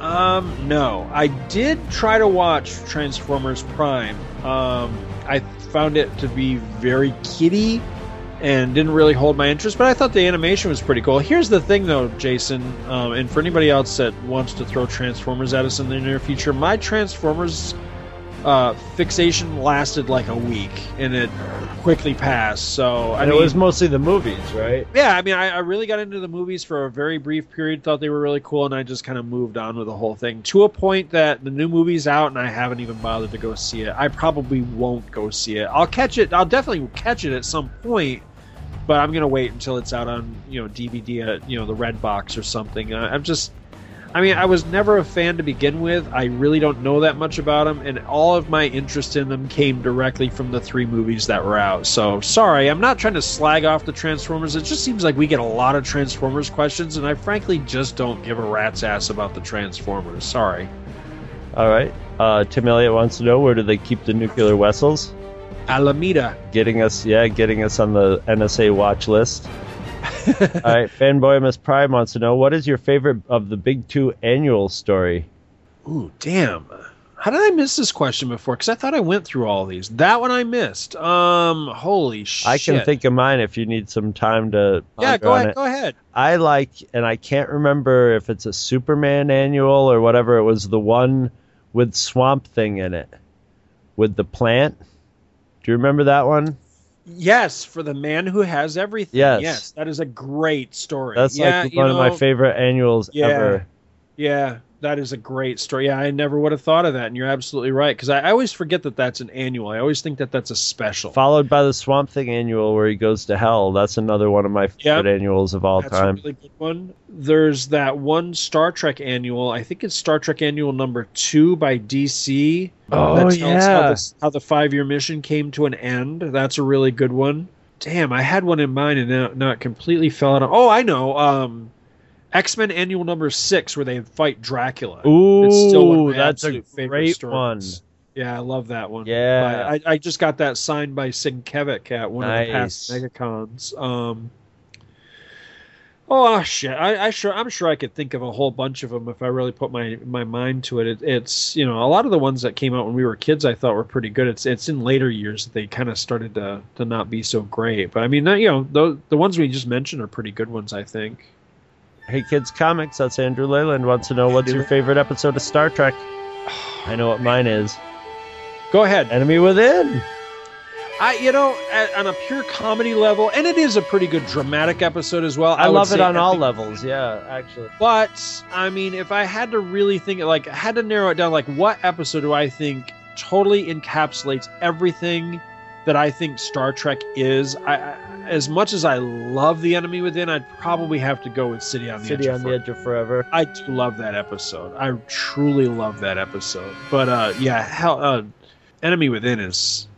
Speaker 1: Um, no. I did try to watch Transformers Prime. Um, I found it to be very kiddie and didn't really hold my interest, but I thought the animation was pretty cool. Here's the thing, though, Jason, um, and for anybody else that wants to throw Transformers at us in the near future, my Transformers uh, fixation lasted like a week, and it quickly passed. So I mean,
Speaker 2: it was mostly the movies, right?
Speaker 1: yeah, I mean, I, I really got into the movies for a very brief period, thought they were really cool, and I just kind of moved on with the whole thing to a point that the new movie's out, and I haven't even bothered to go see it. I probably won't go see it. I'll catch it. I'll definitely catch it at some point, but I'm gonna wait until it's out on you know DVD at you know the Red Box or something. I'm just. I mean, I was never a fan to begin with. I really don't know that much about them, and all of my interest in them came directly from the three movies that were out. So, sorry, I'm not trying to slag off the Transformers. It just seems like we get a lot of Transformers questions, and I frankly just don't give a rat's ass about the Transformers. Sorry.
Speaker 2: All right. Uh, Tim Elliott wants to know where do they keep the nuclear vessels?
Speaker 1: Alameda.
Speaker 2: Getting us, yeah, getting us on the NSA watch list. All right, fanboy Miss Prime wants to know what is your favorite of the Big Two annual story?
Speaker 1: Ooh, damn. How did I miss this question before? Because I thought I went through all these. That one I missed. Um, holy shit.
Speaker 2: I can think of mine if you need some time to.
Speaker 1: Yeah, go
Speaker 2: on
Speaker 1: ahead.
Speaker 2: it.
Speaker 1: Go ahead.
Speaker 2: I like, and I can't remember if it's a Superman annual or whatever. It was the one with Swamp Thing in it, with the plant. Do you remember that one?
Speaker 1: Yes, for the man who has everything.
Speaker 2: Yes.
Speaker 1: Yes, that is a great story.
Speaker 2: That's
Speaker 1: yeah,
Speaker 2: like
Speaker 1: you
Speaker 2: one of my favorite annuals
Speaker 1: Yeah.
Speaker 2: ever.
Speaker 1: Yeah, that is a great story. Yeah, I never would have thought of that, and you're absolutely right. Because I, I always forget that that's an annual. I always think that that's a special.
Speaker 2: Followed by the Swamp Thing annual where he goes to hell. That's another one of my favorite annuals of all
Speaker 1: That's
Speaker 2: time.
Speaker 1: a really good one. There's that one Star Trek annual. I think it's Star Trek Annual number two by DC.
Speaker 2: Oh,
Speaker 1: that tells
Speaker 2: yeah.
Speaker 1: How the, how the five year mission came to an end. That's a really good one. Damn, I had one in mind and now, now it completely fell out. Of, oh, I know. Um, X Men Annual number six, where they fight Dracula.
Speaker 2: Ooh,
Speaker 1: it's still one of my
Speaker 2: that's a
Speaker 1: favorite
Speaker 2: great
Speaker 1: stories.
Speaker 2: one.
Speaker 1: Yeah, I love that one.
Speaker 2: Yeah.
Speaker 1: I, I just got that signed by Sienkiewicz at one of the past MegaCons. Um, oh shit! I, I sure I'm sure I could think of a whole bunch of them if I really put my my mind to it. it. It's you know a lot of the ones that came out when we were kids I thought were pretty good. It's it's in later years that they kind of started to to not be so great. But I mean you know the the ones we just mentioned are pretty good ones I think.
Speaker 2: Hey Kids Comics, that's Andrew Leyland. Wants to know what's your favorite episode of Star Trek? I know what mine is.
Speaker 1: Go ahead.
Speaker 2: Enemy Within.
Speaker 1: I, you know, at, on a pure comedy level, and it is a pretty good dramatic episode as well.
Speaker 2: I,
Speaker 1: would
Speaker 2: love it on all levels. Yeah, actually.
Speaker 1: But I mean, if I had to really think, like, I had to narrow it down, like, what episode do I think totally encapsulates everything that I think Star Trek is? I, I as much as I love The Enemy Within, I'd probably have to go with City on the
Speaker 2: City
Speaker 1: Edge
Speaker 2: on
Speaker 1: of
Speaker 2: the
Speaker 1: Forever.
Speaker 2: Edge of Forever.
Speaker 1: I do love that episode. I truly love that episode. But uh, yeah, hell, uh, Enemy Within is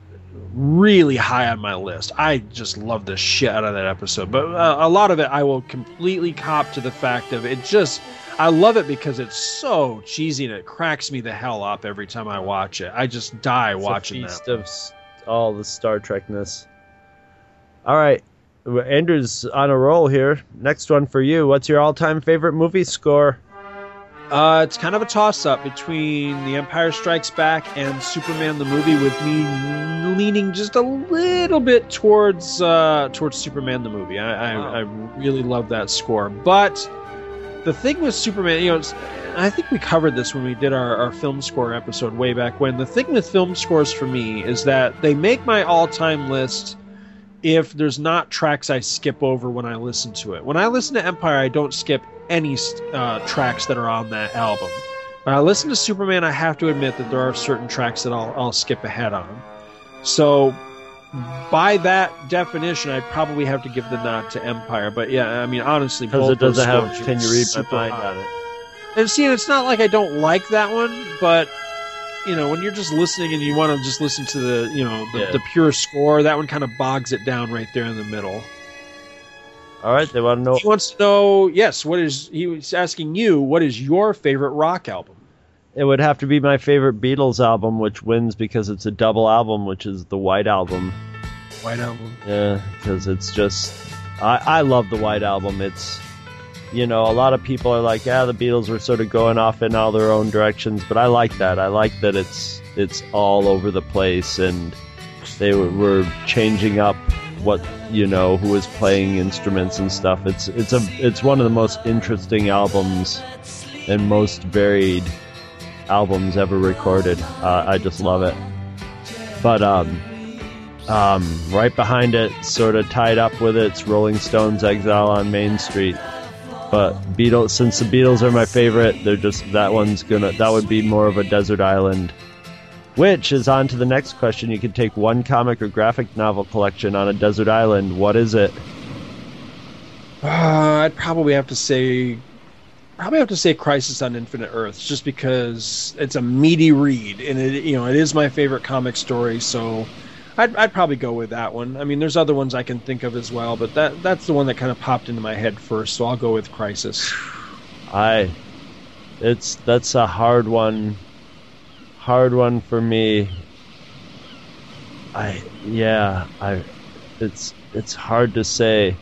Speaker 1: really high on my list. I just love the shit out of that episode. But uh, a lot of it, I will completely cop to the fact of it. Just, I love it because it's so cheesy and it cracks me the hell up every time I watch it. I just die
Speaker 2: It's
Speaker 1: watching
Speaker 2: a
Speaker 1: that.
Speaker 2: feast of all the Star Trekness. All right, Andrew's on a roll here. Next one for you. What's your all-time favorite movie score?
Speaker 1: Uh, it's kind of a toss up between The Empire Strikes Back and Superman the movie, with me leaning just a little bit towards uh, towards Superman the movie. I, I, I really love that score, but the thing with Superman, you know, I think we covered this when we did our, our film score episode way back when. The thing with film scores for me is that they make my all time list if there's not tracks I skip over when I listen to it. When I listen to Empire, I don't skip any uh, tracks that are on that album. When I listen to Superman, I have to admit that there are certain tracks that I'll, I'll skip ahead on. So, by that definition, I'd probably have to give the nod to Empire. But yeah, I mean, honestly,
Speaker 2: Because it doesn't have Can You Read My Mind on it.
Speaker 1: And see, and it's not like I don't like that one, but you know, when you're just listening and you want to just listen to the, you know, the,
Speaker 2: Yeah.
Speaker 1: the pure score, that one kind of bogs it down right there in the middle.
Speaker 2: All right, they want to know.
Speaker 1: He wants to know, yes, what is he was asking you, what is your favorite rock album?
Speaker 2: It would have to be my favorite Beatles album, which wins because it's a double album, which is the White Album.
Speaker 1: White album.
Speaker 2: Yeah, because it's just I, I love the White Album. It's you know a lot of people are like, yeah, the Beatles were sort of going off in all their own directions, but I like that. I like that it's it's all over the place and they were, were changing up what you know who was playing instruments and stuff. It's it's a it's one of the most interesting albums and most varied albums ever recorded. Uh, I just love it. But um, um, right behind it, sort of tied up with it, it's Rolling Stones' "Exile on Main Street." But Beatles, since the Beatles are my favorite, they're just that one's gonna that would be more of a desert island. Which is on to the next question. You could take one comic or graphic novel collection on a desert island. What is it?
Speaker 1: Uh, I'd probably have to say, probably have to say Crisis on Infinite Earths, just because it's a meaty read, and it, you know, it is my favorite comic story. So, I'd, I'd probably go with that one. I mean, there's other ones I can think of as well, but that that's the one that kind of popped into my head first. So I'll go with Crisis.
Speaker 2: I it's that's a hard one hard one for me. I yeah, I it's it's hard to say.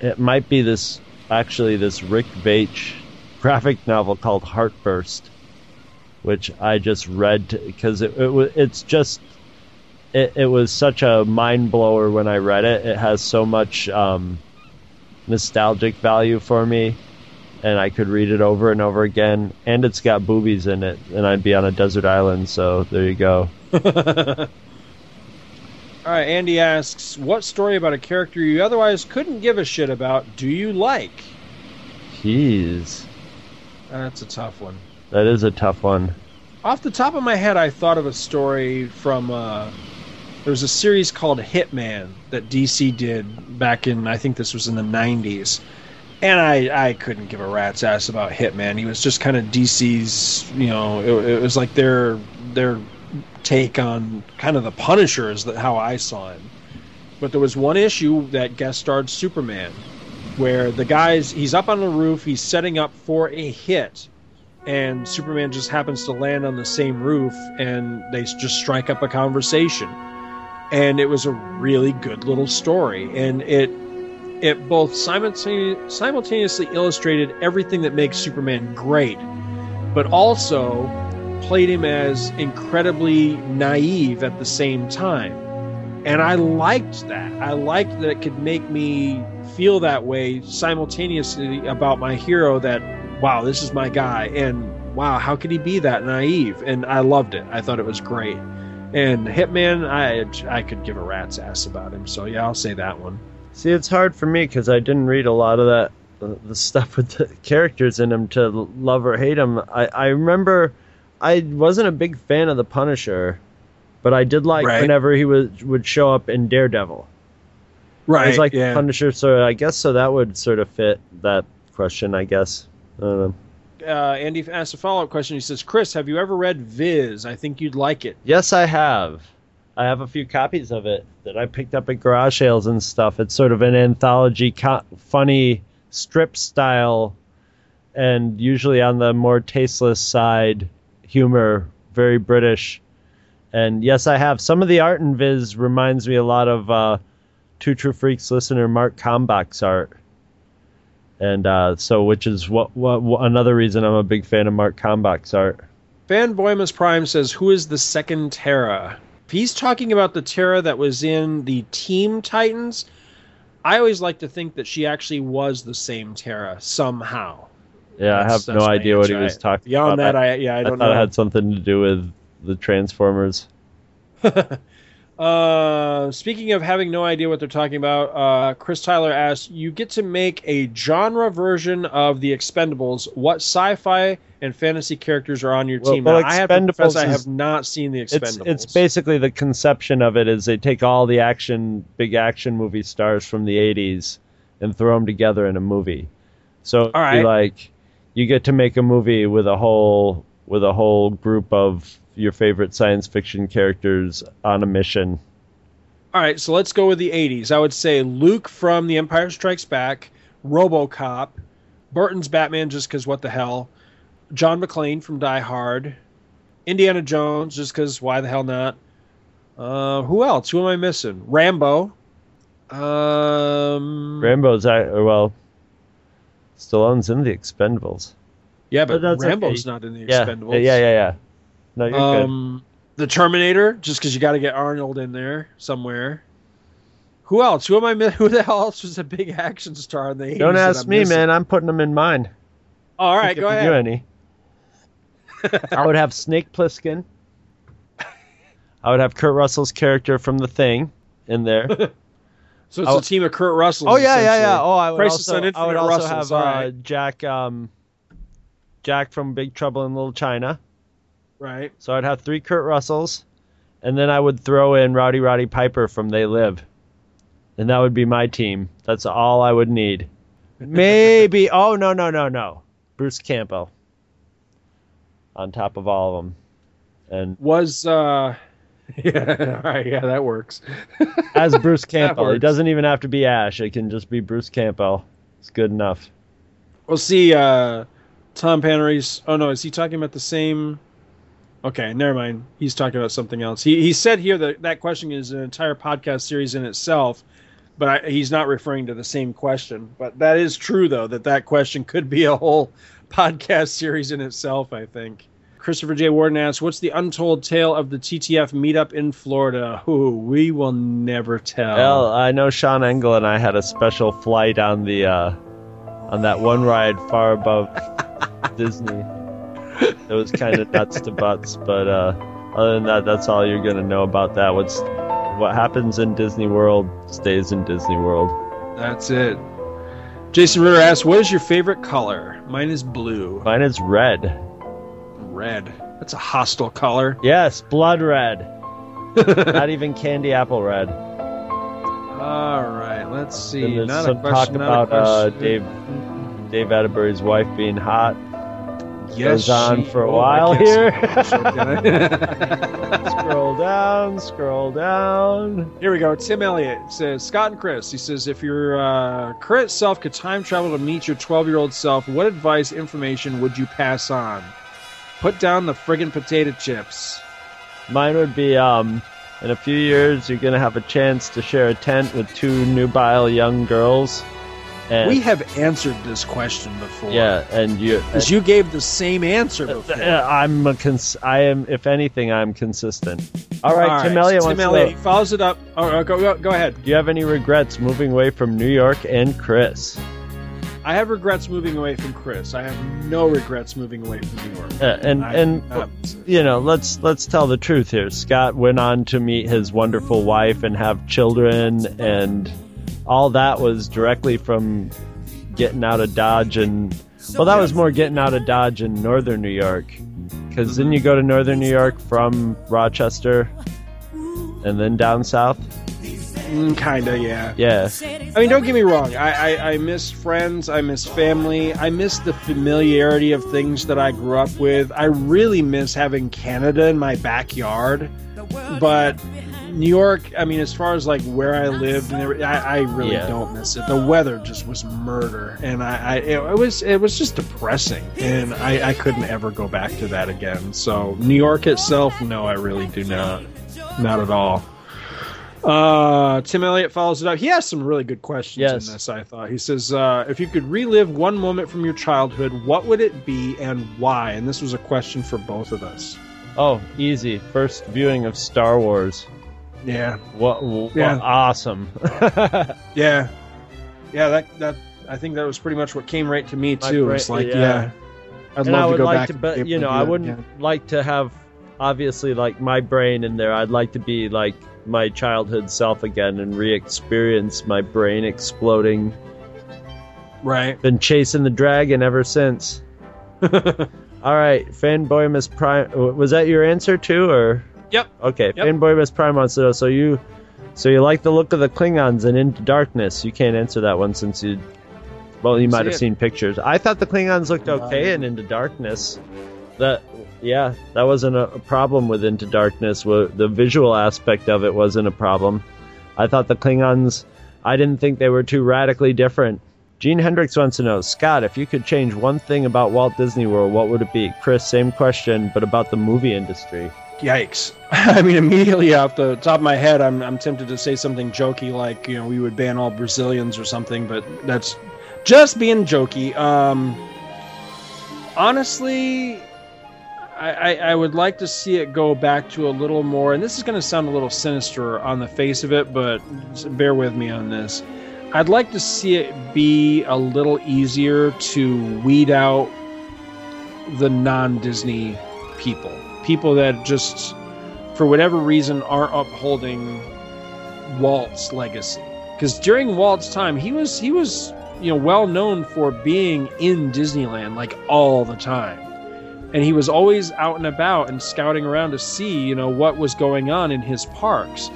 Speaker 2: It might be this actually this Rick Veitch graphic novel called Heartburst. which I just read because it, it it's just it, it was such a mind blower when I read it. It has so much um, nostalgic value for me, and I could read it over and over again. And it's got boobies in it, and I'd be on a desert island. So there you go.
Speaker 1: All right, Andy asks, "What story about a character you otherwise couldn't give a shit about do you like?"
Speaker 2: Jeez,
Speaker 1: That's a tough one.
Speaker 2: that is a tough one.
Speaker 1: Off the top of my head, I thought of a story from uh, there was a series called Hitman that DC did back in I think this was in the '90s, and I I couldn't give a rat's ass about Hitman. He was just kind of DC's, you know, it, it was like their their take on kind of the Punisher is that how I saw him. But there was one issue that guest starred Superman, where the guys he's up on the roof, he's setting up for a hit, and Superman just happens to land on the same roof, and they just strike up a conversation. And it was a really good little story, and it it both simultaneously illustrated everything that makes Superman great, but also played him as incredibly naive at the same time. And I liked that. I liked that it could make me feel that way simultaneously about my hero that, wow, this is my guy. And wow, how could he be that naive? And I loved it. I thought it was great. And Hitman, I, I could give a rat's ass about him. So yeah, I'll say that one.
Speaker 2: See, it's hard for me because I didn't read a lot of that the, the stuff with the characters in him to love or hate him. I, I remember I wasn't a big fan of the Punisher, but I did like
Speaker 1: Right.
Speaker 2: whenever he was would show up in Daredevil.
Speaker 1: Right.
Speaker 2: was like
Speaker 1: yeah.
Speaker 2: Punisher, so I guess so that would sort of fit that question. I guess. I don't know.
Speaker 1: Uh, Andy asked a follow up question. He says, Chris, have you ever read Viz? I think you'd like it.
Speaker 2: Yes, I have. I have a few copies of it that I picked up at garage sales and stuff. It's sort of an anthology, co- funny strip style, and usually on the more tasteless side humor, very British. And yes, I have. Some of the art in Viz reminds me a lot of uh, Two True Freaks listener Mark Kalmbach's art. And uh, so, which is what, what, what another reason I'm a big fan of Mark Kalmbach's art.
Speaker 1: Van Boymus Prime says, Who is the second Terra? If he's talking about the Terra that was in the Team Titans, I always like to think that she actually was the same Terra somehow.
Speaker 2: Yeah, I have no idea what he was talking
Speaker 1: beyond
Speaker 2: about.
Speaker 1: Beyond that, I- yeah, I don't
Speaker 2: thought
Speaker 1: know.
Speaker 2: it had something to do with the Transformers.
Speaker 1: Uh, speaking of having no idea what they're talking about, uh, Chris Tyler asks, "You get to make a genre version of the Expendables. What sci-fi and fantasy characters are on your
Speaker 2: Well-
Speaker 1: team?"
Speaker 2: well,
Speaker 1: now, I have to confess,
Speaker 2: Expendables
Speaker 1: I have not seen the Expendables.
Speaker 2: it's basically the conception of it is they take all the action big action movie stars from the 80s and throw them together in a movie. So
Speaker 1: right.
Speaker 2: like you get to make a movie with a whole with a whole group of your favorite science fiction characters on a mission.
Speaker 1: All right, so let's go with the 80s. I would say Luke from The Empire Strikes Back, RoboCop, Burton's Batman just because what the hell, John McClane from Die Hard, Indiana Jones just because why the hell not? Uh, who else? Who am I missing? Rambo. Um,
Speaker 2: Rambo's I well Stallone's in the Expendables.
Speaker 1: yeah, but,
Speaker 2: that's
Speaker 1: Rambo's
Speaker 2: okay.
Speaker 1: not in the
Speaker 2: Yeah,
Speaker 1: Expendables.
Speaker 2: yeah, yeah, yeah. No, you're good.
Speaker 1: Um, the Terminator, just because you got to get Arnold in there somewhere. Who else? Who am I? Who the hell else was a big action star in the 80s?
Speaker 2: Don't ask me,
Speaker 1: missing?
Speaker 2: man. I'm putting them in mine.
Speaker 1: All right, go ahead.
Speaker 2: You any? I would have Snake Plissken. I would have Kurt Russell's character from The Thing in there.
Speaker 1: So it's a team of Kurt Russells.
Speaker 2: oh yeah, yeah, yeah. Oh, I would
Speaker 1: Crisis
Speaker 2: also, I would also
Speaker 1: Russells,
Speaker 2: have
Speaker 1: all
Speaker 2: uh,
Speaker 1: right.
Speaker 2: Jack, um, Jack from Big Trouble in Little China.
Speaker 1: Right.
Speaker 2: So I'd have three Kurt Russells, and then I would throw in Rowdy Roddy Piper from They Live, and that would be my team. That's all I would need. Maybe. oh no, no, no, no. Bruce Campbell. On top of all of them, and
Speaker 1: Was uh, yeah, all right, yeah, that works.
Speaker 2: as Bruce Campbell. It doesn't even have to be Ash. It can just be Bruce Campbell. It's good enough.
Speaker 1: We'll see. Uh, Tom Panarisi. Oh no, is he talking about the same? Okay, never mind. He's talking about something else. He he said here that that question is an entire podcast series in itself, but I, he's not referring to the same question. But that is true though that that question could be a whole podcast series in itself. I think. Christopher J. Warden asks, "What's the untold tale of the TTF meetup in Florida?" Who we will never tell.
Speaker 2: Well, I know Sean Engel and I had a special flight on the uh, on that one ride far above Disney. It was kind of nuts to butts, but uh, other than that, that's all you're gonna know about that. What's what happens in Disney World stays in Disney World.
Speaker 1: That's it. Jason Ritter asks, "What is your favorite color?" Mine is blue.
Speaker 2: Mine is red.
Speaker 1: Red. That's a hostile color.
Speaker 2: Yes, blood red. Not even candy apple red.
Speaker 1: All right, let's see. Not a question,
Speaker 2: talk
Speaker 1: not a
Speaker 2: about uh,
Speaker 1: question.
Speaker 2: Dave Dave Attenborough's wife being hot.
Speaker 1: Yes,
Speaker 2: Goes on
Speaker 1: she-
Speaker 2: for a
Speaker 1: oh,
Speaker 2: while here. scroll down, scroll down.
Speaker 1: Here we go. Tim Elliott says, Scott and Chris. He says, if your uh, current self could time travel to meet your 12 year old self, what advice, information would you pass on? Put down the friggin' potato chips.
Speaker 2: Mine would be um in a few years you're gonna have a chance to share a tent with two nubile young girls. And
Speaker 1: we have answered this question before.
Speaker 2: yeah, and you
Speaker 1: Because you gave the same answer before.
Speaker 2: Uh, I'm a cons- I am if anything I'm consistent. All right, Tim Elliott
Speaker 1: Tim
Speaker 2: wants
Speaker 1: Elliott
Speaker 2: to know,
Speaker 1: follows it up. Go, go, go ahead.
Speaker 2: Do you have any regrets moving away from New York and Chris?
Speaker 1: I have regrets moving away from Chris. I have no regrets moving away from New York.
Speaker 2: Uh, and
Speaker 1: I-
Speaker 2: and
Speaker 1: uh,
Speaker 2: you know, let's let's tell the truth here. Scott went on to meet his wonderful wife and have children, and all that was directly from getting out of Dodge. And well, that was more getting out of Dodge in northern New York, because then you go to northern New York from Rochester, and then down south.
Speaker 1: Mm, kinda, yeah.
Speaker 2: Yeah,
Speaker 1: I mean, don't get me wrong. I, I, I miss friends. I miss family. I miss the familiarity of things that I grew up with. I really miss having Canada in my backyard. But New York, I mean, as far as like where I lived, and I, I really
Speaker 2: Yeah.
Speaker 1: don't miss it. The weather just was murder, and I, I it, it was it was just depressing, and I, I couldn't ever go back to that again. So New York itself, no, I really do not, not at all. Uh, Tim Elliott follows it up. He has some really good questions
Speaker 2: Yes.
Speaker 1: in this. I thought he says, uh, "If you could relive one moment from your childhood, what would it be and why?" And this was a question for both of us.
Speaker 2: Oh, easy. First viewing of Star Wars.
Speaker 1: Yeah,
Speaker 2: What, what
Speaker 1: Yeah.
Speaker 2: awesome.
Speaker 1: yeah, yeah. That that I think that was pretty much what came right to me too. it's like,
Speaker 2: yeah.
Speaker 1: yeah, I'd
Speaker 2: and
Speaker 1: love
Speaker 2: I would
Speaker 1: to go
Speaker 2: like
Speaker 1: back.
Speaker 2: to, but you know, I wouldn't
Speaker 1: again.
Speaker 2: like to have obviously like my brain in there. I'd like to be like my childhood self again and re-experience my brain exploding.
Speaker 1: Right.
Speaker 2: Been chasing the dragon ever since. All right, fanboy Miss Prime. Was that your answer too, or?
Speaker 1: Yep.
Speaker 2: Okay,
Speaker 1: Yep.
Speaker 2: fanboy Miss Prime wants to. So you, so you like the look of the Klingons in Into Darkness? You can't answer that one since you. Well, you
Speaker 1: See
Speaker 2: might have
Speaker 1: it.
Speaker 2: seen pictures. I thought the Klingons looked okay in Into Darkness. That, yeah, that wasn't a, a problem with Into Darkness. The visual aspect of it wasn't a problem. I thought the Klingons. I didn't think they were too radically different. Gene Hendricks wants to know, Scott, if you could change one thing about Walt Disney World, what would it be? Chris, same question, but about the movie industry.
Speaker 1: Yikes! I mean, immediately off the top of my head, I'm I'm tempted to say something jokey like you know we would ban all Brazilians or something, but that's just being jokey. Um, honestly, I, I, I would like to see it go back to a little more, and this is going to sound a little sinister on the face of it, but bear with me on this. I'd like to see it be a little easier to weed out the non-Disney people, people that just, for whatever reason, aren't upholding Walt's legacy. Because during Walt's time, he was he was you know well known for being in Disneyland like all the time, and he was always out and about and scouting around to see you know what was going on in his parks.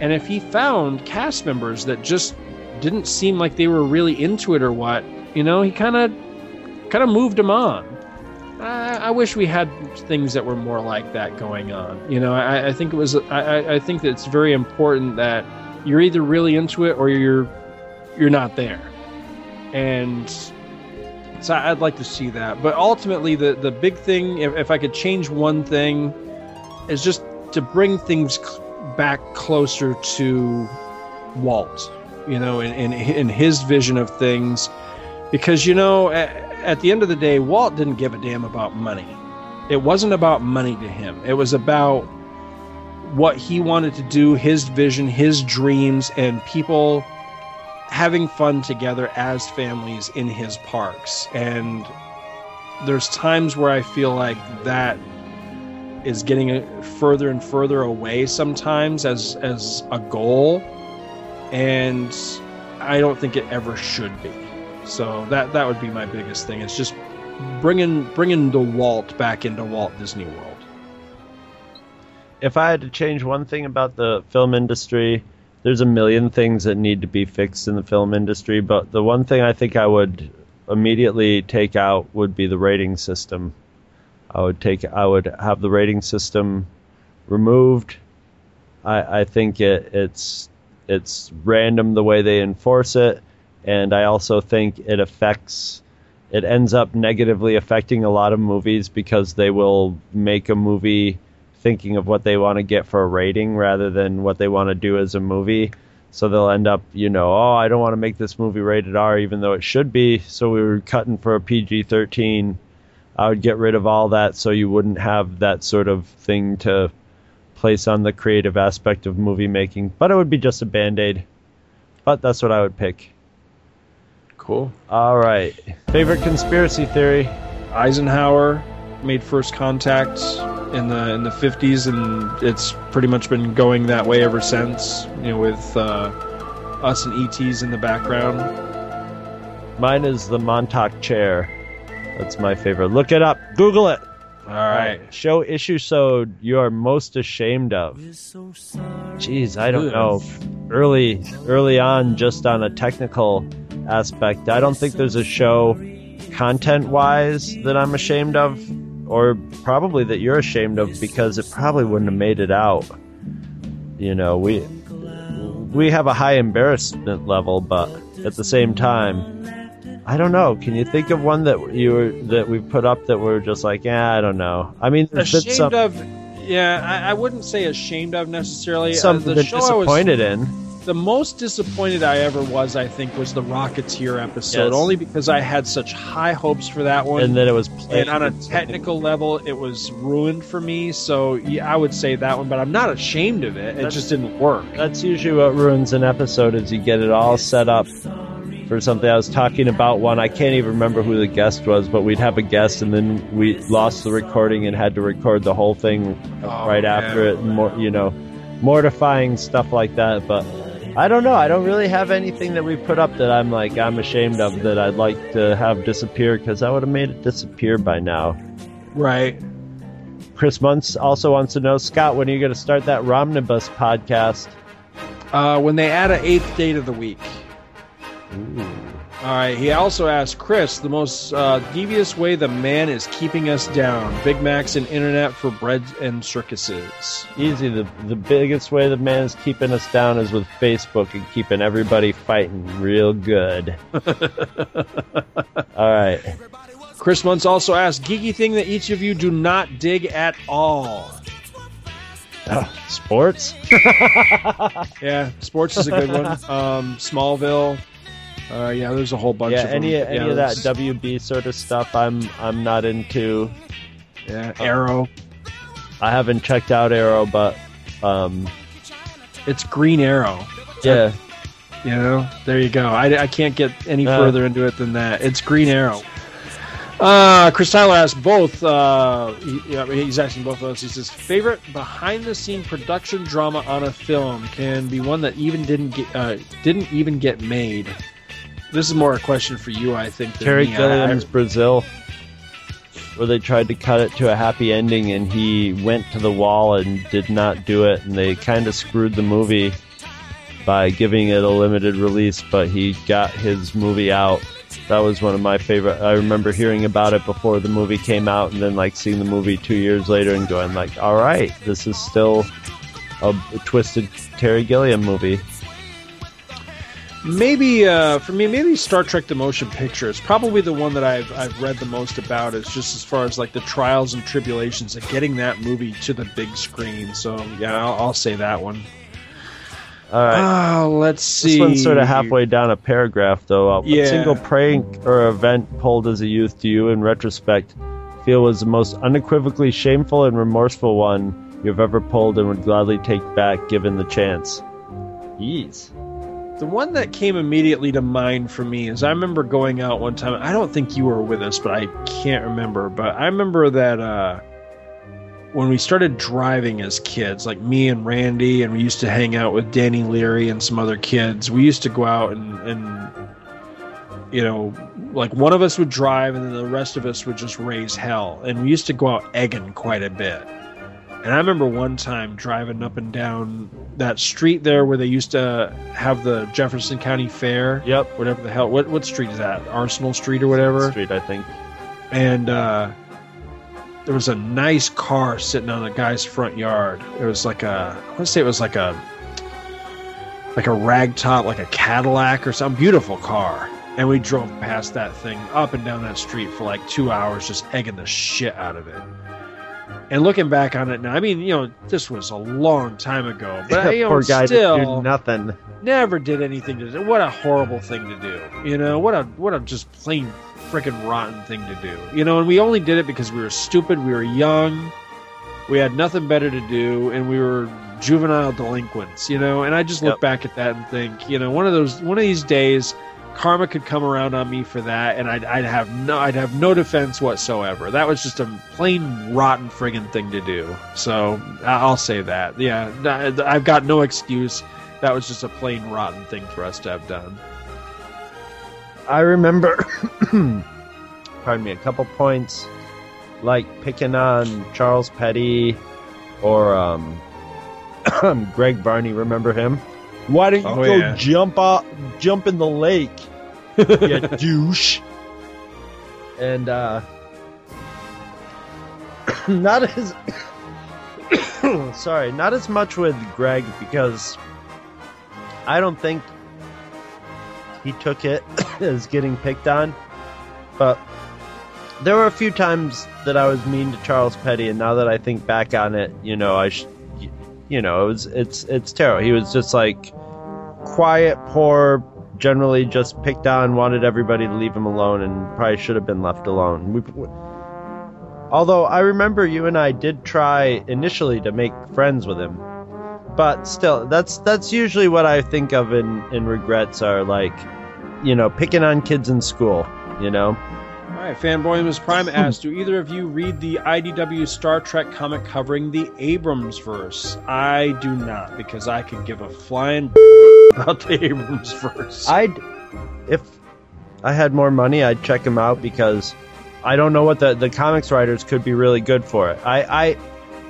Speaker 1: And if he found cast members that just didn't seem like they were really into it or what, you know, he kind of kind of moved them on. I, I wish we had things that were more like that going on. You know, I, I think it was. I, I- think that it's very important that you're either really into it or you're you're not there. And so I'd like to see that. But ultimately, the the big thing, if, if I could change one thing, is just to bring things cl- back closer to Walt. You know, in in, in his vision of things, because you know. At the end of the day, Walt didn't give a damn about money. it wasn't about money to him. It was about what he wanted to do, his vision, his dreams, and people having fun together as families in his parks. And there's times where I feel like that is getting further and further away sometimes as as a goal and I don't think it ever should be. So that that would be my biggest thing. It's just bringing bringing the Walt back into Walt Disney World.
Speaker 2: If I had to change one thing about the film industry, there's a million things that need to be fixed in the film industry, but the one thing I think I would immediately take out would be the rating system. I would take I would have the rating system removed. I I think it it's it's random the way they enforce it, and I also think it affects it ends up negatively affecting a lot of movies because they will make a movie thinking of what they want to get for a rating rather than what they want to do as a movie. So they'll end up, you know, oh, I don't want to make this movie rated R even though it should be. So we were cutting for a PG 13 I would get rid of all that so you wouldn't have that sort of thing to place on the creative aspect of movie making. But it would be just a band aid. But that's what I would pick.
Speaker 1: Cool.
Speaker 2: All right. Favorite conspiracy theory?
Speaker 1: Eisenhower made first contact in the in the 50s and it's pretty much been going that way ever since, you know, with uh, us and ETs in the background.
Speaker 2: Mine is the Montauk chair. That's my favorite. Look it up. Google it.
Speaker 1: All right.
Speaker 2: Show issue so you are most ashamed of. Jeez, I don't know. Early, early on, just on a technical aspect, I don't think there's a show, content-wise, that I'm ashamed of, or probably that you're ashamed of because it probably wouldn't have made it out. You know, we we have a high embarrassment level, but at the same time, I don't know. Can you think of one that you were, that we put up that we're just like, yeah, I don't know. I mean, there's
Speaker 1: Ashamed
Speaker 2: some,
Speaker 1: of, yeah, I, I wouldn't say ashamed of necessarily. Uh,
Speaker 2: something
Speaker 1: the
Speaker 2: that
Speaker 1: show I was-
Speaker 2: disappointed in.
Speaker 1: The most disappointed I ever was, I think, was the Rocketeer episode.
Speaker 2: Yes.
Speaker 1: Only because I had such high hopes for that one,
Speaker 2: And then it was played.
Speaker 1: and on a technical level, it was ruined for me. So yeah, I would say that one, but I'm not ashamed of it. It just didn't work.
Speaker 2: That's usually what ruins an episode is you get it all set up for something. I was talking about one. I can't even remember who the guest was, but we'd have a guest and then we lost the recording and had to record the whole thing oh, right after it. And more, you know, mortifying stuff like that. But I don't know. I don't really have anything that we put up that I'm like I'm ashamed of that I'd like to have disappear because I would have made it disappear by now.
Speaker 1: Right.
Speaker 2: Chris Muntz also wants to know, Scott, when are you going to start that Romnibus podcast?
Speaker 1: Uh, when they add an eighth date of the week. All right. He also asked Chris the most uh, devious way the man is keeping us down. Big Macs and internet for bread and circuses.
Speaker 2: Easy. The the biggest way the man is keeping us down is with Facebook and keeping everybody fighting real good. All right.
Speaker 1: Chris Muntz also asked geeky thing that each of you do not dig at all.
Speaker 2: sports.
Speaker 1: yeah, sports is a good one. Um, Smallville. Uh, yeah, there's a whole bunch
Speaker 2: yeah,
Speaker 1: of them.
Speaker 2: any any
Speaker 1: Yeah,
Speaker 2: of that
Speaker 1: there's-
Speaker 2: WB sort of stuff, I'm I'm not into.
Speaker 1: Yeah, Arrow.
Speaker 2: I haven't checked out Arrow, but um,
Speaker 1: It's Green Arrow.
Speaker 2: yeah,
Speaker 1: You know, there you go. I, I can't get any
Speaker 2: Uh.
Speaker 1: further into it than that. It's Green Arrow. Uh, Chris Tyler asked both. Uh, he, yeah, he's asking both of us. He says, "Favorite behind-the-scene production drama on a film can be one that even didn't get uh, didn't even get made." This is more a question for you, I think.
Speaker 2: Terry
Speaker 1: me. I-
Speaker 2: Gilliam's Brazil, where they tried to cut it to a happy ending, and he went to the wall and did not do it, and they kind of screwed the movie by giving it a limited release, but he got his movie out. That was one of my favorite. I remember hearing about it before the movie came out, and then like seeing the movie two years later and going like, "All right, this is still a, a twisted Terry Gilliam movie."
Speaker 1: Maybe uh, for me, maybe Star Trek: The Motion Picture is probably the one that I've I've read the most about. Is just as far as like the trials and tribulations of getting that movie to the big screen. So yeah, I'll, I'll say that one.
Speaker 2: All right.
Speaker 1: Uh, let's see.
Speaker 2: This one's sort of halfway down a paragraph, though. Uh,
Speaker 1: Yeah.
Speaker 2: What single prank or event pulled as a youth do you, in retrospect, feel was the most unequivocally shameful and remorseful one you've ever pulled and would gladly take back given the chance? Yeez.
Speaker 1: The one that came immediately to mind for me is I remember going out one time. I don't think you were with us, but I can't remember. But I remember that uh, when we started driving as kids, like me and Randy, and we used to hang out with Danny Leary and some other kids, we used to go out and, and you know, like one of us would drive and then the rest of us would just raise hell. And we used to go out egging quite a bit. And I remember one time driving up and down that street there where they used to have the Jefferson County Fair.
Speaker 2: Yep.
Speaker 1: Whatever the hell. What what street is that? Arsenal Street or whatever.
Speaker 2: Street, I think.
Speaker 1: And uh, there was a nice car sitting on a guy's front yard. It was like a I want to say it was like a like a ragtop, like a Cadillac or some beautiful car. And we drove past that thing up and down that street for like two hours, just egging the shit out of it. And looking back on it now, I mean, you know, this was a long time ago, but you know,
Speaker 2: Poor guy
Speaker 1: still
Speaker 2: nothing.
Speaker 1: never did anything to do. What a horrible thing to do. You know, what a what a just plain freaking rotten thing to do. You know, and we only did it because we were stupid, we were young, we had nothing better to do, and we were juvenile delinquents. You know, and I just look
Speaker 2: Yep.
Speaker 1: back at that and think, you know, one of those one of these days. Karma could come around on me for that, and I'd, I'd have no, I'd have no defense whatsoever. That was just a plain rotten friggin' thing to do. So I'll say that. Yeah, I've got no excuse that was just a plain rotten thing for us to have done.
Speaker 2: I remember, pardon me, a couple points like picking on Charles Petty or um, Greg Barney. Remember him? Why don't you
Speaker 1: Oh,
Speaker 2: go
Speaker 1: yeah.
Speaker 2: jump out, jump in the lake, you douche? And uh, not as sorry, not as much with Greg because I don't think he took it as getting picked on. But there were a few times that I was mean to Charles Petty, and now that I think back on it, you know, I, sh- you know, it was it's it's terrible. He was just like quiet, poor, generally just picked on, wanted everybody to leave him alone, and probably should have been left alone. We, we- although I remember you and I did try initially to make friends with him, but still, that's that's usually what I think of in in regrets are like, you know, picking on kids in school. You know,
Speaker 1: right, fanboy Ms. Prime asked, "Do either of you read the IDW Star Trek comic covering the Abrams verse?" I do not, because I could give a flying about the Abrams verse.
Speaker 2: I'd if I had more money, I'd check them out because I don't know what the the comics writers could be really good for it. I I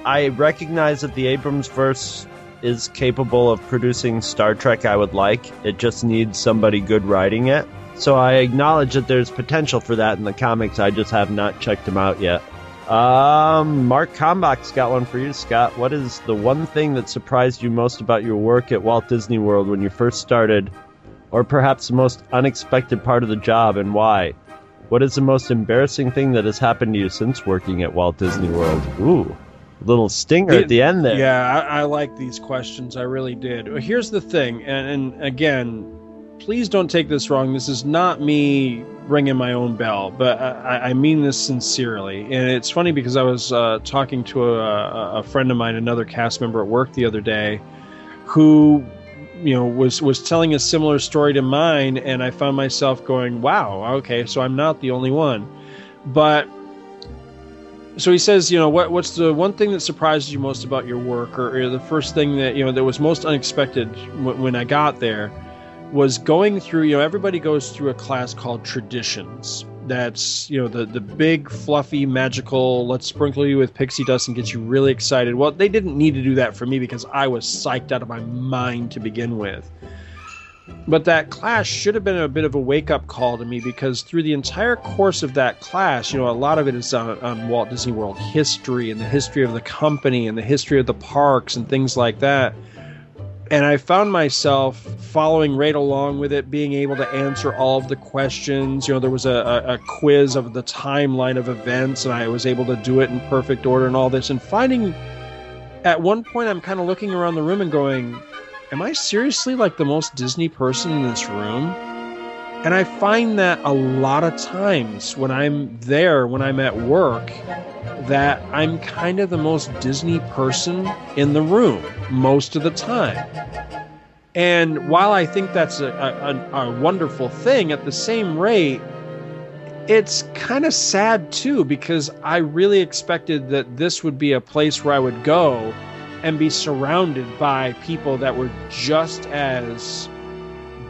Speaker 2: I recognize that the Abrams verse is capable of producing Star Trek I would like. It just needs somebody good writing it. So I acknowledge that there's potential for that in the comics. I just have not checked them out yet. Um, Mark Kombach's got one for you, Scott. What is the one thing that surprised you most about your work at Walt Disney World when you first started, or perhaps the most unexpected part of the job, and why? What is the most embarrassing thing that has happened to you since working at Walt Disney World? Ooh, little stinger at the end there.
Speaker 1: Yeah, I, I like these questions. I really did. Here's the thing, and, and again, please don't take this wrong. This is not me ringing my own bell, but I, I mean this sincerely. And it's funny because I was uh, talking to a, a friend of mine, another cast member at work the other day, who you know was was telling a similar story to mine, and I found myself going, "Wow, okay, so I'm not the only one." But so he says, you know, what what's the one thing that surprised you most about your work, or, or the first thing that you know that was most unexpected w- when I got there, was going through. You know, everybody goes through a class called traditions. That's you know the the big fluffy magical. Let's sprinkle you with pixie dust and get you really excited. Well, they didn't need to do that for me because I was psyched out of my mind to begin with. But that class should have been a bit of a wake up call to me because through the entire course of that class, you know, a lot of it is on, on Walt Disney World history and the history of the company and the history of the parks and things like that. And I found myself following right along with it, being able to answer all of the questions. You know, there was a, a, quiz of the timeline of events, and I was able to do it in perfect order and all this. And finding at one point, I'm kind of looking around the room and going, am I seriously like the most Disney person in this room? And I find that a lot of times when I'm there, when I'm at work, that I'm kind of the most Disney person in the room most of the time. And while I think that's a, a, a wonderful thing, at the same rate, it's kind of sad too because I really expected that this would be a place where I would go and be surrounded by people that were just as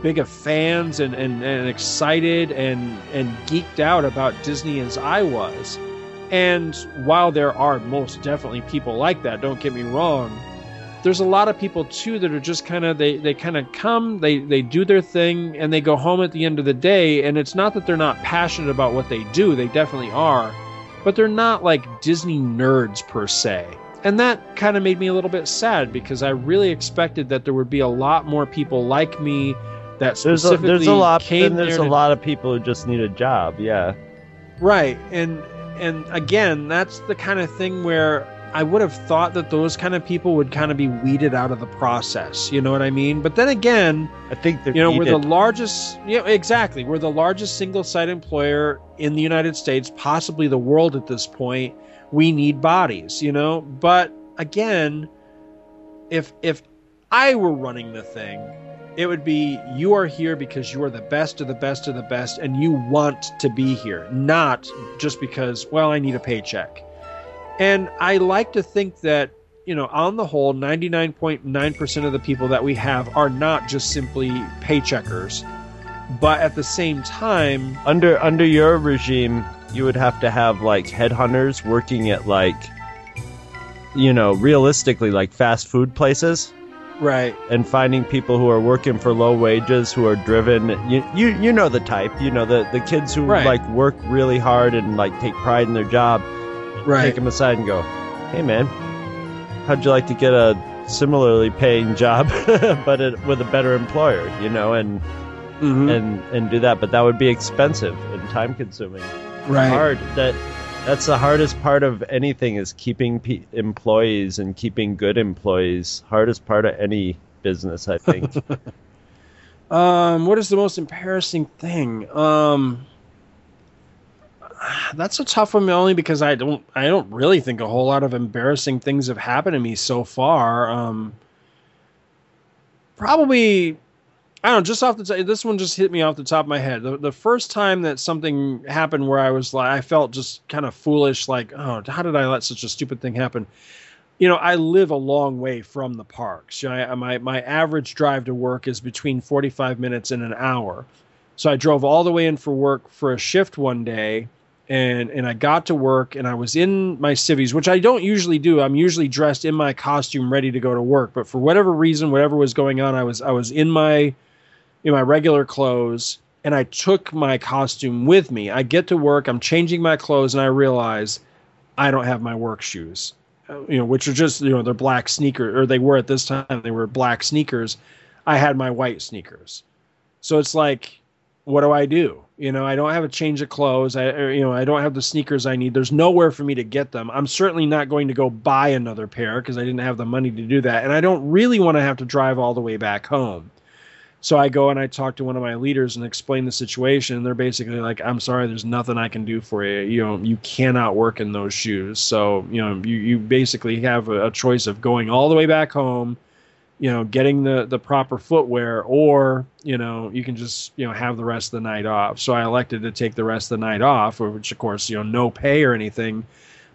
Speaker 1: big of fans and, and, and excited and, and geeked out about Disney as I was. And while there are most definitely people like that, don't get me wrong, there's a lot of people too that are just kind of they, they kind of come they they do their thing and they go home at the end of the day and it's not that they're not passionate about what they do they definitely are but they're not like disney nerds per se and that kind of made me a little bit sad because i really expected that there would be a lot more people like me that
Speaker 2: There's a, there's a lot.
Speaker 1: came
Speaker 2: there's a
Speaker 1: to-
Speaker 2: lot of people who just need a job. Yeah.
Speaker 1: Right. And and again, that's the kind of thing where I would have thought that those kind of people would kind of be weeded out of the process. You know what I mean? But then again,
Speaker 2: I think
Speaker 1: you know we're the largest. Yeah, exactly. We're the largest single-site employer in the United States, possibly the world at this point. We need bodies. You know, but again, if if I were running the thing, it would be you are here because you are the best of the best of the best and you want to be here, not just because, well, I need a paycheck. And I like to think that, you know, on the whole, 99.9% of the people that we have are not just simply paycheckers. But at the same time,
Speaker 2: under under your regime, you would have to have like headhunters working at like, you know, realistically like fast food places.
Speaker 1: Right,
Speaker 2: and finding people who are working for low wages who are driven you you, you know the type you know the the kids who
Speaker 1: Right.
Speaker 2: like work really hard and like take pride in their job
Speaker 1: right.
Speaker 2: take them aside and go hey man how'd you like to get a similarly paying job but it, with a better employer you know and
Speaker 1: Mhm.
Speaker 2: and and do that but that would be expensive and time consuming
Speaker 1: right.
Speaker 2: hard that that's the hardest part of anything is keeping pe- employees and keeping good employees hardest part of any business i think
Speaker 1: Um, what is the most embarrassing thing? Um, that's a tough one only because I don't I don't really think a whole lot of embarrassing things have happened to me so far. Um, probably I don't know, just off the top, this one just hit me off the top of my head. The, the first time that something happened where I was like I felt just kind of foolish, like oh how did I let such a stupid thing happen? you know, I live a long way from the parks. You know, I, my my average drive to work is between 45 minutes and an hour. So I drove all the way in for work for a shift one day, and and I got to work and I was in my civvies, which I don't usually do. I'm usually dressed in my costume, ready to go to work. But for whatever reason, whatever was going on, I was I was in my in my regular clothes and I took my costume with me. I get to work, I'm changing my clothes, and I realize I don't have my work shoes uh, you know, which are just you know they're black sneakers, or they were at this time they were black sneakers. I had my white sneakers, so it's like, what do I do? You know, I don't have a change of clothes. I or, you know I don't have the sneakers I need. There's nowhere for me to get them. I'm certainly not going to go buy another pair because I didn't have the money to do that, and I don't really want to have to drive all the way back home. So I go and I talk to one of my leaders and explain the situation. And they're basically like, "I'm sorry, there's nothing I can do for you. You know, you cannot work in those shoes. So you know, you you basically have a, a choice of going all the way back home, you know, getting the the proper footwear, or you know, you can just you know have the rest of the night off. So I elected to take the rest of the night off, which of course you know no pay or anything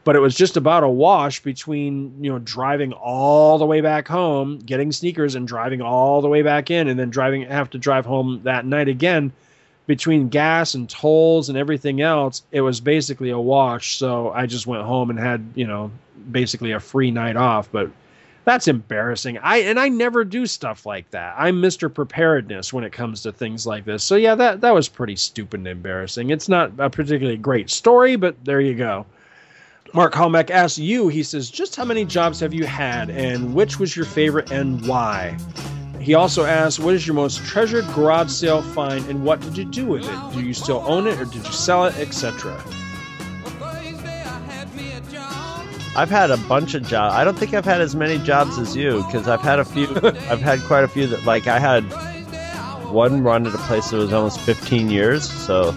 Speaker 1: but it was just about a wash between you know driving all the way back home getting sneakers and driving all the way back in and then driving have to drive home that night again between gas and tolls and everything else. It was basically a wash. So i just went home and had you know basically a free night off but that's embarrassing. I and i never do stuff like that. I'm mr preparedness when it comes to things like this. So yeah that that was pretty stupid and embarrassing. It's not a particularly great story but there you go Mark Halmeck asks you, he says, just how many jobs have you had and which was your favorite and why? He also asks, what is your most treasured garage sale find and what did you do with it? Do you still own it or did you sell it, etc.?
Speaker 2: I've had a bunch of jobs. I don't think I've had as many jobs as you because I've had a few. I've had quite a few that like I had one run at a place that was almost 15 years, so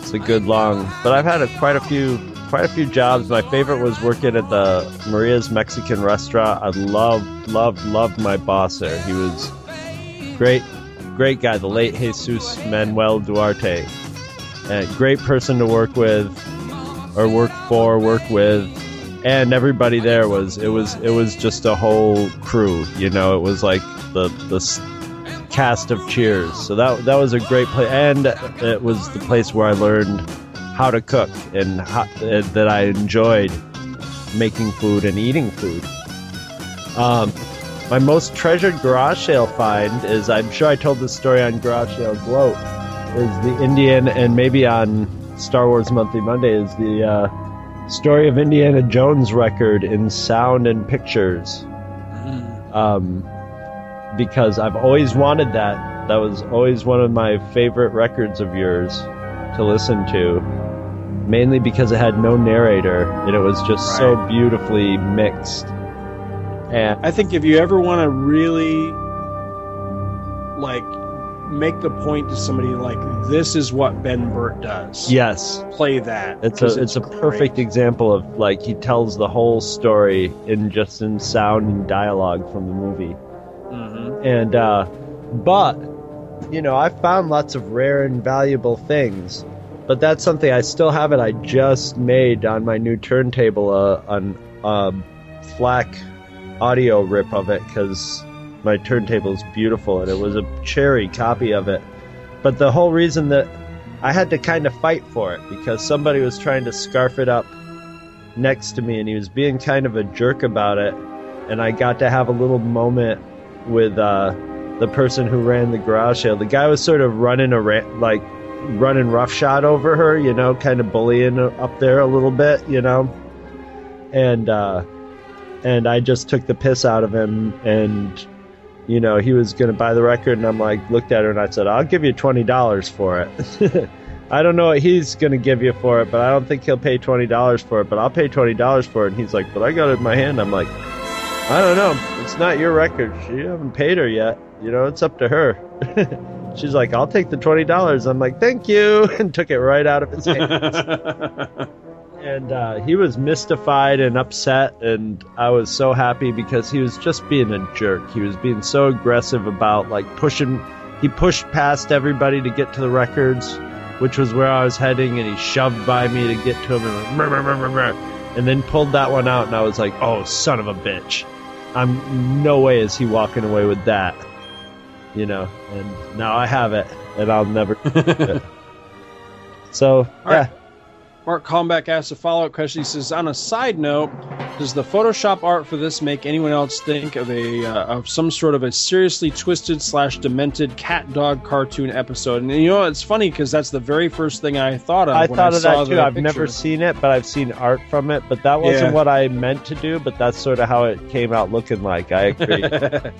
Speaker 2: it's a good long. But I've had a, quite a few quite a few jobs. My favorite was working at the Maria's Mexican restaurant. I loved loved loved my boss there. He was great great guy, the late Jesus Manuel Duarte. And great person to work with or work for, work with. And everybody there was it was it was just a whole crew, you know, it was like the the cast of cheers. So that that was a great place and it was the place where I learned how to cook and how, uh, that I enjoyed making food and eating food. Um, my most treasured garage sale find is I'm sure I told this story on Garage Sale Gloat is the Indian and maybe on Star Wars Monthly Monday is the uh, story of Indiana Jones record in sound and pictures. Um, because I've always wanted that. That was always one of my favorite records of yours to listen to. Mainly because it had no narrator and it was just so beautifully mixed. And
Speaker 1: I think if you ever want to really like make the point to somebody like this is what Ben Burtt does.
Speaker 2: yes,
Speaker 1: Play that.
Speaker 2: It's a it's a
Speaker 1: great.
Speaker 2: perfect example of like he tells the whole story in just in sound and dialogue from the movie.
Speaker 1: Mhm.
Speaker 2: And uh but you know, I found lots of rare and valuable things. But that's something I still have it. I just made on my new turntable uh, an uh, FLAC audio rip of it because my turntable is beautiful and it was a cherry copy of it. But the whole reason that I had to kind of fight for it because somebody was trying to scarf it up next to me and he was being kind of a jerk about it. And I got to have a little moment with uh, the person who ran the garage sale. The guy was sort of running around, like running roughshod over her, you know, kind of bullying up there a little bit, you know. And uh, and I just took the piss out of him and you know, he was going to buy the record, and I'm like, looked at her and I said, I'll give you $20 for it. I don't know what he's going to give you for it, but I don't think he'll pay $20 for it, but I'll pay $20 for it. And he's like, but I got it in my hand. I'm like, I don't know. It's not your record. You haven't paid her yet. You know, it's up to her. She's like, I'll take the $20. I'm like, thank you. And took it right out of his hands. and uh, he was mystified and upset and i was so happy because he was just being a jerk he was being so aggressive about like pushing he pushed past everybody to get to the records which was where i was heading and he shoved by me to get to him and, like, and then pulled that one out and i was like oh son of a bitch i'm no way is he walking away with that you know and now i have it and i'll never so yeah
Speaker 1: right. Mark Calmback asks a follow up question. He says, On a side note, does the Photoshop art for this make anyone else think of a uh, of some sort of a seriously twisted slash demented cat dog cartoon episode? And you know, it's funny because that's the very first thing I thought of.
Speaker 2: I
Speaker 1: when
Speaker 2: thought
Speaker 1: I
Speaker 2: of
Speaker 1: saw
Speaker 2: that too. I've never seen it, but I've seen art from it. But that wasn't
Speaker 1: Yeah.
Speaker 2: what I meant to do. But that's sort of how it came out looking like. I agree.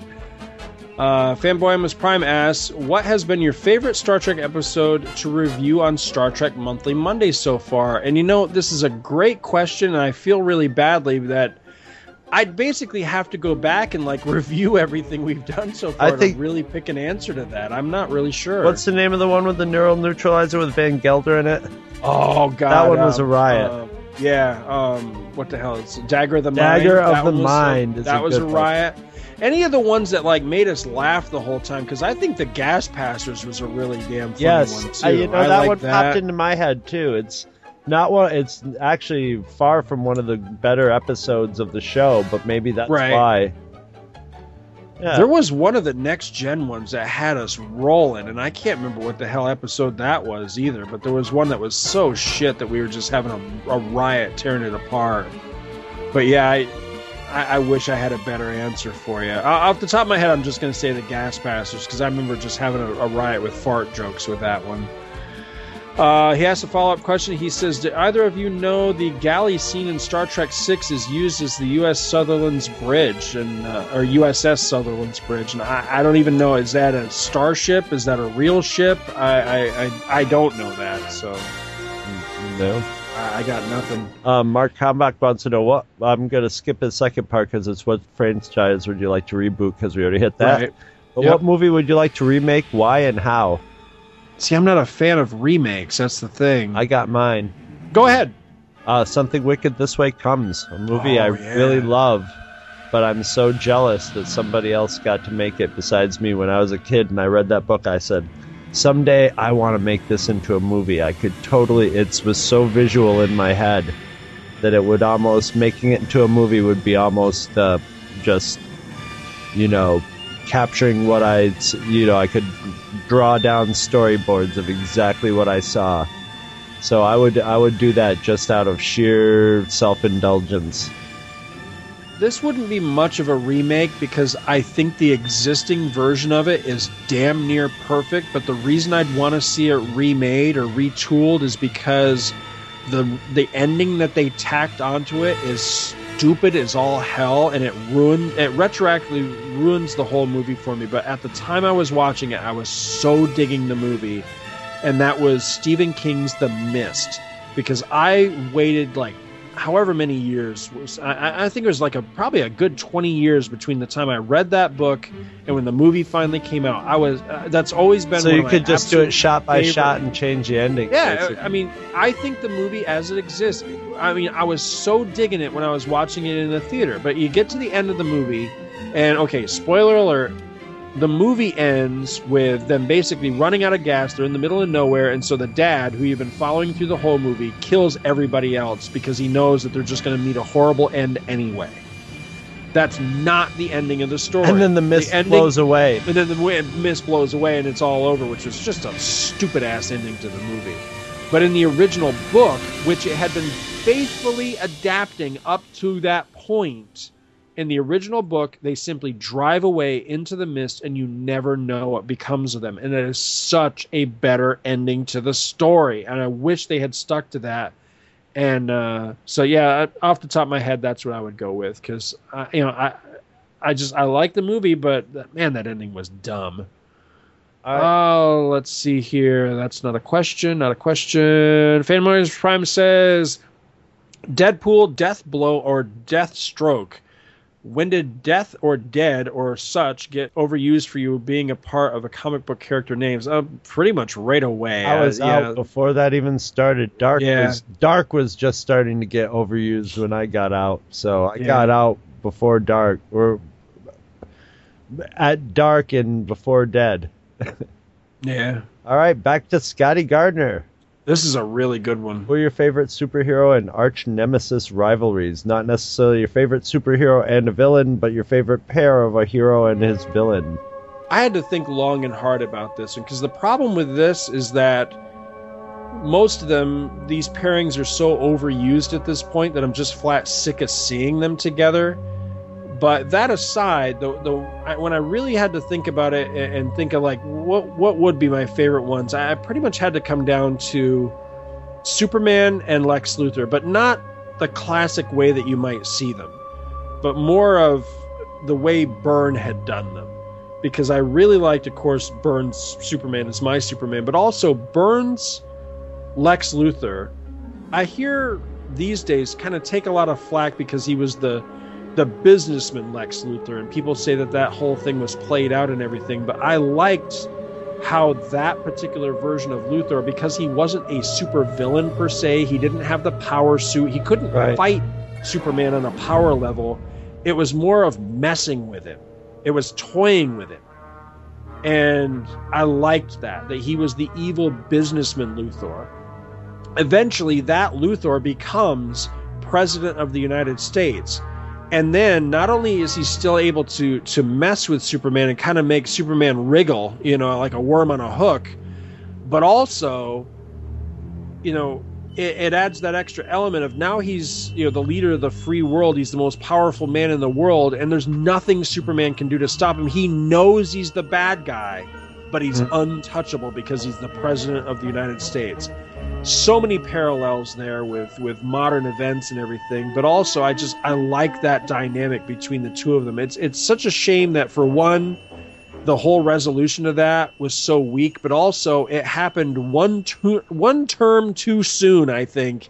Speaker 1: Uh, Fanboy Amos Prime asks, "What has been your favorite Star Trek episode to review on Star Trek Monthly Monday so far?" And you know, this is a great question, and I feel really badly that I'd basically have to go back and like review everything we've done so far
Speaker 2: I think-
Speaker 1: to really pick an answer to that. I'm not really sure.
Speaker 2: What's the name of the one with the neural neutralizer with Van Gelder in it?
Speaker 1: oh god,
Speaker 2: that one was
Speaker 1: um,
Speaker 2: a riot.
Speaker 1: uh, yeah, um, what the hell? It's Dagger of the
Speaker 2: Dagger
Speaker 1: Mind.
Speaker 2: of
Speaker 1: That
Speaker 2: the
Speaker 1: was a-
Speaker 2: Mind is
Speaker 1: that
Speaker 2: a
Speaker 1: was a
Speaker 2: good one.
Speaker 1: Any of the ones that like made us laugh the whole time because I think the Gas Passers was a really damn funny
Speaker 2: yes,
Speaker 1: one too.
Speaker 2: I- you know
Speaker 1: I
Speaker 2: that
Speaker 1: like
Speaker 2: one
Speaker 1: that.
Speaker 2: popped into my head too. It's not one. It's actually far from one of the better episodes of the show, but maybe that's
Speaker 1: Right.
Speaker 2: why. Yeah.
Speaker 1: There was one of the next gen ones that had us rolling, and I can't remember what the hell episode that was either. But there was one that was so shit that we were just having a, a riot, tearing it apart. But yeah, I, I, I wish I had a better answer for you. O- off the top of my head, I'm just going to say the Gas Passers because I remember just having a, a riot with fart jokes with that one. Uh, he asked a follow up question. He says, "Do either of you know the galley scene in Star Trek Six is used as the U.S. Sutherland's Bridge and uh, or USS Sutherland's Bridge?" And I, I don't even know is that a starship? Is that a real ship? I I, I, I don't know that, so
Speaker 2: no.
Speaker 1: I, got nothing.
Speaker 2: Um, Mark Hambach wants to know what. I'm going to skip his second part because it's what franchise would you like to reboot because we already hit that.
Speaker 1: Right.
Speaker 2: But
Speaker 1: Yep.
Speaker 2: what movie would you like to remake? Why and how?
Speaker 1: See, I'm not a fan of remakes. That's the thing.
Speaker 2: I got mine.
Speaker 1: Go ahead.
Speaker 2: Uh, Something Wicked This Way Comes, a movie
Speaker 1: Oh,
Speaker 2: I
Speaker 1: yeah.
Speaker 2: really love, but I'm so jealous that somebody else got to make it besides me. When I was a kid and I read that book, I said, someday I want to make this into a movie. I could totally, it was so visual in my head that it would almost, making it into a movie would be almost uh, just, you know, capturing what I, you know, I could draw down storyboards of exactly what I saw. So I would I would do that just out of sheer self indulgence.
Speaker 1: This wouldn't be much of a remake because I think the existing version of it is damn near perfect. But the reason I'd want to see it remade or retooled is because the the ending that they tacked onto it is stupid as all hell, and it ruined it retroactively ruins the whole movie for me. But at the time I was watching it, I was so digging the movie, and that was Stephen King's The Mist because I waited like however many years was I- I, think it was like a probably a good 20 years between the time I read that book and when the movie finally came out. I was uh, that's always been
Speaker 2: So you could just do it shot by
Speaker 1: favorite-
Speaker 2: shot and change the ending.
Speaker 1: yeah. I mean, I think the movie as it exists. I mean, I was so digging it when I was watching it in the theater. But you get to the end of the movie, and okay, spoiler alert: the movie ends with them basically running out of gas. They're in the middle of nowhere, and so the dad, who you've been following through the whole movie, kills everybody else because he knows that they're just going to meet a horrible end anyway. That's not the ending of the story.
Speaker 2: and then the mist
Speaker 1: ending-
Speaker 2: blows away.
Speaker 1: and then the mist blows away and it's all over, which was just a stupid ass ending to the movie. But in the original book, which it had been faithfully adapting up to that point, in the original book, they simply drive away into the mist and you never know what becomes of them. And it is such a better ending to the story. And I wish they had stuck to that. And uh, so, yeah, off the top of my head, that's what I would go with because, uh, you know, I. I just I like the movie, but man, that ending was dumb. Oh, let's see here. That's not a question. Not a question. Fan Mars Prime says, "Deadpool, Death Blow, or Death Stroke. When did Death or Dead or such get overused for you being a part of a comic book character names? Uh, pretty much right away.
Speaker 2: I was
Speaker 1: Uh, yeah.
Speaker 2: before that even started. Dark
Speaker 1: Yeah.
Speaker 2: was Dark was just starting to get overused when I got out. So I
Speaker 1: Yeah.
Speaker 2: got out before Dark or at Dark and before Dead.
Speaker 1: Yeah.
Speaker 2: All right, back to Scotty Gardner.
Speaker 1: This is a really good one.
Speaker 2: Who are your favorite superhero and arch nemesis rivalries? Not necessarily your favorite superhero and a villain, but your favorite pair of a hero and his villain.
Speaker 1: I had to think long and hard about this one because the problem with this is that most of them, these pairings are so overused at this point that I'm just flat sick of seeing them together. But that aside, the, the when I really had to think about it and, think of like what what would be my favorite ones, I pretty much had to come down to Superman and Lex Luthor, but not the classic way that you might see them, but more of the way Byrne had done them because I really liked, of course, Byrne's Superman is my Superman, but also Byrne's Lex Luthor. I hear these days kind of take a lot of flack because he was the the businessman Lex Luthor, and people say that that whole thing was played out and everything. But I liked how that particular version of Luthor, because he wasn't a super villain per se, he didn't have the power suit, he couldn't
Speaker 2: Right.
Speaker 1: fight Superman on a power level. It was more of messing with him. It was toying with him. And I liked that, that he was the evil businessman Luthor. Eventually, that Luthor becomes president of the United States. And then not only is he still able to to mess with Superman and kind of make Superman wriggle, you know, like a worm on a hook, but also, you know, it, it adds that extra element of now he's you know the leader of the free world. He's the most powerful man in the world, and there's nothing Superman can do to stop him. He knows he's the bad guy, but he's mm-hmm. untouchable because he's the president of the United States so many parallels there with with modern events and everything but also i just i like that dynamic between the two of them. It's it's such a shame that for one the whole resolution of that was so weak but also it happened one one term too soon i think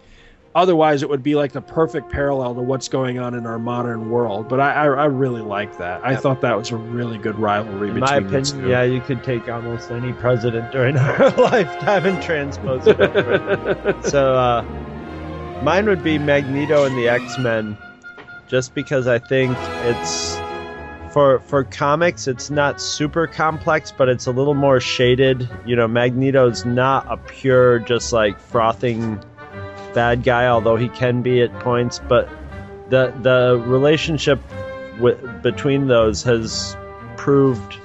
Speaker 1: otherwise it would be like the perfect parallel to what's going on in our modern world. But I, I, I really like that. I thought that was a really good rivalry
Speaker 2: In
Speaker 1: between
Speaker 2: my
Speaker 1: the
Speaker 2: opinion,
Speaker 1: two.
Speaker 2: yeah, you could take almost any president during our lifetime and transpose it over. so, uh, mine would be Magneto and the X Men, just because I think it's for for comics, it's not super complex, but it's a little more shaded. You know, Magneto's not a pure, just like frothing bad guy, although he can be at points. But the the relationship with, between those has proved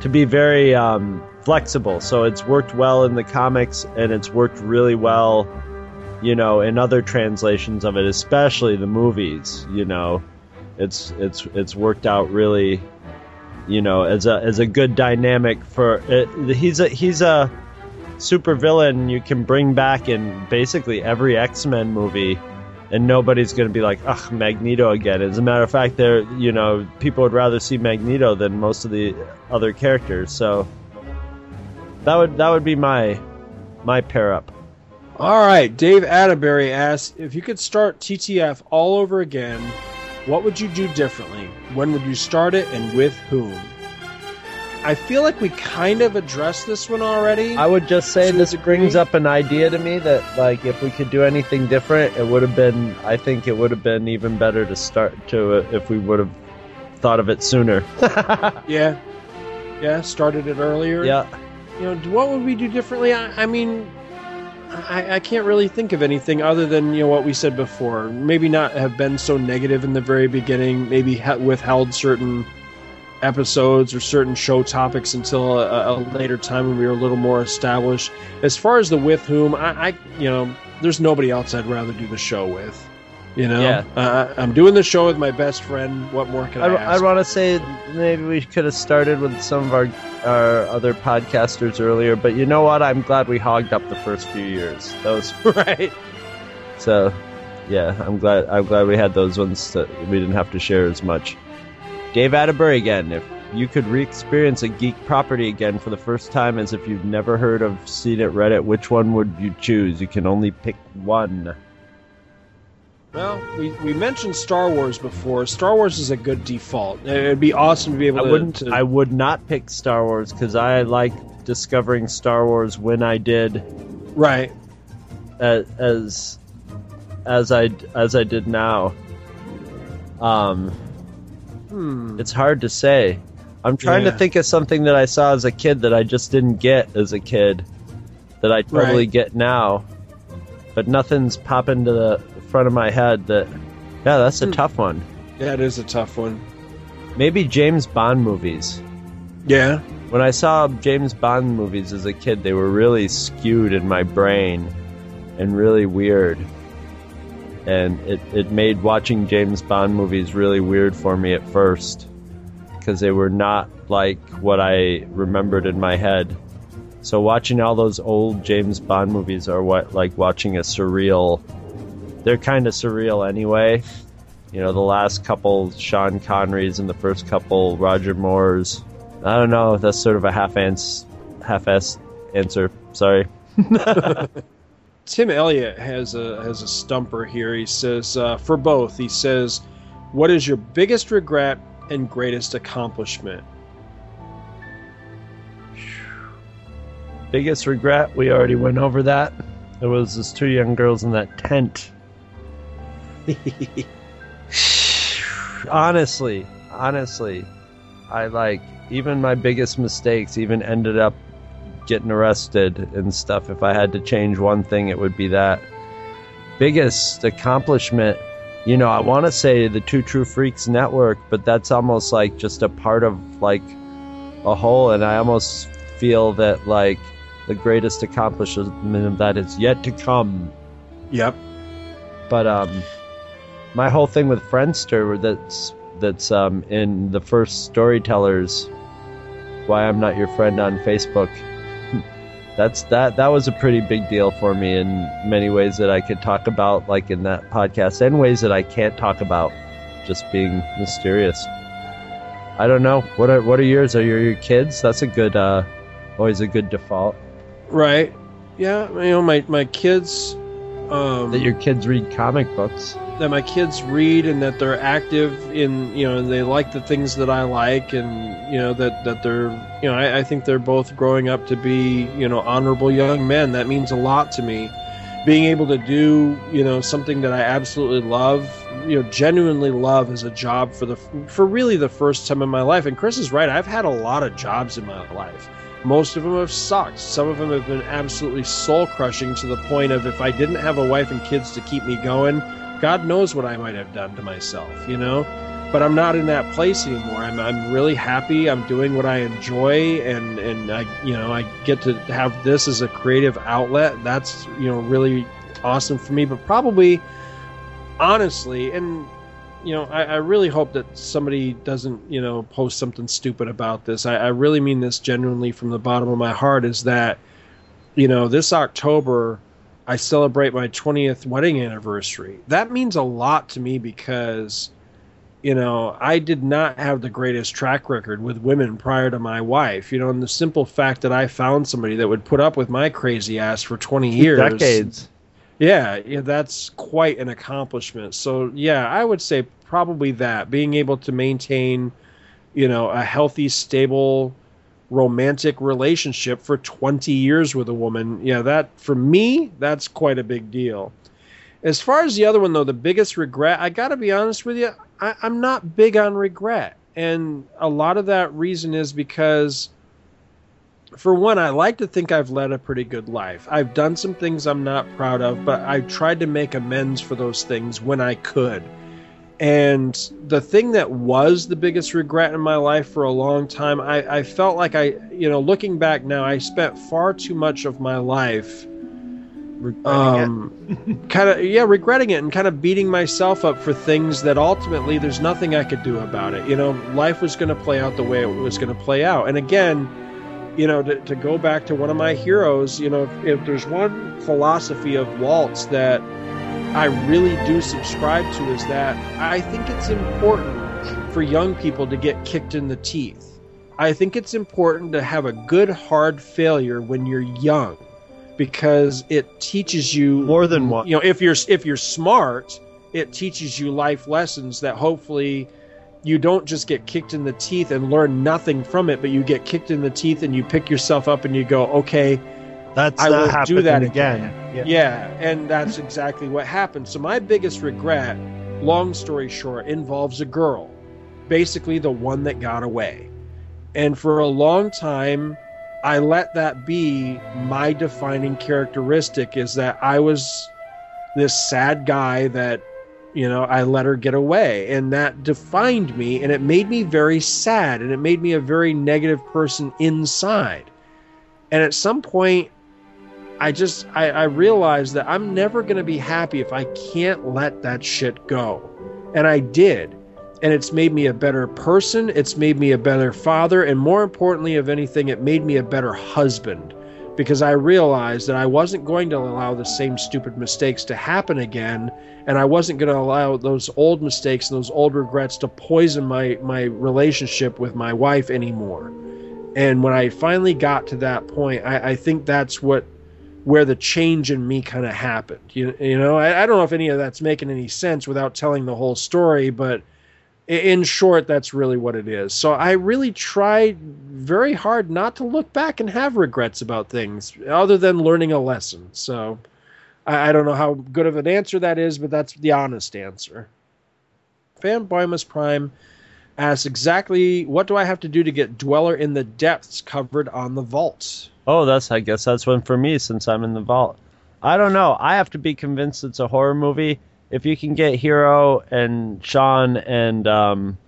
Speaker 2: to be very um, flexible. So it's worked well in the comics, and it's worked really well, you know, in other translations of it, especially the movies. You know, it's it's it's worked out really, you know, as a as a good dynamic for it, he's a he's a super villain you can bring back in basically every X Men movie. And nobody's going to be like, ugh, Magneto again. As a matter of fact, there, you know, people would rather see Magneto than most of the other characters. So that would that would be my my pair up.
Speaker 1: All right, Dave Atterbury asks if you could start TTF all over again, what would you do differently? When would you start it, and with whom? I feel like we kind of addressed this one already.
Speaker 2: I would just say this brings up an idea to me that like if we could do anything different, it would have been. I think it would have been even better to start to it if we would have thought of it sooner.
Speaker 1: Yeah, yeah, started it earlier.
Speaker 2: yeah.
Speaker 1: you know, what would we do differently? I, I mean, I, I can't really think of anything other than you know what we said before. Maybe not have been so negative in the very beginning. Maybe ha- withheld certain episodes or certain show topics until a, a later time when we were a little more established. As far as the with whom, I, I you know, there's nobody else I'd rather do the show with. You know,
Speaker 2: Yeah.
Speaker 1: uh, I'm doing the show with my best friend. What more can I,
Speaker 2: I. I want to say maybe we could have started with some of our our other podcasters earlier, but you know what? I'm glad we hogged up the first few years. That was
Speaker 1: right.
Speaker 2: so. Yeah, I'm glad. I'm glad we had those ones that we didn't have to share as much. Dave Atterbury again. If you could re-experience a geek property again for the first time, as if you've never heard of, seen it, read it, which one would you choose? You can only pick one.
Speaker 1: Well, we, we mentioned Star Wars before. Star Wars is a good default. It'd be awesome to be able
Speaker 2: I
Speaker 1: to.
Speaker 2: wouldn't.
Speaker 1: to-
Speaker 2: I would not pick Star Wars because I like discovering Star Wars when I did,
Speaker 1: right.
Speaker 2: as as I as I did now. Um,
Speaker 1: Hmm.
Speaker 2: it's hard to say. I'm trying
Speaker 1: Yeah.
Speaker 2: to think of something that I saw as a kid that I just didn't get as a kid, that I totally
Speaker 1: Right.
Speaker 2: get now, but nothing's popping to the front of my head. That yeah, that's a
Speaker 1: Hmm.
Speaker 2: tough one.
Speaker 1: Yeah, it is a tough one.
Speaker 2: Maybe James Bond movies.
Speaker 1: Yeah.
Speaker 2: When I saw James Bond movies as a kid, they were really skewed in my brain and really weird. And it, it made watching James Bond movies really weird for me at first because they were not like what I remembered in my head. So watching all those old James Bond movies are what like watching a surreal. They're kind of surreal anyway. You know, the last couple Sean Connerys and the first couple Roger Moore's. I don't know. That's sort of a half-ans, half-ass answer. Sorry.
Speaker 1: Tim Elliott has a has a stumper here. He says uh, for both. He says, "What is your biggest regret and greatest accomplishment?"
Speaker 2: Biggest regret? We already went over that. There was those two young girls in that tent. honestly, honestly, I like even my biggest mistakes even ended up getting arrested and stuff. If I had to change one thing, it would be that. Biggest accomplishment, you know, I want to say the Two True Freaks network, but that's almost like just a part of like a whole, and I almost feel that like the greatest accomplishment of that is yet to come.
Speaker 1: Yep.
Speaker 2: But um, my whole thing with Friendster that's that's um in the first storytellers, why I'm not your friend on Facebook. That's that that was a pretty big deal for me in many ways that I could talk about, like in that podcast, and ways that I can't talk about, just being mysterious. I don't know. What are what are yours? Are your, your kids? That's a good, uh, always a good default.
Speaker 1: Right. Yeah. You know, my my kids Um,
Speaker 2: That your kids read comic books.
Speaker 1: that my kids read and that they're active in you know and they like the things that I like and you know that that they're you know I, I think they're both growing up to be you know honorable young men. That means a lot to me. Being able to do you know something that I absolutely love you know genuinely love as a job for the for really the first time in my life. And Chris is right. I've had a lot of jobs in my life most of them have sucked. Some of them have been absolutely soul crushing to the point of if I didn't have a wife and kids to keep me going, God knows what I might have done to myself, you know? But I'm not in that place anymore. I'm, I'm really happy. I'm doing what I enjoy, and, and I, you know, I get to have this as a creative outlet. That's, you know, really awesome for me. But probably, honestly, and you know, I, I really hope that somebody doesn't, you know, post something stupid about this. I, I really mean this genuinely from the bottom of my heart. Is that, you know, this October, I celebrate my 20th wedding anniversary. That means a lot to me because, you know, I did not have the greatest track record with women prior to my wife. You know, and the simple fact that I found somebody that would put up with my crazy ass for 20 years.
Speaker 2: Decades.
Speaker 1: Yeah, yeah, that's quite an accomplishment. So yeah, I would say probably that being able to maintain, you know, a healthy, stable, romantic relationship for 20 years with a woman. Yeah, that for me, that's quite a big deal. As far as the other one though, the biggest regret, I got to be honest with you, I, I'm not big on regret, and a lot of that reason is because for one, I like to think I've led a pretty good life. I've done some things I'm not proud of, but I tried to make amends for those things when I could. And the thing that was the biggest regret in my life for a long time, I, I felt like I, you know, looking back now, I spent far too much of my life um, kind of yeah regretting it and kind of beating myself up for things that ultimately there's nothing i could do about it you know life was going to play out the way it was going to play out and again you know to, to go back to one of my heroes you know if, if there's one philosophy of Walt's that i really do subscribe to is that i think it's important for young people to get kicked in the teeth i think it's important to have a good hard failure when you're young because it teaches you
Speaker 2: more than one.
Speaker 1: You know, if you're if you're smart, it teaches you life lessons that hopefully you don't just get kicked in the teeth and learn nothing from it, but you get kicked in the teeth and you pick yourself up and you go, okay,
Speaker 2: That's
Speaker 1: I will do that again.
Speaker 2: again.
Speaker 1: Yeah. and that's exactly what happened. So my biggest regret, long story short, involves a girl, basically the one that got away. And for a long time, I let that be my defining characteristic is that I was this sad guy that you know I let her get away and that defined me and it made me very sad and it made me a very negative person inside. And at some point I just I, I realized that I'm never gonna be happy if I can't let that shit go. And I did and it's made me a better person it's made me a better father and more importantly of anything it made me a better husband because i realized that i wasn't going to allow the same stupid mistakes to happen again and i wasn't going to allow those old mistakes and those old regrets to poison my my relationship with my wife anymore and when i finally got to that point i, I think that's what where the change in me kind of happened you, you know I, I don't know if any of that's making any sense without telling the whole story but in short, that's really what it is. So I really tried very hard not to look back and have regrets about things other than learning a lesson. So I, I don't know how good of an answer that is, but that's the honest answer. Fanboymus Prime asks exactly what do I have to do to get Dweller in the Depths covered on the vault?
Speaker 2: Oh, that's I guess that's one for me since I'm in the vault. I don't know. I have to be convinced it's a horror movie. If you can get Hero and Sean and um,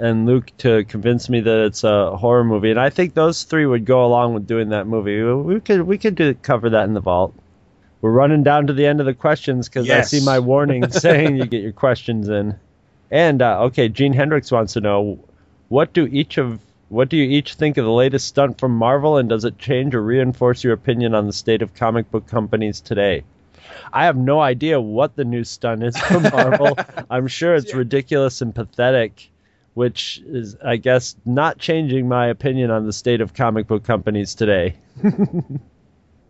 Speaker 2: and Luke to convince me that it's a horror movie, and I think those three would go along with doing that movie. We could we could do, cover that in the vault. We're running down to the end of the questions because
Speaker 1: Yes.
Speaker 2: I see my warning saying you get your questions in. And uh, okay, Gene Hendricks wants to know what do each of what do you each think of the latest stunt from Marvel, and does it change or reinforce your opinion on the state of comic book companies today? I have no idea what the new stunt is from Marvel. I'm sure it's ridiculous and pathetic, which is, I guess, not changing my opinion on the state of comic book companies today.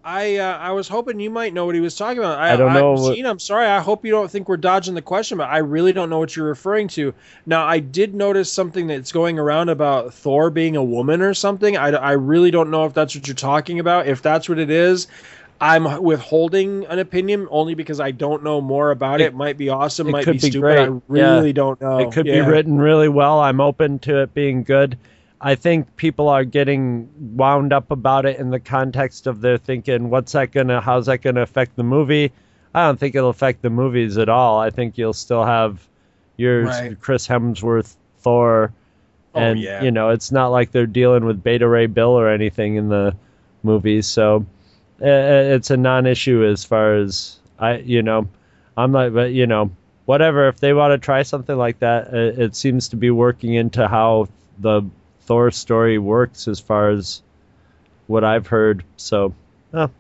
Speaker 1: I uh, I was hoping you might know what he was talking about.
Speaker 2: I don't know
Speaker 1: Gene, I'm sorry. I hope you don't think we're dodging the question, but I really don't know what you're referring to. Now, I did notice something that's going around about Thor being a woman or something. I, I really don't know if that's what you're talking about. If that's what it is, I'm withholding an opinion only because I don't know more about it. It might be awesome,
Speaker 2: It
Speaker 1: might
Speaker 2: could
Speaker 1: be
Speaker 2: be
Speaker 1: stupid.
Speaker 2: great.
Speaker 1: I really
Speaker 2: Yeah.
Speaker 1: don't know.
Speaker 2: It could
Speaker 1: Yeah.
Speaker 2: be written really well. I'm open to it being good. I think people are getting wound up about it in the context of they're thinking, what's that gonna, how's that gonna affect the movie? I don't think it'll affect the movies at all. I think you'll still have your
Speaker 1: Right.
Speaker 2: Chris Hemsworth Thor,
Speaker 1: Oh,
Speaker 2: and
Speaker 1: yeah.
Speaker 2: you know it's not like they're dealing with Beta Ray Bill or anything in the movies, so Uh, uh, it's a non-issue as far as I, you know, I'm like, but you know, whatever. If they want to try something like that, it, it seems to be working into how the Thor story works as far as what I've heard. So, oh,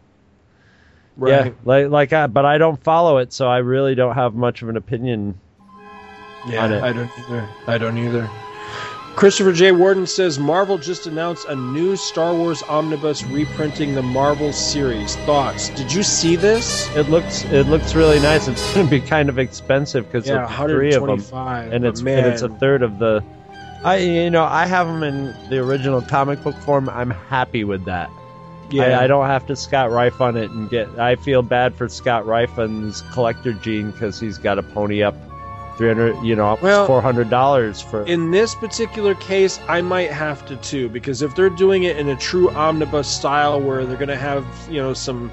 Speaker 2: yeah, like like I, but I don't follow it, so I really don't have much of an opinion.
Speaker 1: Yeah,
Speaker 2: on it.
Speaker 1: I don't either. I don't either. Christopher J. Warden says Marvel just announced a new Star Wars omnibus reprinting the Marvel series. Thoughts? Did you see this?
Speaker 2: It looks it looks really nice. It's going to be kind of expensive because
Speaker 1: Yeah,
Speaker 2: of three of them,
Speaker 1: 125,
Speaker 2: and it's and it's a third of the. I you know I have them in the original comic book form. I'm happy with that.
Speaker 1: Yeah.
Speaker 2: I, I don't have to Scott Rife on it and get. I feel bad for Scott Rife and his collector gene because he's got to pony up three hundred, you know,
Speaker 1: Well,
Speaker 2: four hundred dollars for.
Speaker 1: In this particular case, I might have to too, because if they're doing it in a true omnibus style where they're going to have, you know, some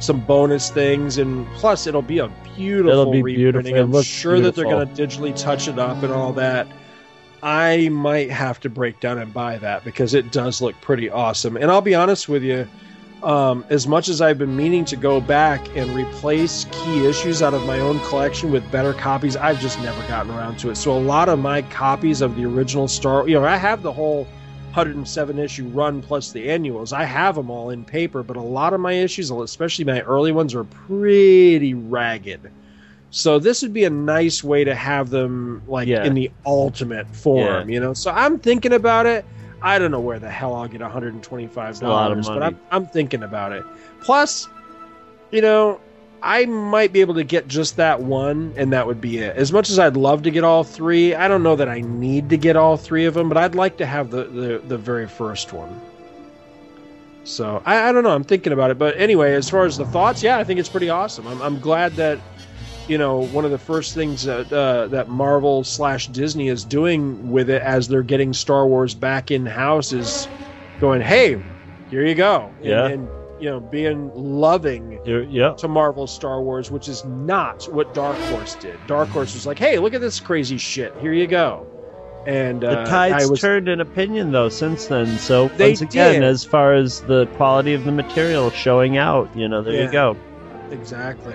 Speaker 1: some bonus things, and plus it'll be a beautiful
Speaker 2: It'll be
Speaker 1: reprinting.
Speaker 2: beautiful.
Speaker 1: I'm sure that they're going to digitally touch it up and all that. I might have to break down and buy that because it does look pretty awesome. And I'll be honest with you, um, as much as I've been meaning to go back and replace key issues out of my own collection with better copies, I've just never gotten around to it. So a lot of my copies of the original Star, you know, I have the whole 107 issue run plus the annuals. I have them all in paper, but a lot of my issues, especially my early ones, are pretty ragged. So this would be a nice way to have them like
Speaker 2: Yeah.
Speaker 1: in the ultimate form, you know. So I'm thinking about it. I don't know where the hell I'll get 125
Speaker 2: a lot of
Speaker 1: dollars, but. I'm I'm thinking about it. Plus, you know, I might be able to get just that one, and that would be it. As much as I'd love to get all three, I don't know that I need to get all three of them, but I'd like to have the the, the very first one. So I, I don't know. I'm thinking about it, but anyway, as far as the thoughts, yeah, I think it's pretty awesome. I'm, I'm glad that you know one of the first things that uh, that Marvel slash Disney is doing with it as they're getting Star Wars back in house is going, hey, here you go, and,
Speaker 2: Yeah.
Speaker 1: and you know being loving
Speaker 2: You're- yeah.
Speaker 1: to Marvel Star Wars, which is not what Dark Horse did. Dark Horse was like, hey, look at this crazy shit, here you go, and
Speaker 2: The
Speaker 1: uh,
Speaker 2: tides
Speaker 1: I was
Speaker 2: turned in opinion though since then. So once again,
Speaker 1: did.
Speaker 2: as far as the quality of the material showing out, you know, there
Speaker 1: Yeah.
Speaker 2: you go.
Speaker 1: Exactly.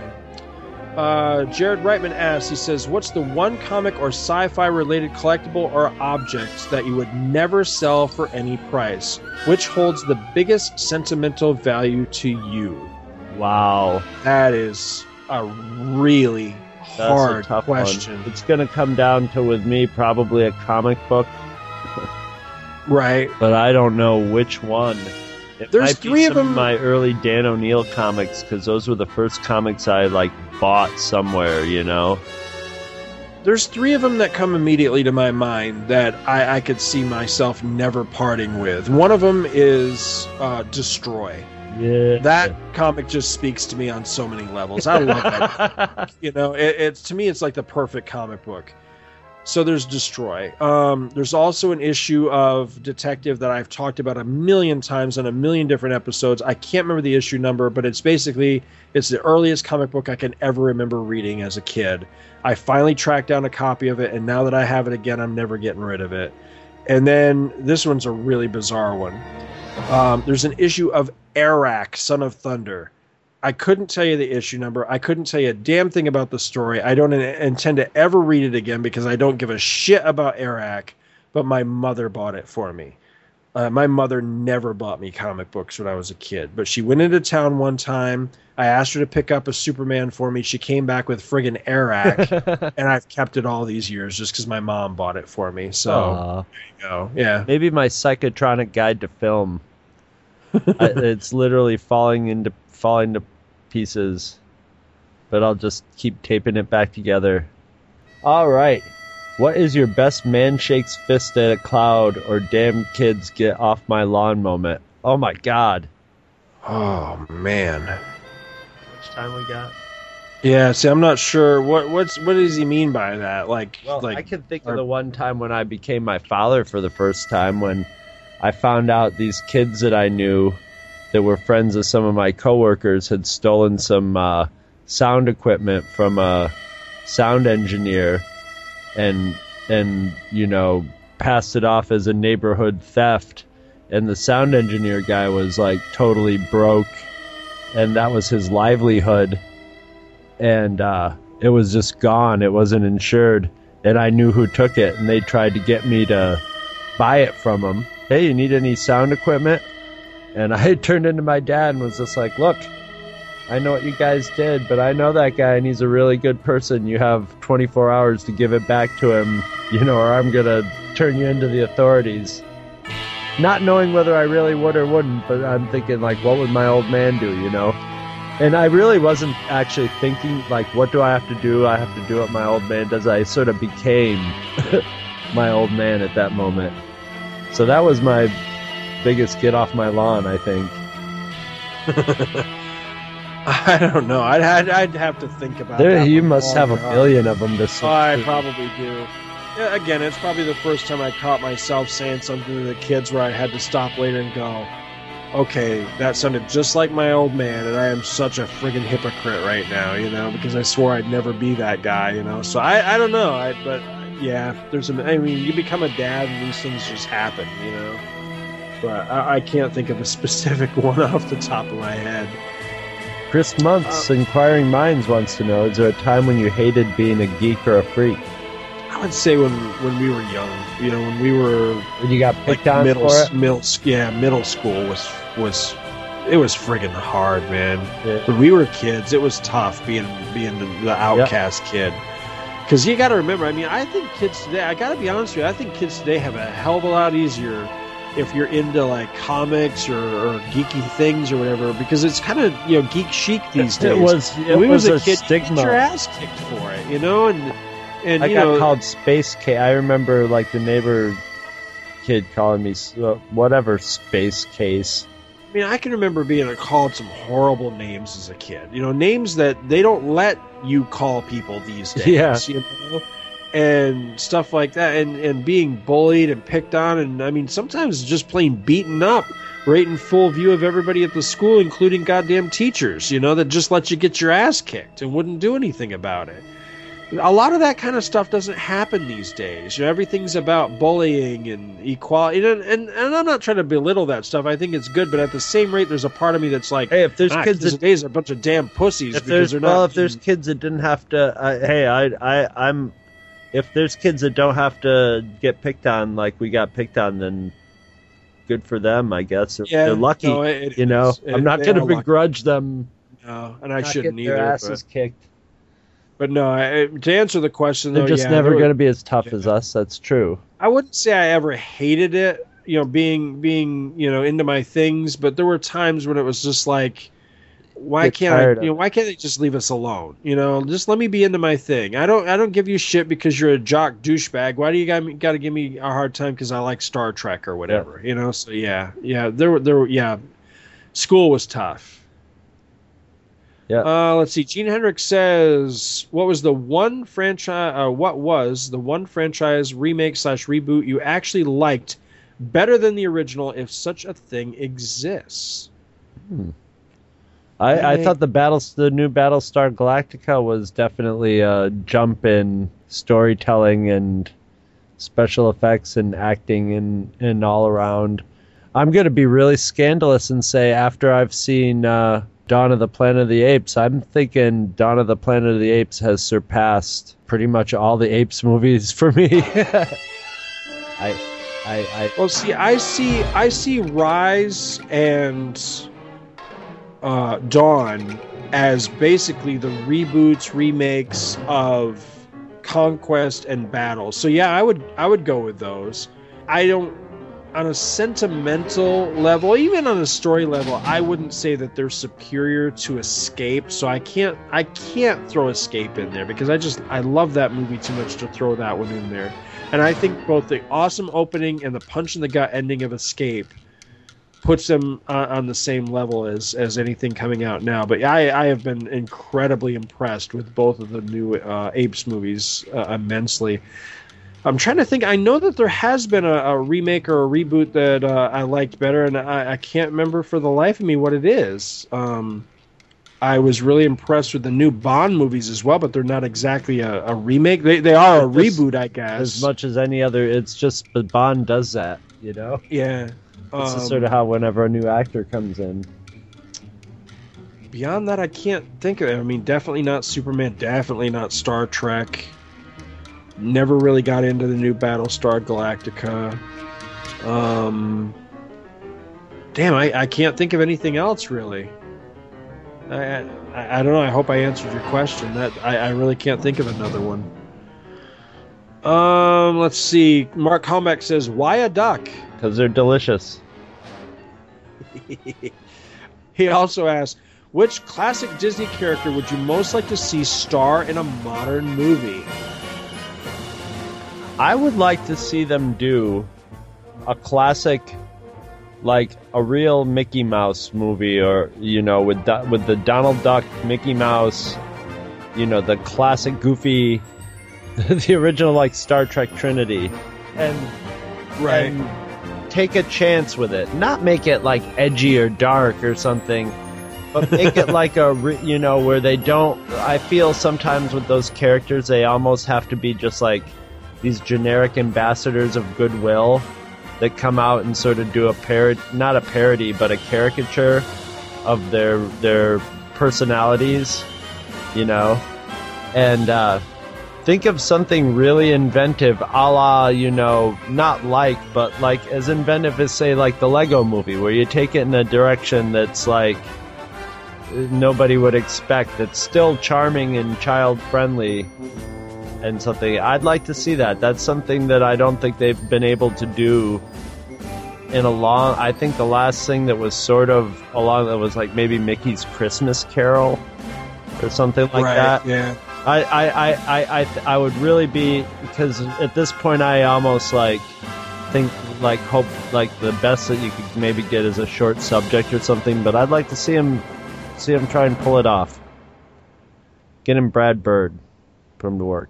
Speaker 1: Uh, Jared Reitman asks, he says, What's the one comic or sci fi related collectible or object that you would never sell for any price? Which holds the biggest sentimental value to you?
Speaker 2: Wow.
Speaker 1: That is a really
Speaker 2: That's
Speaker 1: hard
Speaker 2: tough
Speaker 1: question.
Speaker 2: one. It's going to come down to with me probably a comic book,
Speaker 1: Right.
Speaker 2: but I don't know which one. It
Speaker 1: There's three of them-
Speaker 2: my early Dan O'Neill comics because those were the first comics I like bought somewhere. You know.
Speaker 1: There's three of them that come immediately to my mind that I, I could see myself never parting with. One of them is uh, Destroy.
Speaker 2: Yeah.
Speaker 1: That comic just speaks to me on so many levels. I love that. you know, it, it's to me, it's like the perfect comic book. So there's Destroy. Um, there's also an issue of Detective that I've talked about a million times on a million different episodes. I can't remember the issue number, but it's basically it's the earliest comic book I can ever remember reading as a kid. I finally tracked down a copy of it, and now that I have it again, I'm never getting rid of it. And then this one's a really bizarre one. Um, there's an issue of Arak, Son of Thunder. I couldn't tell you the issue number. I couldn't tell you a damn thing about the story. I don't in- intend to ever read it again because I don't give a shit about Arak, but my mother bought it for me. Uh, my mother never bought me comic books when I was a kid, but she went into town one time. I asked her to pick up a Superman for me. She came back with friggin' Arak, and I've kept it all these years just because my mom bought it for me. So there you go. Yeah.
Speaker 2: Maybe my psychotronic guide to film. I, it's literally falling into falling to pieces. But I'll just keep taping it back together. All right. What is your best man shakes fist at a cloud or damn kids get off my lawn moment? Oh my god.
Speaker 1: Oh man.
Speaker 2: Which time we got?
Speaker 1: Yeah, see, I'm not sure what what's what does he mean by that? Like,
Speaker 2: Well,
Speaker 1: like
Speaker 2: I can think
Speaker 1: or-
Speaker 2: of the one time when I became my father for the first time when I found out these kids that I knew that were friends of some of my coworkers had stolen some uh, sound equipment from a sound engineer and and you know passed it off as a neighborhood theft and the sound engineer guy was like totally broke and that was his livelihood and uh, it was just gone. It wasn't insured, and I knew who took it, and they tried to get me to buy it from him. Hey, you need any sound equipment? And I turned into my dad and was just like, "Look, I know what you guys did, but I know that guy, and he's a really good person. You have 24 hours to give it back to him, you know, or I'm gonna turn you into the authorities." Not knowing whether I really would or wouldn't, but I'm thinking like, what would my old man do, you know? And I really wasn't actually thinking, like, what do I have to do? I have to do what my old man does. I sort of became my old man at that moment. So that was my biggest get off my lawn, I think.
Speaker 1: I don't know. I'd, I'd I'd have to think about
Speaker 2: There,
Speaker 1: that
Speaker 2: you must have a million of them to
Speaker 1: Oh, I probably do. Yeah, again, it's probably the first time I caught myself saying something to the kids where I had to stop later and go, okay, that sounded just like my old man, and I am such a friggin' hypocrite right now, you know, because I swore I'd never be that guy, you know. So I, I don't know, I, but yeah, there's a, I mean, you become a dad and these things just happen, you know. But I, I can't think of a specific one off the top of my head.
Speaker 2: Chris Months, uh, Inquiring Minds wants to know: Is there a time when you hated being a geek or a freak?
Speaker 1: I would say when when we were young, you know, when we were
Speaker 2: When you got picked on
Speaker 1: middle,
Speaker 2: for it?
Speaker 1: middle, yeah, middle school was was it was friggin' hard, man. When we were kids, it was tough being being the, the outcast kid. Because you got to remember, I mean, I think kids today. I got to be honest with you. I think kids today have a hell of a lot easier if you're into like comics or, or geeky things or whatever, because it's kind of you know geek chic these
Speaker 2: It
Speaker 1: days.
Speaker 2: was- it
Speaker 1: we
Speaker 2: was
Speaker 1: was
Speaker 2: a
Speaker 1: a kid, you
Speaker 2: stigma.
Speaker 1: your ass kicked for it, you know, and and
Speaker 2: I
Speaker 1: you
Speaker 2: got
Speaker 1: know,
Speaker 2: called Space Case. I remember like the neighbor kid calling me uh, whatever Space Case.
Speaker 1: I mean, I can remember being called some horrible names as a kid. You know, names that they don't let you call people these days.
Speaker 2: Yeah.
Speaker 1: You know? And stuff like that, and and being bullied and picked on, and I mean, sometimes just plain beaten up, right in full view of everybody at the school, including goddamn teachers. You know, that just let you get your ass kicked and wouldn't do anything about it. A lot of that kind of stuff doesn't happen these days. You know, everything's about bullying and equality, and, and and I'm not trying to belittle that stuff. I think it's good, but at the same rate, there's a part of me that's like,
Speaker 2: Hey, if there's
Speaker 1: ah,
Speaker 2: kids that-
Speaker 1: today's are a bunch of damn pussies
Speaker 2: If
Speaker 1: because
Speaker 2: there's
Speaker 1: they're not well,
Speaker 2: if there's kids that didn't have to, I, hey, I, I, I'm. If there's kids that don't have to get picked on like we got picked on, then good for them, I guess. If
Speaker 1: Yeah,
Speaker 2: they're lucky,
Speaker 1: no, it-
Speaker 2: you know.
Speaker 1: It-
Speaker 2: I'm not going to
Speaker 1: are lucky.
Speaker 2: begrudge them.
Speaker 1: no, and I shouldn't
Speaker 2: their
Speaker 1: either.
Speaker 2: asses
Speaker 1: But,
Speaker 2: kicked.
Speaker 1: but no, I, to answer the question,
Speaker 2: They're
Speaker 1: though,
Speaker 2: just
Speaker 1: yeah,
Speaker 2: never going to be as tough as us. That's true.
Speaker 1: I wouldn't say I ever hated it, you know, being being you know into my things, but there were times when it was just like, why can't I, you know, why can't they just leave us alone? You know, just let me be into my thing. I don't I don't give you shit because you're a jock douchebag. Why do you got got to give me a hard time because I like Star Trek or whatever? You know, so yeah, yeah, there were there yeah, school was tough.
Speaker 2: Yeah.
Speaker 1: Uh, let's see. Gene Hendricks says, "What was the one franchise? Uh, what was the one franchise remake slash reboot you actually liked better than the original, if such a thing exists?"
Speaker 2: I, I thought the battles, the new Battlestar Galactica was definitely a jump in storytelling and special effects and acting and, and all around. I'm going to be really scandalous and say after I've seen uh, Dawn of the Planet of the Apes, I'm thinking Dawn of the Planet of the Apes has surpassed pretty much all the Apes movies for me. I, I, I,
Speaker 1: Well, see, I see, I see Rise and uh, Dawn as basically the reboots, remakes of Conquest and Battle. So yeah, I would, I would go with those. I don't, on a sentimental level, even on a story level, I wouldn't say that they're superior to Escape. So I can't I can't throw Escape in there because I just I love that movie too much to throw that one in there. And I think both the awesome opening and the punch in the gut ending of Escape puts them uh, on the same level as as anything coming out now. But I I have been incredibly impressed with both of the new uh, Apes movies uh, immensely. I'm trying to think. I know that there has been a, a remake or a reboot that uh, I liked better, and I, I can't remember for the life of me what it is. Um, I was really impressed with the new Bond movies as well, but they're not exactly a, a remake. They they are a reboot, I guess.
Speaker 2: As much as any other, it's just but Bond does that, you know.
Speaker 1: Yeah.
Speaker 2: It's
Speaker 1: Um,
Speaker 2: just sort of how whenever a new actor comes in.
Speaker 1: Beyond that, I can't think of it. I mean, definitely not Superman. Definitely not Star Trek. Never really got into the new Battlestar Galactica. Um, damn, I, I can't think of anything else really. I, I I don't know. I hope I answered your question. That I, I really can't think of another one. Um, let's see. Mark Helmeck says, "Why a duck?"
Speaker 2: Because they're delicious.
Speaker 1: he also asks, which classic Disney character would you most like to see star in a modern movie?
Speaker 2: I would like to see them do a classic, like a real Mickey Mouse movie, or you know, with Do- with the Donald Duck, Mickey Mouse, you know, the classic goofy, the original like Star Trek Trinity, and
Speaker 1: Right.
Speaker 2: and take a chance with it. Not make it like edgy or dark or something, but make it like a you know where they don't. I feel sometimes with those characters they almost have to be just like these generic ambassadors of goodwill that come out and sort of do a parody, not a parody, but a caricature of their their personalities, you know, and uh, think of something really inventive, a la you know, not like, but like as inventive as say like the Lego Movie, where you take it in a direction that's like nobody would expect. That's still charming and child friendly and something. I'd like to see that. That's something that I don't think they've been able to do in a long. I think the last thing that was sort of along that was like maybe Mickey's Christmas Carol or something like
Speaker 1: Right,
Speaker 2: that.
Speaker 1: yeah.
Speaker 2: I I, I, I, I, would really be because at this point I almost like think like hope like the best that you could maybe get is a short subject or something. But I'd like to see him see him try and pull it off. Get him Brad Bird, put him to work.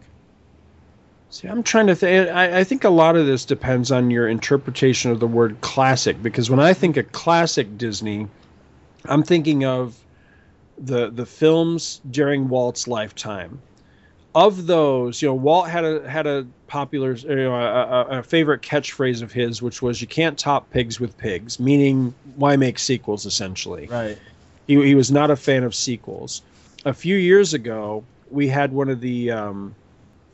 Speaker 1: See, I'm trying to think. I, I think a lot of this depends on your interpretation of the word classic. Because when I think of classic Disney, I'm thinking of the the films during Walt's lifetime. Of those, you know, Walt had a had a popular, you know, a, a, a favorite catchphrase of his, which was "You can't top pigs with pigs," meaning why make sequels? Essentially,
Speaker 2: Right.
Speaker 1: he, he was not a fan of sequels. A few years ago, we had one of the um,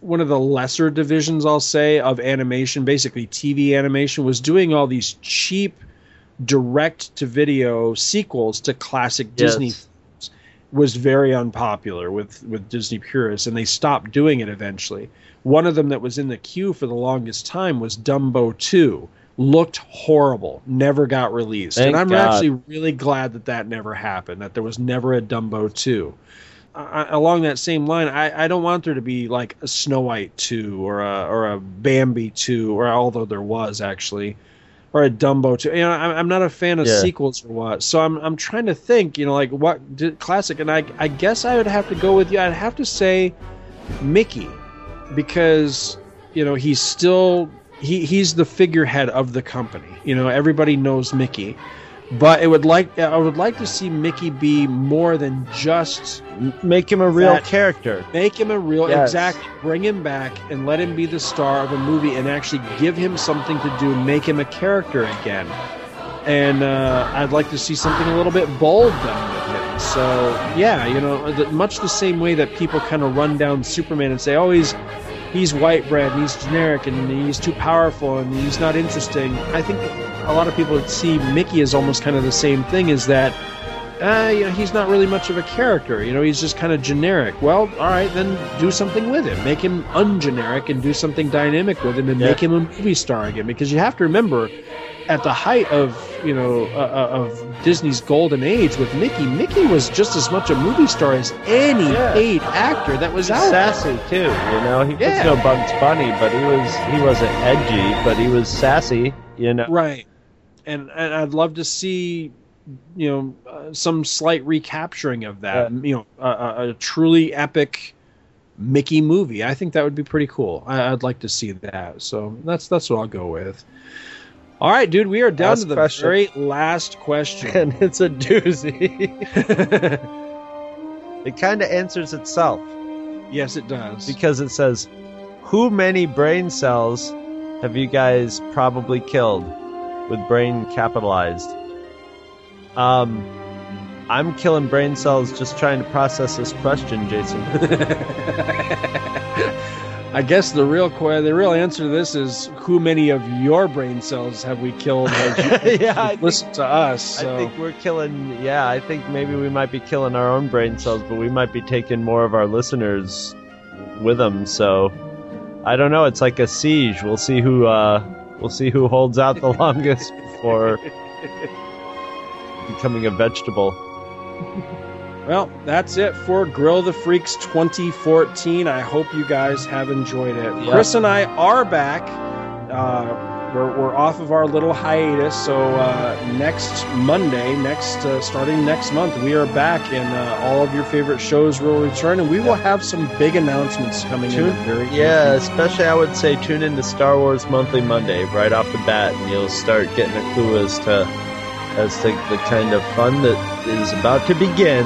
Speaker 1: one of the lesser divisions, I'll say, of animation, basically TV animation, was doing all these cheap direct to video sequels to classic Disney
Speaker 2: Yes.
Speaker 1: films. Was very unpopular with with Disney purists, and they stopped doing it eventually. One of them that was in the queue for the longest time was Dumbo 2. Looked horrible, never got released.
Speaker 2: Thank
Speaker 1: and I'm
Speaker 2: God.
Speaker 1: actually really glad that that never happened, that there was never a Dumbo 2. I, along that same line, I, I don't want there to be like a Snow White 2 or a, or a Bambi 2, or although there was actually, or a Dumbo 2. You know, I'm, I'm not a fan of
Speaker 2: Yeah.
Speaker 1: sequels or what. So I'm, I'm trying to think, you know, like what did, classic, and I, I guess I would have to go with you. I'd have to say Mickey because you know he's still he he's the figurehead of the company. You know everybody knows Mickey, but it would like I would like to see Mickey be more than just
Speaker 2: Make him a real
Speaker 1: that-
Speaker 2: character.
Speaker 1: Make him a real
Speaker 2: Yes.
Speaker 1: exactly. Bring him back and let him be the star of a movie and actually give him something to do. Make him a character again. And uh, I'd like to see something a little bit bold done with him. So yeah, you know, much the same way that people kind of run down Superman and say, "Oh, he's he's white bread, and he's generic, and he's too powerful, and he's not interesting." I think a lot of people see Mickey as almost kind of the same thing. Is that uh, you know, he's not really much of a character. You know, he's just kind of generic. Well, all right, then do something with him. Make him ungeneric and do something dynamic with him and
Speaker 2: Yeah.
Speaker 1: make him a movie star again. Because you have to remember, at the height of you know uh, uh, of Disney's golden age with Mickey. Mickey was just as much a movie star as any
Speaker 2: Yeah.
Speaker 1: paid actor that was out.
Speaker 2: sassy too. You know, he
Speaker 1: Yeah.
Speaker 2: was no Bugs Bunny, but he was he wasn't edgy, but he was sassy. You know,
Speaker 1: Right. And and I'd love to see you know uh, some slight recapturing of that. You know, a, a, a truly epic Mickey movie. I think that would be pretty cool. I, I'd like to see that. So that's that's what I'll go with. All right, dude, we are down
Speaker 2: Last
Speaker 1: to the
Speaker 2: question.
Speaker 1: very last question.
Speaker 2: and it's a doozy. it kind of answers itself
Speaker 1: yes, it does.
Speaker 2: because it says, "Who many brain cells have you guys probably killed with brain capitalized?" Um, I'm killing brain cells just trying to process this question, Jason.
Speaker 1: I guess the real que- the real answer to this is who many of your brain cells have we killed
Speaker 2: Yeah,
Speaker 1: listen to us? So.
Speaker 2: I think we're killing. Yeah, I think maybe we might be killing our own brain cells, but we might be taking more of our listeners with them. So I don't know. It's like a siege. We'll see who. Uh, we'll see who holds out the longest before becoming a vegetable.
Speaker 1: Well, that's it for Grill the Freaks 2014. I hope you guys have enjoyed it.
Speaker 2: Yep.
Speaker 1: Chris and I are back. Uh, we're, we're off of our little hiatus, so uh, next Monday, next uh, starting next month, we are back, and uh, all of your favorite shows will return, and we will have some big announcements coming in.
Speaker 2: Tune,
Speaker 1: the very
Speaker 2: yeah, especially I would say tune into Star Wars Monthly Monday right off the bat, and you'll start getting a clue as to as to the kind of fun that is about to begin.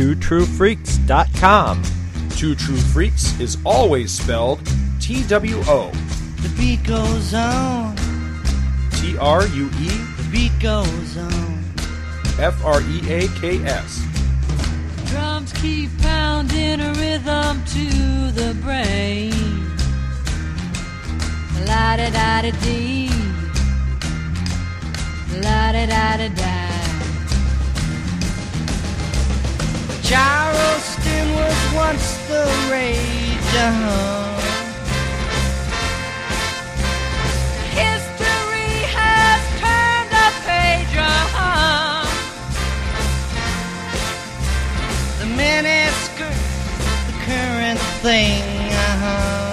Speaker 14: twotruefreaks.com.
Speaker 15: Two True Freaks is always spelled T W O
Speaker 16: The beat goes on,
Speaker 15: T R U E
Speaker 16: the beat goes on.
Speaker 15: F R E A K S.
Speaker 3: Drums keep pounding a rhythm to the brain. La da da da dee. La da da da da.
Speaker 16: Charleston was once the rage. Uh-huh.
Speaker 3: History has turned a page. Uh-huh.
Speaker 16: The miniskirt, the current thing. Uh-huh.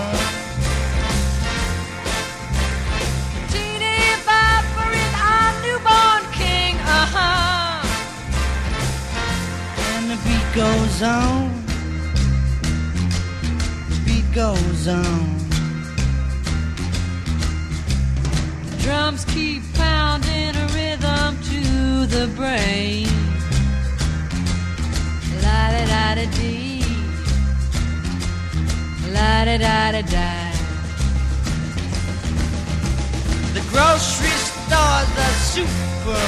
Speaker 16: Goes on. Beat goes on.
Speaker 3: Drums keep pounding a rhythm to the brain. La da da da dee. La da da da da.
Speaker 16: The grocery store, the supermarket.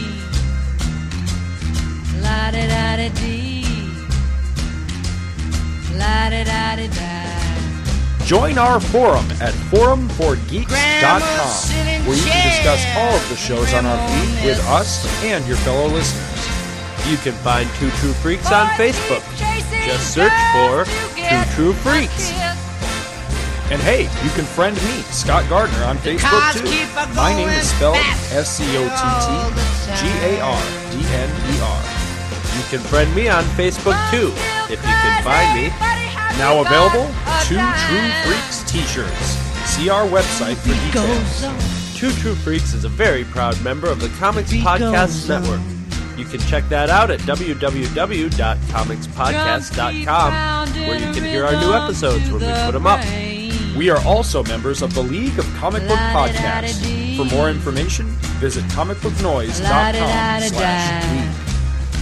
Speaker 3: La da da da dee. La da da da da.
Speaker 15: Join our forum at forumforgeeks.com, where you can discuss all of the shows on our feed with us and your fellow listeners.
Speaker 14: You can find Two True Freaks on Facebook. Just search for Two True Freaks.
Speaker 15: And hey, you can friend me, Scott Gardner, on Facebook too. My name is spelled S C O T T G A R D N E R.
Speaker 2: can friend me on Facebook too, if you can find me.
Speaker 1: Now available, Two True Freaks t-shirts. See our website for details.
Speaker 2: Two True Freaks is a very proud member of the Comics Podcast Network. You can check that out at www.comicspodcast.com, where you can hear our new episodes when we put them up.
Speaker 1: We are also members of the League of Comic Book Podcasts. For more information, visit comicbooknoise.com slash league.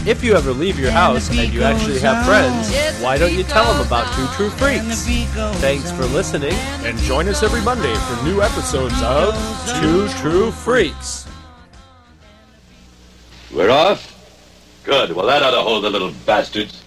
Speaker 2: If you ever leave your house and you actually have friends, why don't you tell them about Two True Freaks? Thanks for listening,
Speaker 1: And join us every Monday for new episodes of
Speaker 2: Two True Freaks.
Speaker 17: We're off? Good. Well, that ought to hold the little bastards.